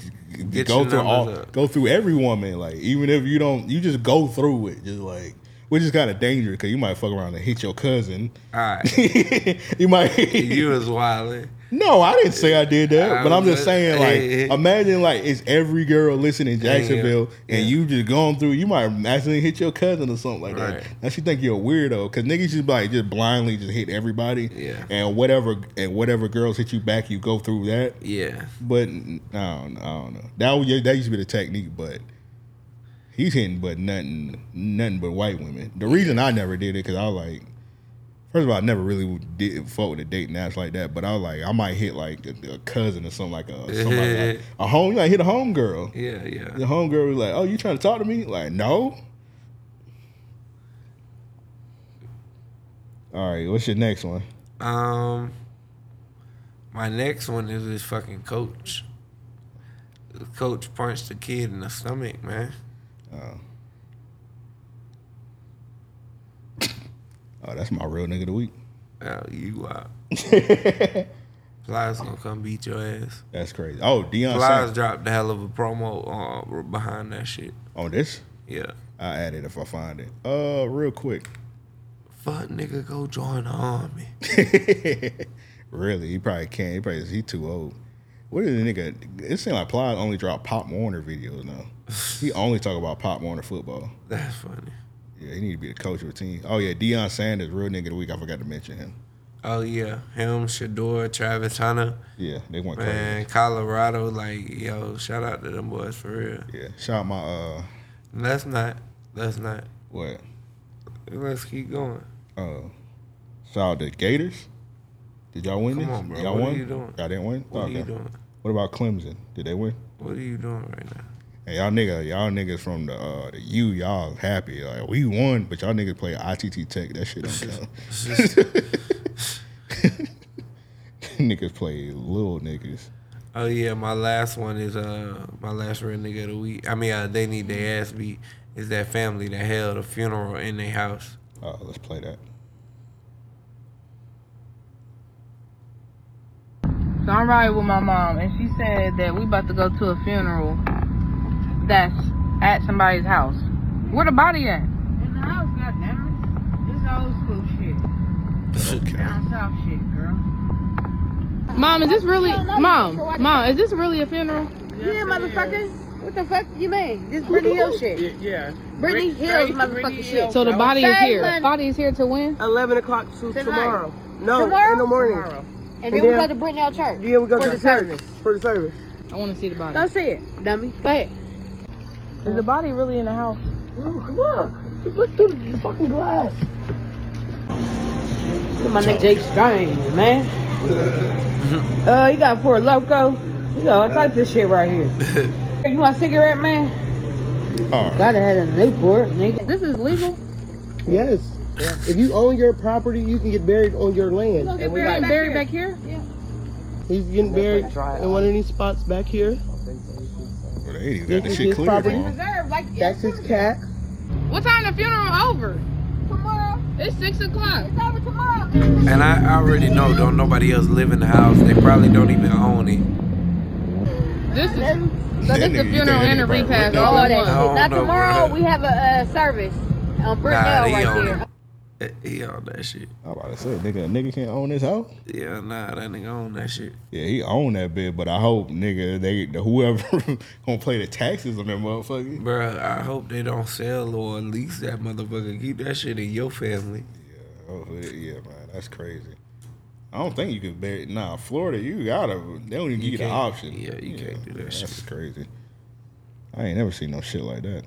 C: Get
D: go through all,
C: up.
D: go through every woman. Like even if you don't, you just go through it. Just like which is kind of dangerous because you might fuck around and hit your cousin.
C: All right.
D: you might.
C: you was wilding.
D: No, I didn't say I did that,
C: I
D: but I'm just saying, like,
C: Hey,
D: imagine like it's every girl listening in Jacksonville,
C: yeah.
D: and you just going through. You might accidentally hit your cousin or something like that.
C: Right.
D: Now she think you're a weirdo because niggas just like just blindly just hit everybody.
C: Yeah.
D: And whatever and whatever girls hit you back, you go through that.
C: Yeah.
D: But I don't, I don't know. That was that used to be the technique, but he's hitting but nothing, nothing but white women. The reason I never did it because I was like, first of all, I never really did fuck with a dating apps like that. But I was like, I might hit like a, a cousin or something like a somebody like a home. You might hit a home girl.
C: Yeah, yeah.
D: The home girl was like, "Oh, you trying to talk to me?" Like, no. All right, what's your next one?
C: Um, my next one is this fucking coach. The coach punched the kid in the stomach, man.
D: Oh. Oh, that's my real nigga of the week.
C: Oh, you out. Plies gonna come beat your ass.
D: That's crazy. Oh, Deion
C: Plies
D: Sanders.
C: dropped the hell of a promo uh, behind that shit.
D: On this?
C: Yeah.
D: I add it if I find it. Uh, real quick.
C: Fuck nigga, go join the army.
D: really? He probably can't. He probably he too old. What is the nigga? It seems like Plies only drop Pop Warner videos now. he only talk about Pop Warner football.
C: That's funny.
D: Yeah, he need to be the coach of a team. Oh yeah, Deion Sanders, real nigga of the week. I forgot to mention him.
C: Oh yeah, him, Shedeur, Travis Hunter.
D: Yeah, they went
C: Man, Colorado, like yo, shout out to them boys for real.
D: Yeah, shout out my uh.
C: Let's not. Let's not.
D: What?
C: Let's keep going.
D: Uh, shout out the Gators. Did y'all win
C: Come
D: this?
C: on, bro.
D: Y'all
C: What are
D: won?
C: you doing?
D: Y'all didn't win?
C: What are you doing?
D: What about Clemson? Did they win?
C: What are you doing right now?
D: And y'all nigga, y'all niggas from the uh, the U, y'all happy like we won, but y'all niggas play ITT Tech. That shit don't count. niggas play little niggas.
C: Oh yeah, my last one is uh my last real nigga of the week. I mean, uh, they need their ass beat. Is that family that held a funeral in their house?
D: Uh, let's play that.
V: So I'm riding with my mom, and she said that we about to go to a funeral that's at somebody's house. Where the body at?
F: In the house, goddamn it. This old school shit. Down south shit, girl.
V: Mom, is this really mom? Mom, is this really a funeral?
F: Yeah, motherfucker. What the fuck you mean? This Brittany Hill shit.
G: Yeah.
F: Brittany Hill's motherfucking shit.
V: So the body is here.
F: month.
V: Body is here to win.
W: Eleven o'clock to
F: Tonight.
W: tomorrow. No,
F: Tomorrow?
W: in the morning.
F: Tomorrow. And then we go to Brittany Hill Church.
W: Yeah, we go
F: for
W: to
F: the
W: the service. For the service.
V: I want to see the body.
F: Go see it, dummy. Go ahead.
V: Is the body really in the house?
W: Come on. Look through the fucking glass.
F: Look at my nigga Jake Strange, man. uh, you got for a loco. You got all types of shit right here. you want a cigarette, man?
D: All right.
F: Gotta have it in Newport, nigga. This is legal.
W: Yes. If you own your property, you can get buried on your land.
V: Get
W: And we
V: buried,
W: got-
V: buried back here? Yeah.
W: He's getting buried in one of these spots back here.
D: Well, they ain't got
W: This
D: shit
W: his
D: clear
W: property.
D: for 'em.
W: That's his cat.
V: What time the funeral over?
F: Tomorrow.
V: It's six o'clock.
F: It's over tomorrow.
C: And I already know don't nobody else live in the house. They probably don't even own it.
V: This is so
C: That
V: this
C: nigga-
V: the funeral
C: that
V: and a
C: nigga
V: repast all
C: up
V: in
C: his-
V: one.
C: I don't
F: Now tomorrow we have a uh, service on Brittany
C: Nah,
F: Hill
C: he
F: right
C: own
F: there.
C: He own that shit.
D: I'm about to say, nigga, a nigga can't own this house.
C: Yeah, nah, that nigga own that shit.
D: Yeah, he own that bit, but I hope nigga they whoever gonna play the taxes on that motherfucker.
C: Bro, I hope they don't sell or lease that motherfucker. Keep that shit in your family.
D: Oh yeah, man, that's crazy. I don't think you can bury. Nah, Florida, you gotta. They don't even give you the option.
C: yeah, you can't do that
D: That's
C: shit.
D: crazy. I ain't never seen no shit like that.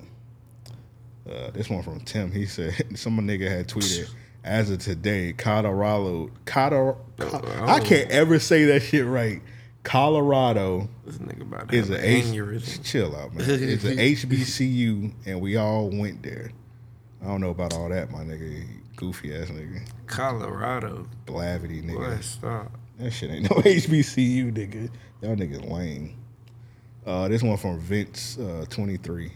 D: Uh, this one from Tim. He said some nigga had tweeted. As of today, Colorado, Colorado, I can't ever say that shit right. Colorado
C: This nigga about to
D: is an
C: an
D: H- chill out, man. It's an HBCU, and we all went there. I don't know about all that, my nigga. Goofy ass nigga.
C: Colorado.
D: Blavity nigga.
C: Boy, stop.
D: That shit ain't no HBCU, nigga. Y'all niggas lame. Uh, this one from Vince, uh, 23.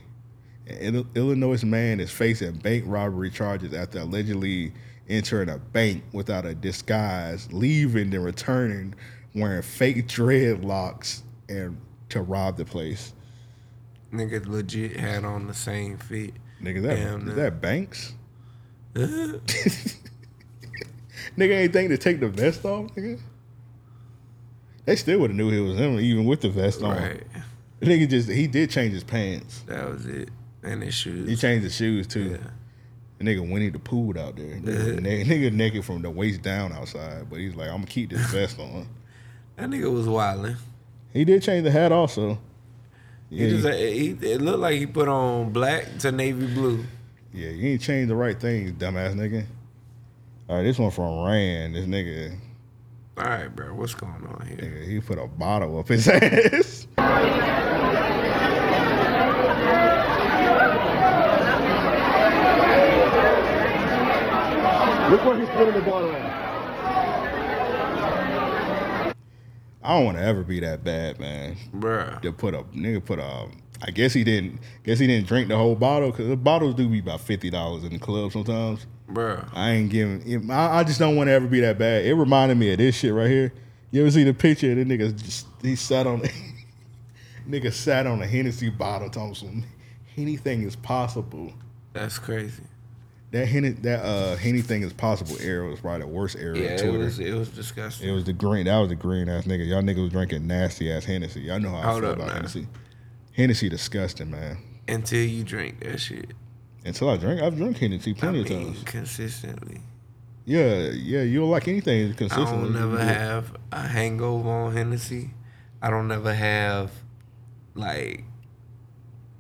D: An Illinois man is facing bank robbery charges after allegedly entering a bank without a disguise, leaving and returning wearing fake dreadlocks and to rob the place.
C: Nigga legit had on the same fit.
D: Nigga, that
C: Damn,
D: is that Banks? nigga ain't think to take the vest off, nigga. They still would have knew he was him, even with the vest on.
C: Right.
D: The nigga just he did change his pants.
C: That was it. And his shoes.
D: He changed his shoes too. The nigga Winnie the Pooh out there. Nigga, nigga naked from the waist down outside, but he's like, I'm gonna keep this vest on.
C: That nigga was wildin'.
D: He did change the hat also.
C: He just, he, it looked like he put on black to navy blue.
D: Yeah, you ain't changed the right things, dumbass nigga. All right, this one from Rand. This nigga,
C: All right, bro. What's going on here?
D: nigga, he put a bottle up his ass.
N: Look where he's putting the bottle at.
D: I don't want to ever be that bad, man.
C: Bruh.
D: To put a nigga put a. I guess he didn't. Guess he didn't drink the whole bottle because the bottles do be about fifty dollars in the club sometimes.
C: Bruh.
D: I ain't giving. I, I just don't want to ever be that bad. It reminded me of this shit right here. You ever see the picture? of The nigga just he sat on. nigga sat on a Hennessy bottle. Talking some anything is possible.
C: That's crazy.
D: That Henny, that uh thing is possible era was probably the worst era
C: Yeah,
D: of
C: it
D: Twitter.
C: was it was disgusting.
D: It was the green. That was the green ass nigga. Y'all niggas was drinking nasty ass Hennessy. Y'all know how I feel
C: up
D: about. Hennessy. Hennessy disgusting, man.
C: Until you drink that shit.
D: Until I drink, I've drunk Hennessy plenty
C: I
D: of times.
C: consistently.
D: Yeah, yeah. You don't like anything consistently.
C: I don't never have a hangover on Hennessy. I don't never have like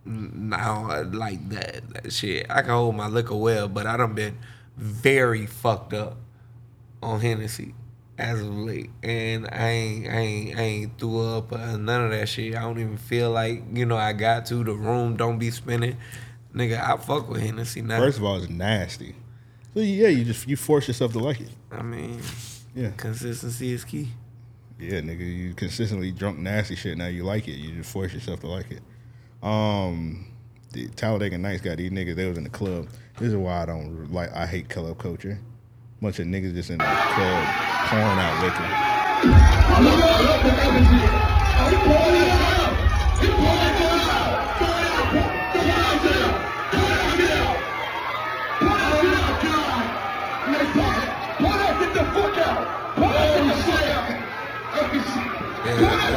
C: now like that, that shit. I can hold my liquor well, but I done been very fucked up on Hennessy. as of late, and I ain't, I ain't, I ain't threw up uh, none of that shit. I don't even feel like you know I got to. The room don't be spinning, nigga. I fuck with Hennessy now.
D: First of all, it's nasty. So yeah, you just you force yourself to like it.
C: I mean,
D: Yeah.
C: consistency is key.
D: Yeah, nigga, you consistently drunk nasty shit. Now you like it. You just force yourself to like it. Um, the Talladega Nights got these niggas. They was in the club. This is why I don't like. I hate club culture. Bunch of niggas just in the club pouring out liquor.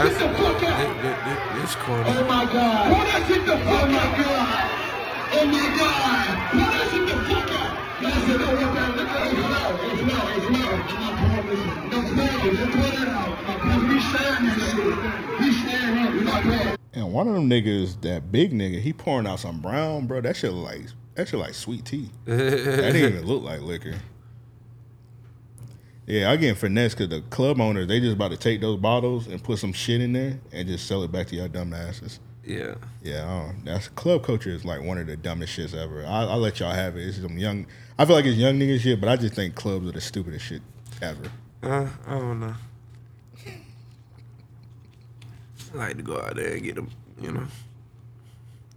C: Yeah, that's this, this, this corny.
O: Oh my god. Pull that shit the fuck oh my god. Oh my god. Pull that shit the fuck out. That's it. Don't worry about it. It's loud. It's loud. It's loud. I'm not pouring this. Don't say it. Just put it out. He's sharing this shit. He's sharing it. We're not pouring.
D: And one of them niggas, that big nigga, he pouring out some brown, bro. That shit like that shit like sweet tea. that didn't even look like liquor. Yeah, I get finesse because the club owners they just about to take those bottles and put some shit in there and just sell it back to y'all dumb asses.
C: Yeah.
D: Yeah, that's club culture is like one of the dumbest shits ever. I, I'll let y'all have it. It's some young. I feel like it's young nigga shit, but I just think clubs are the stupidest shit ever.
C: Uh, I don't know. I like to go out there and get them, you know,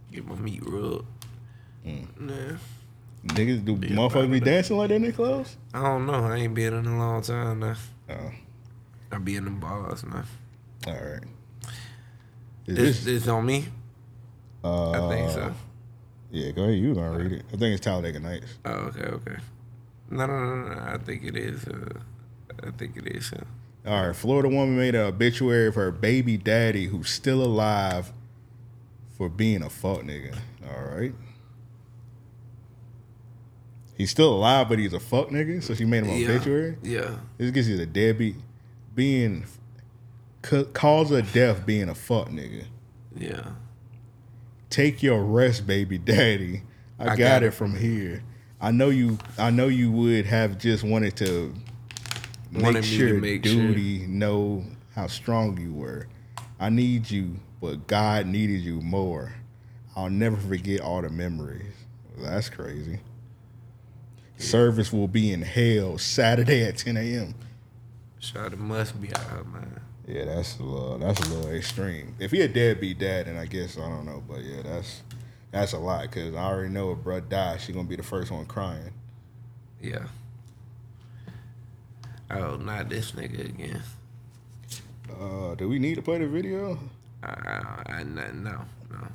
C: get my meat rubbed. Nah.
D: Niggas do motherfuckers be dancing like that in their clubs?
C: I don't know. I ain't been in a long time now.
D: Oh.
C: I be in the bars now.
D: All right. Is
C: This, this on me?
D: Uh,
C: I think so.
D: Yeah, go ahead. You gonna read it? I think it's Talladega Nights.
C: Oh, okay, okay. No, no, no, no. I think it is. Uh, I think it is. Uh,
D: All right, Florida woman made an obituary of her baby daddy who's still alive for being a fuck nigga. All right. He's still alive, but he's a fuck nigga. So she made him
C: Yeah,
D: obituary.
C: yeah.
D: This gets you the deadbeat being cause of death being a fuck nigga.
C: yeah.
D: Take your rest, baby daddy. I,
C: I
D: got,
C: got
D: it from here. I know you. I know you would have just wanted to make
C: Wanted to
D: sure
C: make sure.
D: duty know how strong you were. I need you, but God needed you more. I'll never forget all the memories. That's crazy. Service will be in hell Saturday at 10 a.m.
C: Shot must be out, man.
D: Yeah, that's a little that's a little extreme. If he a deadbeat dad, then I guess I don't know, but yeah, that's that's a lot because I already know if bruh dies, she gonna be the first one crying.
C: Yeah. Oh, not this nigga again.
D: Uh, do we need to play the video?
C: Uh, I, I no, no.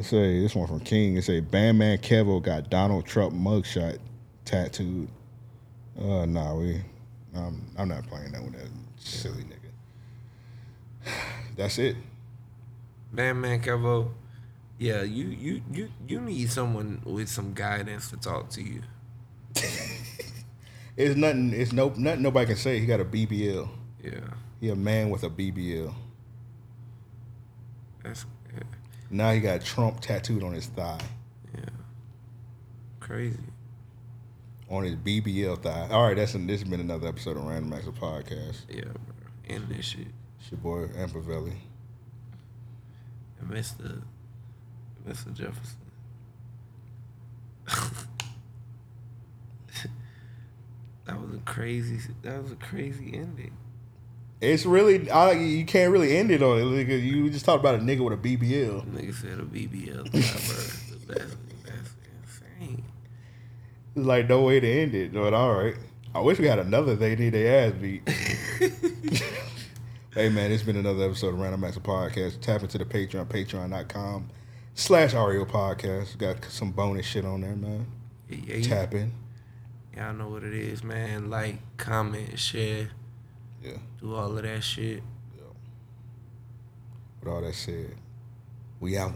D: It say this one from King. It say Bandman Kevo got Donald Trump mugshot tattooed. Uh, nah, we. I'm I'm not playing that with that silly nigga. That's it.
C: Man, man, Kevo. Yeah, you, you, you, you need someone with some guidance to talk to you.
D: It's nothing. It's no nothing nobody can say. He got a BBL.
C: Yeah.
D: He a man with a BBL.
C: That's
D: Now he got Trump tattooed on his thigh. Yeah.
C: Crazy.
D: On his BBL thigh. All right, that's this has been another episode of Random Acts of Podcast.
C: Yeah, bro. End this shit.
D: It's your boy Ampavelli.
C: And Mr. Mr. Jefferson. that was a crazy. That was a crazy ending.
D: It's really I, you can't really end it on it. Like, you just talked about a nigga with a BBL.
C: Nigga said a BBL. that's, that's insane.
D: There's like no way to end it. But all right. I wish we had another they need their ass beat. hey man, it's been another episode of Random Acts Podcast. Tap into the Patreon, patreon.com slash REO Podcast. Got some bonus shit on there, man.
C: Yeah, yeah,
D: Tap in.
C: Y'all know what it is, man. Like, comment, share.
D: Yeah.
C: Do all of that shit.
D: With all that said, we out.